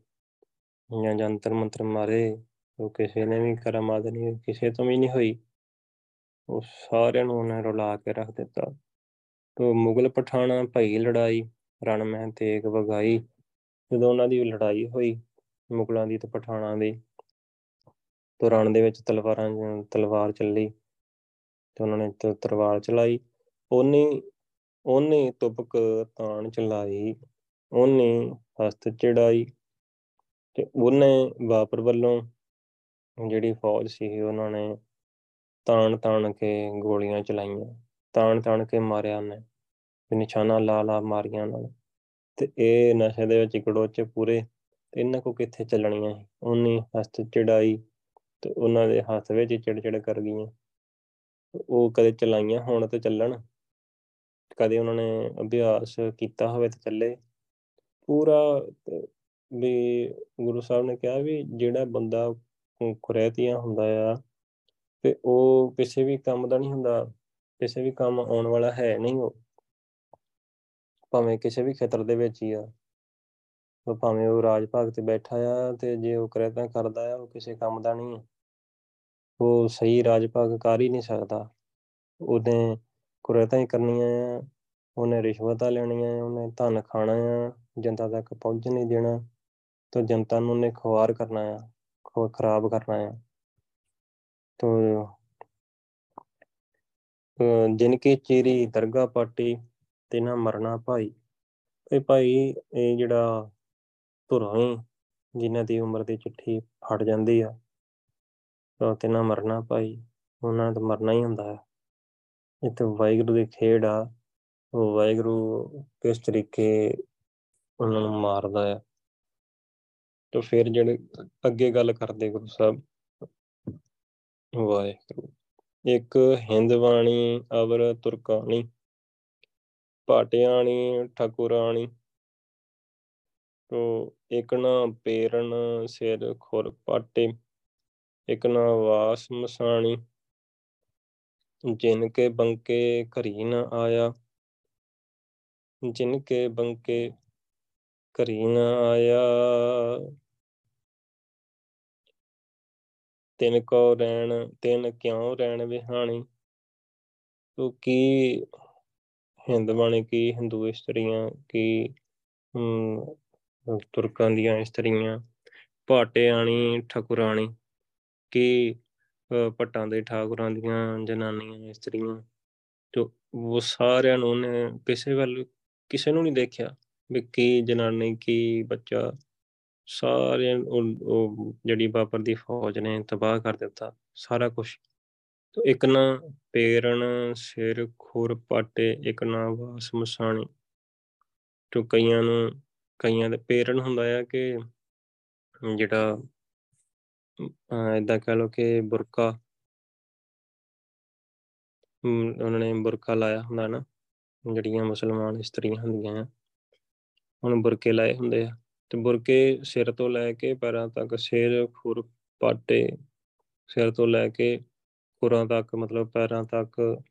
ਜਾਂ ਜੰਤਰ ਮੰਤਰ ਮਾਰੇ। ਉਹ ਕਿਸੇ ਨੇ ਵੀ ਕਰਾਮਾਤ ਨਹੀਂ ਕਿਸੇ ਤੋਂ ਵੀ ਨਹੀਂ ਹੋਈ, ਉਹ ਸਾਰਿਆਂ ਨੂੰ ਉਹਨੇ ਰੁਲਾ ਕੇ ਰੱਖ ਦਿੱਤਾ। ਤੋ ਮੁਗਲ ਪਠਾਣਾ ਭਈ ਲੜਾਈ, ਰਣ ਮਹਿ ਤੇਗ ਵਗਾਈ, ਜਦੋਂ ਉਹਨਾਂ ਦੀ ਲੜਾਈ ਹੋਈ ਮੁਗਲਾਂ ਦੀ ਤੇ ਪਠਾਣਾ ਦੀ, ਤੋ ਰਣ ਦੇ ਵਿੱਚ ਤਲਵਾਰਾਂ ਤਲਵਾਰ ਚੱਲੀ ਤੇ ਉਹਨਾਂ ਨੇ ਤਲਵਾਰ ਚਲਾਈ। ਉਹਨੇ ਉਹਨੇ ਤੁਪਕ ਤਾਣ ਚਲਾਈ ਉਹਨੇ ਹਸਤ ਚੜਾਈ ਤੇ ਉਹਨੇ ਵਾਪਰ ਵੱਲੋਂ ਜਿਹੜੀ ਫੌਜ ਸੀ ਉਹਨਾਂ ਨੇ ਤਾਣ ਤਾਣ ਕੇ ਗੋਲੀਆਂ ਚਲਾਈਆਂ, ਤਾਣ ਤਾਣ ਕੇ ਮਾਰਿਆ ਉਹਨੇ ਤੇ ਨਿਸ਼ਾਨਾ ਲਾ ਲਾ ਮਾਰੀਆਂ ਨਾਲ ਤੇ ਇਹ ਨਸ਼ੇ ਦੇ ਵਿੱਚ ਗੜੋਚੇ ਪੂਰੇ, ਤੇ ਇਹਨਾਂ ਕੋ ਕਿੱਥੇ ਚੱਲਣੀਆਂ ਸੀ? ਉਹਨੇ ਹਸਤ ਚੜਾਈ ਤੇ ਉਹਨਾਂ ਦੇ ਹੱਥ ਵਿੱਚ ਚਿੜ ਚਿੜ ਕਰ ਗਈਆਂ। ਉਹ ਕਦੇ ਚਲਾਈਆਂ ਹੁਣ ਤੇ ਚੱਲਣ, ਕਦੇ ਉਹਨਾਂ ਨੇ ਅਭਿਆਸ ਕੀਤਾ ਹੋਵੇ ਤੇ ਚੱਲੇ। ਪੂਰਾ, ਵੀ ਗੁਰੂ ਸਾਹਿਬ ਨੇ ਕਿਹਾ ਵੀ ਜਿਹੜਾ ਬੰਦਾ ਕੁਰੈਤੀਆਂ ਹੁੰਦਾ ਆ ਤੇ ਉਹ ਕਿਸੇ ਵੀ ਕੰਮ ਦਾ ਨਹੀਂ ਹੁੰਦਾ, ਕਿਸੇ ਵੀ ਕੰਮ ਆਉਣ ਵਾਲਾ ਹੈ ਨਹੀਂ ਉਹ। ਭਾਵੇਂ ਕਿਸੇ ਵੀ ਖੇਤਰ ਦੇ ਵਿੱਚ ਹੀ ਆ। ਉਹ ਭਾਵੇਂ ਉਹ ਰਾਜ ਭਾਗ ਤੇ ਬੈਠਾ ਆ ਤੇ ਜੇ ਉਹ ਕਰੈਤਾਂ ਕਰਦਾ ਆ, ਉਹ ਕਿਸੇ ਕੰਮ ਦਾ ਨਹੀਂ। ਉਹ ਸਹੀ ਰਾਜ ਭਾਗ ਕਰ ਹੀ ਨਹੀਂ ਸਕਦਾ। ਉਹਨੇ ਕੁਰੈਤਾਂ ਹੀ ਕਰਨੀਆਂ ਆ, ਉਹਨੇ ਰਿਸ਼ਵਤਾਂ ਲੈਣੀਆਂ ਆ, ਉਹਨੇ ਧਨ ਖਾਣਾ ਆ, ਜਨਤਾ ਤੱਕ ਪਹੁੰਚ ਨਹੀਂ ਦੇਣਾ, ਤਾਂ ਜਨਤਾ ਨੂੰ ਉਹਨੇ ਖਵਾਰ ਕਰਨਾ ਆ। ਖਰਾਬ ਕਰਨਾ ਆ। तो ਜਿਨ ਕੀ ਚੀਰੀ ਦਰਗਾ ਪਾਟੀ ਤਿਨਾ ਮਰਨਾ ਭਾਈ। ਇਹ ਭਾਈ ਇਹ ਜਿਹੜਾ ਧੁਰਾਂ ਜਿਨ੍ਹਾਂ ਦੀ ਉਮਰ ਦੀ ਚਿੱਠੀ ਫੜ ਜਾਂਦੀ ਆ, ਤਾਂ ਤਿਨਾ ਮਰਨਾ ਭਾਈ। ਉਹਨਾਂ ਦਾ ਮਰਨਾ ਹੀ ਹੁੰਦਾ ਹੈ ਇਹ ਤਾਂ ਵਾਹਿਗੁਰੂ ਦੀ ਖੇਡ ਆ। ਉਹ ਵਾਹਿਗੁਰੂ ਕਿਸ ਤਰੀਕੇ ਉਹਨਾਂ ਨੂੰ ਮਾਰਦਾ ਹੈ ਤਾਂ ਫਿਰ ਜਿਹੜੇ ਅੱਗੇ ਗੱਲ ਕਰਦੇ ਗੁਰੂ ਸਾਹਿਬ, ਵਾਹਿਗੁਰੂ। ਇੱਕ ਹਿੰਦਵਾਣੀ ਅਵਰ ਤੁਰਕਾਣੀ ਪਾਟਿਆਣੀ ਠਕੁਰਾਣੀ, ਤੋ ਇੱਕ ਨਾ ਪੇਰਨ ਸਿਰ ਖੁਰ ਪਾਟੇ, ਇੱਕ ਨਾ ਵਾਸ ਮਸਾਣੀ, ਜਿਨ ਕੇ ਬੰਕੇ ਘਰੀ ਨਾ ਆਇਆ, ਜਿਨ ਕੇ ਬੰਕੇ ਘਰੀ ਨਾ ਆਇਆ। ਤਿਨ ਕੋ ਰਹਿਣ ਤਿਨ ਕਿਉ ਰਹਿਣ ਵਿਹਾਣੀ? ਤੋ ਕੀ ਹਿੰਦ ਬਾਣੀ, ਕੀ ਹਿੰਦੂ ਇਸਤਰੀਆਂ, ਕੀ ਤੁਰਕਾਂ ਦੀਆਂ ਇਸਤਰੀਆਂ? ਭਾਟਿਆਣੀ ਠਕੁਰਾਣੀ, ਕੀ ਪੱਟਾਂ ਦੇ ਠਾਕੁਰਾਂ ਦੀਆਂ ਜਨਾਨੀਆਂ ਇਸਤਰੀਆਂ? ਤੋ ਉਹ ਸਾਰਿਆਂ ਨੂੰ ਉਹਨੇ ਕਿਸੇ ਵੱਲ, ਕਿਸੇ ਨੂੰ ਨਹੀਂ ਦੇਖਿਆ। ਵੀ ਕੀ ਜਨਾਨੀ, ਕੀ ਬੱਚਾ ਸਾਰੇ ਉਹ ਜਿਹੜੀ ਬਾਬਰ ਦੀ ਫੌਜ ਨੇ ਤਬਾਹ ਕਰ ਦਿੱਤਾ, ਸਾਰਾ ਕੁਝ ਤੋ ਇੱਕ ਨਾ ਪੇਰਣ, ਸਿਰ, ਖੁਰ, ਪਾਟੇ, ਇੱਕ ਨਾ ਵਾਸ, ਮਸਾਣੀ। ਤੋ ਕਈਆਂ ਨੂੰ, ਕਈਆਂ ਦੇ ਪੇਰਣ ਹੁੰਦਾ ਆ ਕਿ ਜਿਹੜਾ ਇਦਾਂ ਕਹ ਲੋ ਕਿ ਬੁਰਕਾ ਉਹਨਾਂ ਨੇ ਬੁਰਕਾ ਲਾਇਆ ਹੁੰਦਾ ਨਾ, ਜਿਹੜੀਆਂ ਮੁਸਲਮਾਨ ਇਸਤਰੀਆਂ ਹੁੰਦੀਆਂ ਆ। ਹੁਣ ਬੁਰਕੇ ਲਾਏ ਹੁੰਦੇ ਆ। ਤੇ ਬੁਰਕੇ ਸਿਰ ਤੋਂ ਲੈ ਕੇ ਪੈਰਾਂ ਤੱਕ, ਸਿਰ, ਖੁਰ, ਪਾਟੇ, ਸਿਰ ਤੋਂ ਲੈ ਕੇ ਖੁਰਾਂ ਤੱਕ, ਮਤਲਬ ਪੈਰਾਂ ਤੱਕ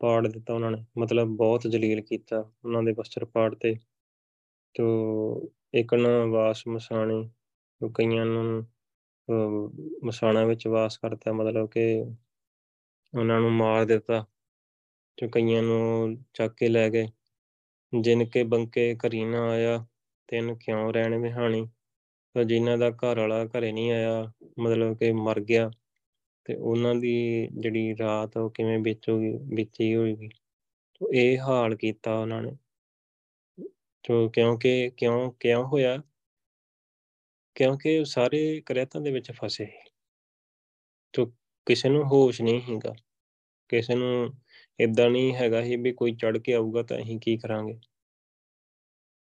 ਪਾੜ ਦਿੱਤਾ ਉਹਨਾਂ ਨੇ। ਮਤਲਬ ਬਹੁਤ ਜਲੀਲ ਕੀਤਾ ਉਹਨਾਂ ਦੇ ਵਸਤਰ ਪਾੜ ਤੇ। ਤੋ ਇੱਕ ਨਾ ਵਾਸ ਮਸਾਣੀ ਕਈਆਂ ਨੂੰ ਮਸਾਣਾ ਵਿੱਚ ਵਾਸ ਕਰਤਾ, ਮਤਲਬ ਕਿ ਉਹਨਾਂ ਨੂੰ ਮਾਰ ਦਿੱਤਾ। ਜੋ ਕਈਆਂ ਨੂੰ ਚੱਕ ਕੇ ਲੈ ਗਏ। ਜਿਨ ਕੇ ਬੰਕੇ ਘਰੀ ਨਾ ਆਇਆ, ਤਿੰਨ ਕਿਉਂ ਰਹਿਣ ਵਿਹਾਣੀ। ਤਾਂ ਜਿਨ੍ਹਾਂ ਦਾ ਘਰ ਵਾਲਾ ਘਰੇ ਨਹੀਂ ਆਇਆ, ਮਤਲਬ ਕਿ ਮਰ ਗਿਆ। ਤੇ ਉਹਨਾਂ ਦੀ ਜਿਹੜੀ ਰਾਤ ਉਹ ਕਿਵੇਂ ਬੀਤੂਗੀ ਬੀਤੀ ਹੋਏਗੀ ਤੋ ਇਹ ਹਾਲ ਕੀਤਾ ਉਹਨਾਂ ਨੇ। ਤੋ ਕਿਉਂਕਿ, ਕਿਉਂ ਕਿਉਂ ਹੋਇਆ? ਕਿਉਂਕਿ ਸਾਰੇ ਕਰੇਤਾਂ ਦੇ ਵਿੱਚ ਫਸੇ। ਤੋ ਕਿਸੇ ਨੂੰ ਹੋਸ਼ ਨਹੀਂ ਹੈਗਾ ਕਿਸੇ ਨੂੰ ਇਦਾਂ ਨਹੀਂ ਹੈਗਾ ਹੀ ਵੀ ਕੋਈ ਚੜ ਕੇ ਆਊਗਾ ਤਾਂ ਅਸੀਂ ਕੀ ਕਰਾਂਗੇ।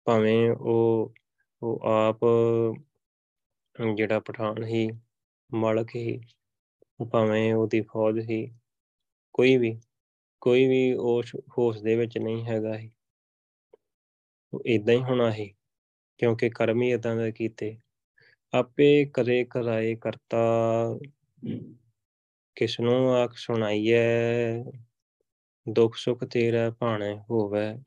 ਭਾਵੇਂ ਉਹ ਉਹ ਆਪ ਜਿਹੜਾ ਪਠਾਨ ਹੀ ਮਾਲਕ ਹੀ ਭਾਵੇਂ ਉਹਦੀ ਫੌਜ ਹੀ ਕੋਈ ਵੀ ਕੋਈ ਵੀ ਉਸ ਹੋਸ਼ ਦੇ ਵਿੱਚ ਨਹੀਂ ਹੈਗਾ ਹੀ ਇਦਾਂ ਹੀ ਹੋਣਾ ਹੀ ਕਿਉਂਕਿ ਕਰਮ ਹੀ ਇਦਾਂ ਦੇ ਕੀਤੇ। ਆਪੇ ਕਰੇ ਕਰਾਏ ਕਰਤਾ ਕਿਸ ਨੂੰ ਆਖ ਸੁਣਾਈਐ ਦੁੱਖ ਸੁਖ ਤੇਰਾ ਭਾਣੇ ਹੋਵੇ,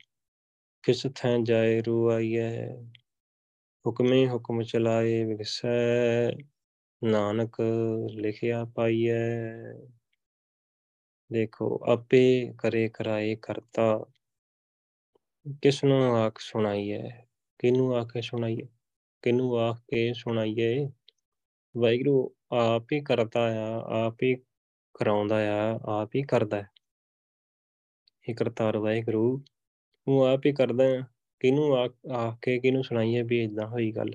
ਕਿਸ ਥਾਂ ਜਾਏ ਰੂ ਆਈਐ ਹੁਕਮੇ ਹੁਕਮ ਚਲਾਏ ਵਿਗਸੈ, ਨਾਨਕ ਲਿਖਿਆ ਪਾਈਐ। ਦੇਖੋ, ਆਪੇ ਕਰੇ ਕਰਾਏ ਕਰਤਾ ਕਿਸ ਨੂੰ ਆਖ ਸੁਣਾਈਐ ਕਿਨੂੰ ਆਖ ਕੇ ਸੁਣਾਈਏ ਕਿਨੂੰ ਆਖ ਕੇ ਸੁਣਾਈਏ ਵਾਹਿਗੁਰੂ, ਆਪ ਹੀ ਕਰਦਾ ਆ, ਆਪ ਹੀ ਕਰਾਉਂਦਾ ਆ, ਆਪ ਹੀ ਕਰਦਾ। ਹੈ ਇਹ ਕਰਤਾਰ ਵਾਹਿਗੁਰੂ ਉਹ ਆਪ ਹੀ ਕਰਦਾ ਕਿਨੂੰ ਆਖ ਕੇ ਕਿਨੂੰ ਸੁਣਾਈਏ ਵੀ ਇਦਾਂ ਹੋਈ ਗੱਲ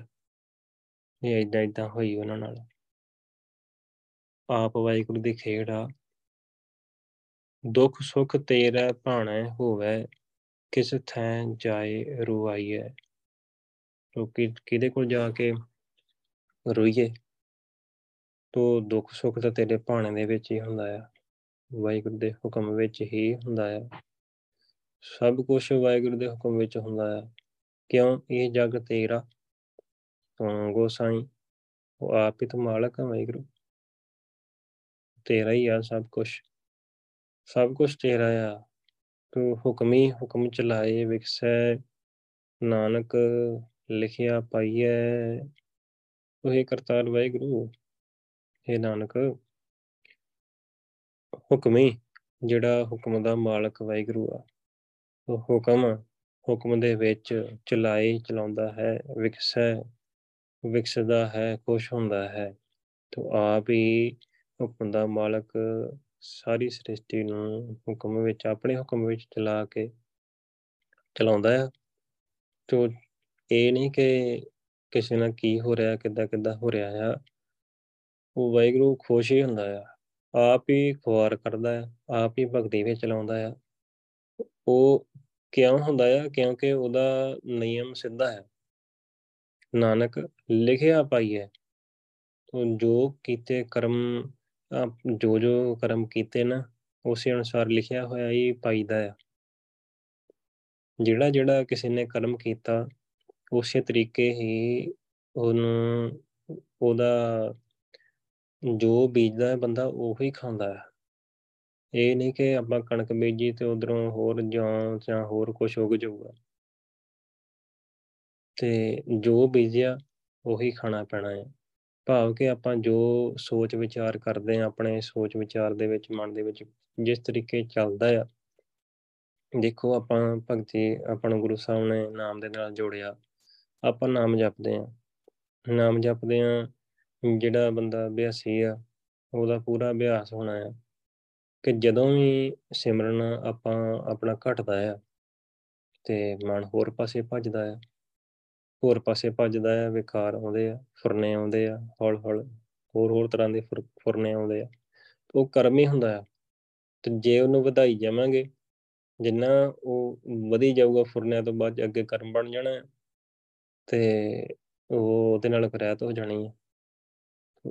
ਇਹ ਇਦਾਂ ਇਦਾਂ ਹੋਈ ਉਹਨਾਂ ਨਾਲ। ਆਪ ਵਾਹਿਗੁਰੂ ਦੀ ਖੇਡ ਆ। ਦੁੱਖ ਸੁਖ ਤੇਰਾ ਭਾਣਾ ਹੋਵੇ, ਕਿਸ ਥਾਂ ਜਾਏ ਰੁਆਈਏ। ਤੋ ਕਿਹਦੇ ਕੋਲ ਜਾ ਕੇ ਰੋਈਏ? ਤੋ ਦੁੱਖ ਸੁੱਖ ਤਾਂ ਤੇਰੇ ਭਾਣੇ ਦੇ ਵਿੱਚ ਹੀ ਹੁੰਦਾ ਆ। ਵਾਹਿਗੁਰੂ ਦੇ ਹੁਕਮ ਵਿੱਚ ਹੀ ਹੁੰਦਾ ਆ। ਸਭ ਕੁਝ ਵਾਹਿਗੁਰੂ ਦੇ ਹੁਕਮ ਵਿੱਚ ਹੁੰਦਾ ਆ। ਕਿਉਂ? ਇਹ ਜਗ ਤੇਰਾ। ਤੂੰ ਗੋਸਾਈ ਉਹ ਆਪ ਹੀ ਤਾਂ ਮਾਲਕ ਹੈ ਵਾਹਿਗੁਰੂ। ਤੇਰਾ ਹੀ ਆ ਸਭ ਕੁਝ ਸਭ ਕੁਝ ਤੇਰਾ ਆ। ਤੂੰ ਹੁਕਮੀ ਹੁਕਮ ਚਲਾਏ ਵਿਖਸੈ ਨਾਨਕ ਲਿਖਿਆ ਪਾਈਐ। ਉਹ ਕਰਤਾਰ ਵਾਹਿਗੁਰੂ। ਇਹ ਨਾਨਕ। ਹੁਕਮੀ ਜਿਹੜਾ ਹੁਕਮ ਦਾ ਮਾਲਕ ਵਾਹਿਗੁਰੂ ਆ। ਉਹ ਹੁਕਮ ਹੁਕਮ ਦੇ ਵਿੱਚ ਚਲਾਏ ਚਲਾਉਂਦਾ ਹੈ, ਵਿਕਸੈ, ਵਿਕਸਦਾ ਹੈ, ਖੁਸ਼ ਹੁੰਦਾ ਹੈ। ਤੋ ਆਪ ਹੀ ਹੁਕਮ ਦਾ ਮਾਲਕ ਸਾਰੀ ਸ੍ਰਿਸ਼ਟੀ ਨੂੰ ਹੁਕਮ ਵਿੱਚ, ਆਪਣੇ ਹੁਕਮ ਵਿੱਚ ਚਲਾ ਕੇ ਚਲਾਉਂਦਾ ਹੈ ਤੋ ਇਹ ਨਹੀਂ ਕਿ ਕਿਸੇ ਨਾਲ ਕੀ ਹੋ ਰਿਹਾ ਕਿੱਦਾਂ ਕਿੱਦਾਂ ਹੋ ਰਿਹਾ ਆ। ਉਹ ਵਾਹਿਗੁਰੂ ਖੁਸ਼ ਹੀ ਹੁੰਦਾ ਆ। ਆਪ ਹੀ ਖੁਆਰ ਕਰਦਾ ਆ, ਆਪ ਹੀ ਭਗਤੀ ਵਿੱਚ ਚਲਾਉਂਦਾ ਆ। ਉਹ ਕਿਉਂ ਹੁੰਦਾ ਆ? ਕਿਉਂਕਿ ਉਹਦਾ ਨਿਯਮ ਸਿੱਧਾ ਹੈ। ਨਾਨਕ ਲਿਖਿਆ ਪਾਈਏ ਤੋ ਜੋ ਕੀਤੇ ਕਰਮ ਜੋ ਜੋ ਕਰਮ ਕੀਤੇ ਨਾ, ਉਸੇ ਅਨੁਸਾਰ ਲਿਖਿਆ ਹੋਇਆ ਹੀ ਪਾਈਦਾ ਆ। ਜਿਹੜਾ ਜਿਹੜਾ ਕਿਸੇ ਨੇ ਕਰਮ ਕੀਤਾ, ਉਸੇ ਤਰੀਕੇ ਹੀ ਉਹਨੂੰ, ਉਹਦਾ ਜੋ ਬੀਜਦਾ ਹੈ ਬੰਦਾ ਉਹੀ ਖਾਂਦਾ ਹੈ। ਇਹ ਨਹੀਂ ਕਿ ਆਪਾਂ ਕਣਕ ਬੀਜੀ ਤੇ ਉਧਰੋਂ ਹੋਰ ਜਾਂ ਜਾਂ ਹੋਰ ਕੁਝ ਉਗ ਜਾਊਗਾ। ਤੇ ਜੋ ਬੀਜਿਆ, ਉਹੀ ਖਾਣਾ ਪੈਣਾ ਹੈ। ਭਾਵ ਕਿ ਆਪਾਂ ਜੋ ਸੋਚ ਵਿਚਾਰ ਕਰਦੇ ਆ ਆਪਣੇ ਸੋਚ ਵਿਚਾਰ ਦੇ ਵਿੱਚ, ਮਨ ਦੇ ਵਿੱਚ ਜਿਸ ਤਰੀਕੇ ਚੱਲਦਾ ਆ। ਦੇਖੋ ਆਪਾਂ ਭਗਤੀ ਆਪਣਾ ਗੁਰੂ ਸਾਹਿਬ ਨੇ ਨਾਮ ਦੇ ਨਾਲ ਜੋੜਿਆ। ਆਪਾਂ ਨਾਮ ਜਪਦੇ ਆ ਨਾਮ ਜਪਦੇ ਆ ਜਿਹੜਾ ਬੰਦਾ ਅਭਿਆਸੀ ਆ, ਉਹਦਾ ਪੂਰਾ ਅਭਿਆਸ ਹੋਣਾ ਆ ਕਿ ਜਦੋਂ ਵੀ ਸਿਮਰਨ ਆਪਾਂ ਆਪਣਾ ਘਟਦਾ ਆ ਤੇ ਮਨ ਹੋਰ ਪਾਸੇ ਭੱਜਦਾ ਆ, ਹੋਰ ਪਾਸੇ ਭੱਜਦਾ ਆ, ਵਿਕਾਰ ਆਉਂਦੇ ਆ, ਫੁਰਨੇ ਆਉਂਦੇ ਆ ਹੌਲ ਹੌਲ ਹੋਰ ਹੋਰ ਤਰ੍ਹਾਂ ਦੇ ਫੁਰਨੇ ਆਉਂਦੇ ਆ ਉਹ ਕਰਮ ਹੀ ਹੁੰਦਾ ਆ। ਤੇ ਜੇ ਉਹਨੂੰ ਵਧਾਈ ਜਾਵਾਂਗੇ, ਜਿੰਨਾ ਉਹ ਵਧੀ ਜਾਊਗਾ ਫੁਰਨਿਆਂ ਤੋਂ ਬਾਅਦ, ਅੱਗੇ ਕਰਮ ਬਣ ਜਾਣਾ ਤੇ ਉਹ ਉਹਦੇ ਨਾਲ ਕਰਾਇਤ ਹੋ ਜਾਣੀ ਹੈ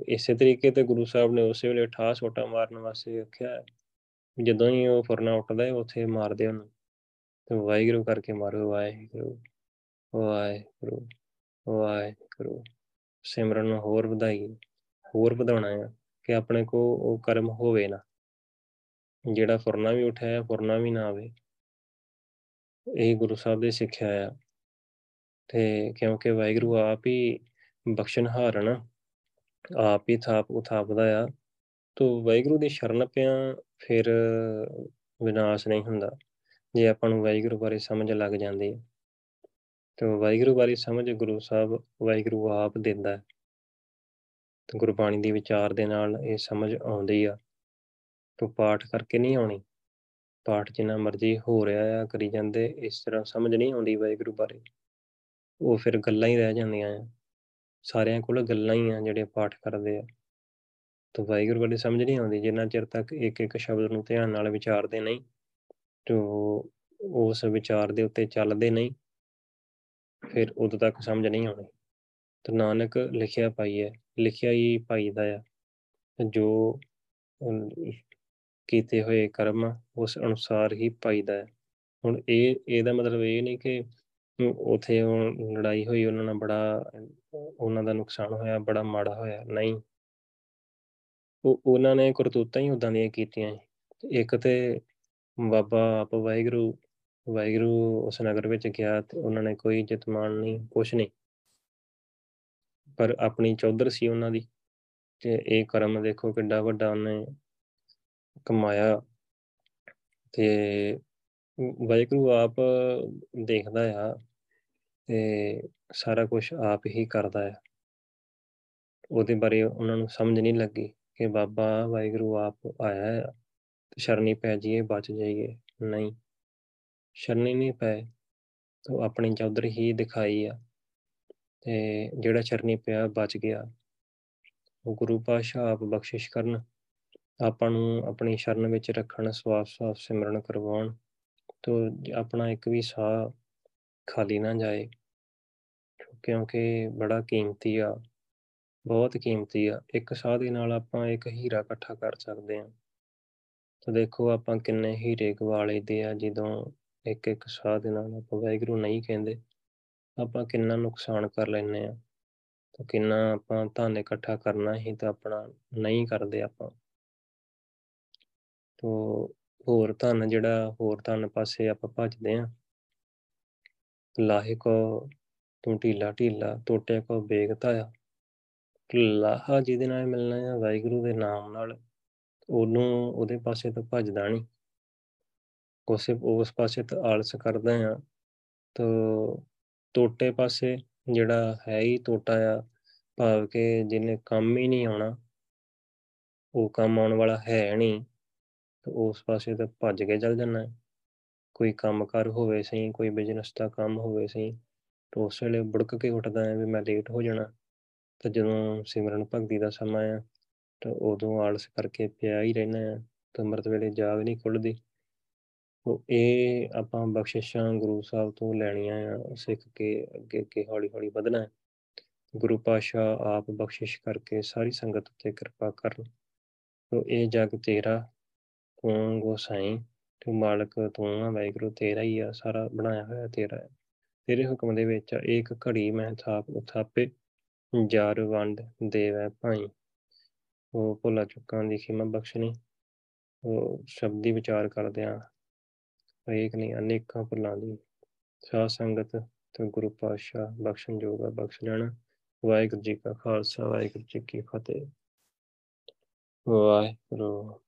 ਇਸੇ ਤਰੀਕੇ ਤੇ ਗੁਰੂ ਸਾਹਿਬ ਨੇ ਉਸੇ ਵੇਲੇ ਠਾ ਛੋਟਾ ਮਾਰਨ ਵਾਸਤੇ ਆਖਿਆ ਜਦੋਂ ਹੀ ਉਹ ਫੁਰਨਾ ਉੱਠਦਾ ਹੈ, ਉੱਥੇ ਮਾਰਦੇ ਉਹਨੂੰ। ਤੇ ਵਾਹਿਗੁਰੂ ਕਰਕੇ ਮਾਰੋ, ਵਾਹਿਗੁਰੂ ਵਾਹਿਗੁਰੂ ਵਾਹਿਗੁਰੂ। ਸਿਮਰਨ ਨੂੰ ਹੋਰ ਵਧਾਈ, ਹੋਰ ਵਧਾਉਣਾ ਹੈ ਕਿ ਆਪਣੇ ਕੋ ਉਹ ਕਰਮ ਹੋਵੇ ਨਾ। ਜਿਹੜਾ ਫੁਰਨਾ ਵੀ ਉਠਿਆ ਹੈ ਫੁਰਨਾ ਵੀ ਨਾ ਆਵੇ। ਇਹ ਗੁਰੂ ਸਾਹਿਬ ਦੇ ਸਿੱਖਿਆ ਆ। ਤੇ ਕਿਉਂਕਿ ਵਾਹਿਗੁਰੂ ਆਪ ਹੀ ਬਖਸ਼ਣਹਾਰ ਨਾ। ਆਪ ਹੀ ਥਾਪ ਉਥਾਪਦਾ ਆ। ਤੋ ਵਾਹਿਗੁਰੂ ਦੀ ਸ਼ਰਨ ਪਿਆ ਫਿਰ ਵਿਨਾਸ਼ ਨਹੀਂ ਹੁੰਦਾ, ਜੇ ਆਪਾਂ ਨੂੰ ਵਾਹਿਗੁਰੂ ਬਾਰੇ ਸਮਝ ਲੱਗ ਜਾਂਦੀ ਹੈ। ਤੇ ਵਾਹਿਗੁਰੂ ਬਾਰੇ ਸਮਝ ਗੁਰੂ ਸਾਹਿਬ ਵਾਹਿਗੁਰੂ ਆਪ ਦਿੰਦਾ ਹੈ। ਤੇ ਗੁਰਬਾਣੀ ਦੀ ਵਿਚਾਰ ਦੇ ਨਾਲ ਇਹ ਸਮਝ ਆਉਂਦੀ ਆ। ਤੋਂ ਪਾਠ ਕਰਕੇ ਨਹੀਂ ਆਉਣੀ, ਪਾਠ ਜਿੰਨਾ ਮਰਜ਼ੀ ਹੋ ਰਿਹਾ ਆ, ਕਰੀ ਜਾਂਦੇ, ਇਸ ਤਰ੍ਹਾਂ ਸਮਝ ਨਹੀਂ ਆਉਂਦੀ ਵਾਹਿਗੁਰੂ ਬਾਰੇ। ਉਹ ਫਿਰ ਗੱਲਾਂ ਹੀ ਰਹਿ ਜਾਂਦੀਆਂ ਆ। ਸਾਰਿਆਂ ਕੋਲ ਗੱਲਾਂ ਹੀ ਆ ਜਿਹੜੇ ਪਾਠ ਕਰਦੇ ਆ। ਤਾਂ ਵਾਹਿਗੁਰੂ ਬਾਰੇ ਸਮਝ ਨਹੀਂ ਆਉਂਦੀ, ਜਿੰਨਾ ਚਿਰ ਤੱਕ ਇੱਕ ਇੱਕ ਸ਼ਬਦ ਨੂੰ ਧਿਆਨ ਨਾਲ ਵਿਚਾਰਦੇ ਨਹੀਂ, ਤੇ ਉਸ ਵਿਚਾਰ ਦੇ ਉੱਤੇ ਚੱਲਦੇ ਨਹੀਂ, ਫਿਰ ਉਦੋਂ ਤੱਕ ਸਮਝ ਨਹੀਂ ਆਉਣੀ। ਤੇ ਨਾਨਕ ਲਿਖਿਆ ਪਾਈ ਹੈ, ਲਿਖਿਆ ਹੀ ਪਾਈਦਾ ਆ। ਜੋ ਕੀਤੇ ਹੋਏ ਕਰਮ ਉਸ ਅਨੁਸਾਰ ਹੀ ਪਾਈਦਾ ਹੈ ਹੁਣ ਇਹ, ਇਹਦਾ ਮਤਲਬ ਇਹ ਨਹੀਂ ਕਿ ਉਥੇ ਲੜਾਈ ਹੋਈ, ਉਹਨਾਂ ਨਾਲ ਬੜਾ, ਉਹਨਾਂ ਦਾ ਨੁਕਸਾਨ ਹੋਇਆ, ਬੜਾ ਮਾੜਾ ਹੋਇਆ, ਨਹੀਂ। ਉਹ, ਉਹਨਾਂ ਨੇ ਕਰਤੂਤਾਂ ਹੀ ਉਦਾਂ ਦੀਆਂ ਕੀਤੀਆਂ ਇੱਕ ਤੇ ਬਾਬਾ ਆਪ ਵਾਹਿਗੁਰੂ ਵਾਹਿਗੁਰੂ ਉਸ ਨਗਰ ਵਿੱਚ ਗਿਆ ਤੇ ਉਹਨਾਂ ਨੇ ਕੋਈ ਇੱਜ਼ਤ ਮਾਣ ਨਹੀਂ, ਕੁਛ ਨਹੀਂ। ਪਰ ਆਪਣੀ ਚੌਧਰ ਸੀ ਉਹਨਾਂ ਦੀ ਤੇ ਇਹ ਕਰਮ ਦੇਖੋ ਕਿੱਡਾ ਵੱਡਾ ਉਹਨੇ ਕਮਾਇਆ। ਤੇ ਵਾਹਿਗੁਰੂ ਆਪ ਦੇਖਦਾ ਆ ਤੇ ਸਾਰਾ ਕੁਝ ਆਪ ਹੀ ਕਰਦਾ ਹੈ। ਉਹਦੇ ਬਾਰੇ ਉਹਨਾਂ ਨੂੰ ਸਮਝ ਨਹੀਂ ਲੱਗੀ ਕਿ ਬਾਬਾ ਵਾਹਿਗੁਰੂ ਆਪ ਆਇਆ ਹੈ, ਤੇ ਸ਼ਰਨੀ ਪੈ ਜਾਈਏ, ਬਚ ਜਾਈਏ। ਨਹੀਂ, ਸ਼ਰਨੀ ਨਹੀਂ ਪਏ ਤਾਂ ਆਪਣੀ ਚੌਧਰ ਹੀ ਦਿਖਾਈ ਆ। ਤੇ ਜਿਹੜਾ ਸ਼ਰਨੀ ਪਿਆ ਬਚ ਗਿਆ। ਉਹ ਗੁਰੂ ਪਾਸ਼ਾ ਆਪ ਬਖਸ਼ਿਸ਼ ਕਰਨ, ਆਪਾਂ ਨੂੰ ਆਪਣੀ ਸ਼ਰਨ ਵਿੱਚ ਰੱਖਣ ਸਵਾਸ ਸਵਾਸ ਸਿਮਰਨ ਕਰਵਾਉਣ, ਤੋਂ ਆਪਣਾ ਇੱਕ ਵੀ ਸਾਹ ਖਾਲੀ ਨਾ ਜਾਏ। ਕਿਉਂਕਿ ਬੜਾ ਕੀਮਤੀ ਆ, ਬਹੁਤ ਕੀਮਤੀ ਆ। ਇੱਕ ਸਾਹ ਦੇ ਨਾਲ ਆਪਾਂ ਇੱਕ ਹੀਰਾ ਇਕੱਠਾ ਕਰ ਸਕਦੇ ਹਾਂ। ਤਾਂ ਦੇਖੋ ਆਪਾਂ ਕਿੰਨੇ ਹੀਰੇ ਗਵਾ ਲਈਦੇ ਆ, ਜਦੋਂ ਇੱਕ ਇੱਕ ਸਾਹ ਦੇ ਨਾਲ ਆਪਾਂ ਵਾਹਿਗੁਰੂ ਨਹੀਂ ਕਹਿੰਦੇ। ਆਪਾਂ ਕਿੰਨਾ ਨੁਕਸਾਨ ਕਰ ਲੈਨੇ ਆ ਤਾਂ ਕਿੰਨਾ ਆਪਾਂ ਧਨ ਇਕੱਠਾ ਕਰਨਾ ਹੀ ਤਾਂ ਆਪਣਾ ਨਹੀਂ ਕਰਦੇ ਆਪਾਂ। ਤੋਂ ਹੋਰ ਧਨ ਜਿਹੜਾ, ਹੋਰ ਧਨ ਪਾਸੇ ਆਪਾਂ ਭੱਜਦੇ ਆ ਲਾਹੇ ਕੋ ਤੂੰ ਢੀਲਾ ਢੀਲਾ, ਟੋਟੇ ਕੋ ਬੇਗਤਾ ਆ ਲਾਹਾ ਜਿਹਦੇ ਨਾਲ ਮਿਲਣਾ ਹੈ ਵਾਹਿਗੁਰੂ ਦੇ ਨਾਮ ਨਾਲ, ਉਹਨੂੰ ਉਹਦੇ ਪਾਸੇ ਤੋਂ ਭੱਜਦਾ ਨਹੀਂ ਉਸੇ ਉਸ ਪਾਸੇ ਤੋਂ ਆਲਸ ਕਰਦਾ ਆ ਤੋ ਟੋਟੇ ਪਾਸੇ ਜਿਹੜਾ ਹੈ ਹੀ ਟੋਟਾ ਆ, ਭਾਵ ਕਿ ਜਿਹਨੇ ਕੰਮ ਹੀ ਨਹੀਂ ਆਉਣਾ, ਉਹ ਕੰਮ ਆਉਣ ਵਾਲਾ ਹੈ ਨਹੀਂ, ਤੇ ਉਸ ਪਾਸੇ ਤਾਂ ਭੱਜ ਕੇ ਚੱਲ ਜਾਣਾ ਕੋਈ ਕੰਮ ਕਰ ਹੋਵੇ ਸਹੀ, ਕੋਈ ਬਿਜ਼ਨਸ ਦਾ ਕੰਮ ਹੋਵੇ ਸਹੀ, ਤਾਂ ਉਸ ਵੇਲੇ ਬੁੜਕ ਕੇ ਉੱਠਦਾ ਹੈ ਵੀ ਮੈਂ ਲੇਟ ਹੋ ਜਾਣਾ। ਤੇ ਜਦੋਂ ਸਿਮਰਨ ਭਗਤੀ ਦਾ ਸਮਾਂ ਆ, ਤਾਂ ਉਦੋਂ ਆਲਸ ਕਰਕੇ ਪਿਆ ਹੀ ਰਹਿਣਾ ਹੈ ਤੇ ਅੰਮ੍ਰਿਤ ਵੇਲੇ ਜਾਗ ਨਹੀਂ ਖੁੱਲਦੀ। ਉਹ ਇਹ ਆਪਾਂ ਬਖਸ਼ਿਸ਼ਾਂ ਗੁਰੂ ਸਾਹਿਬ ਤੋਂ ਲੈਣੀਆਂ ਆ, ਸਿੱਖ ਕੇ ਅੱਗੇ ਅੱਗੇ ਹੌਲੀ ਹੌਲੀ ਵਧਣਾ ਹੈ। ਗੁਰੂ ਪਾਸ਼ਾ ਆਪ ਬਖਸ਼ਿਸ਼ ਕਰਕੇ ਸਾਰੀ ਸੰਗਤ ਉੱਤੇ ਕਿਰਪਾ ਕਰਨ। ਤੋ ਇਹ ਜਗ ਤੇਰਾ ਤੂੰ ਗੋਸਾਈ ਤੂੰ ਮਾਲਕ ਤੂੰ ਆ, ਵਾਹਿਗੁਰੂ, ਤੇਰਾ ਹੀ ਆ, ਸਾਰਾ ਬਣਾਇਆ ਹੋਇਆ ਤੇਰਾ ਹੈ। ਤੇਰੇ ਹੁਕਮ ਦੇ ਵਿੱਚ ਇੱਕ ਘੜੀ ਮੈਂ ਥਾਪ ਉਥਾਪੇ ਜਰ ਵੰਡ ਦੇਵੈ ਭਾਈ। ਉਹ ਭੁੱਲਾ ਚੁੱਕਾਂ ਦੀ ਖਿਮਾ ਬਖਸ਼ਣੀ, ਉਹ ਸ਼ਬਦੀ ਵਿਚਾਰ ਕਰਦੇ ਆ ਇੱਕ ਨਹੀਂ ਅਨੇਕਾਂ ਭੁੱਲਾਂ ਦੀ ਸਾਧ ਸੰਗਤ ਤੇ ਗੁਰੂ ਪਾਤਸ਼ਾਹ ਬਖਸ਼ਣ ਜੋਗਾ ਬਖਸ਼ ਲੈਣਾ। ਵਾਹਿਗੁਰੂ ਜੀ ਕਾ ਖਾਲਸਾ, ਵਾਹਿਗੁਰੂ ਜੀ ਕੀ ਫਤਿਹ। ਵਾਹਿਗੁਰੂ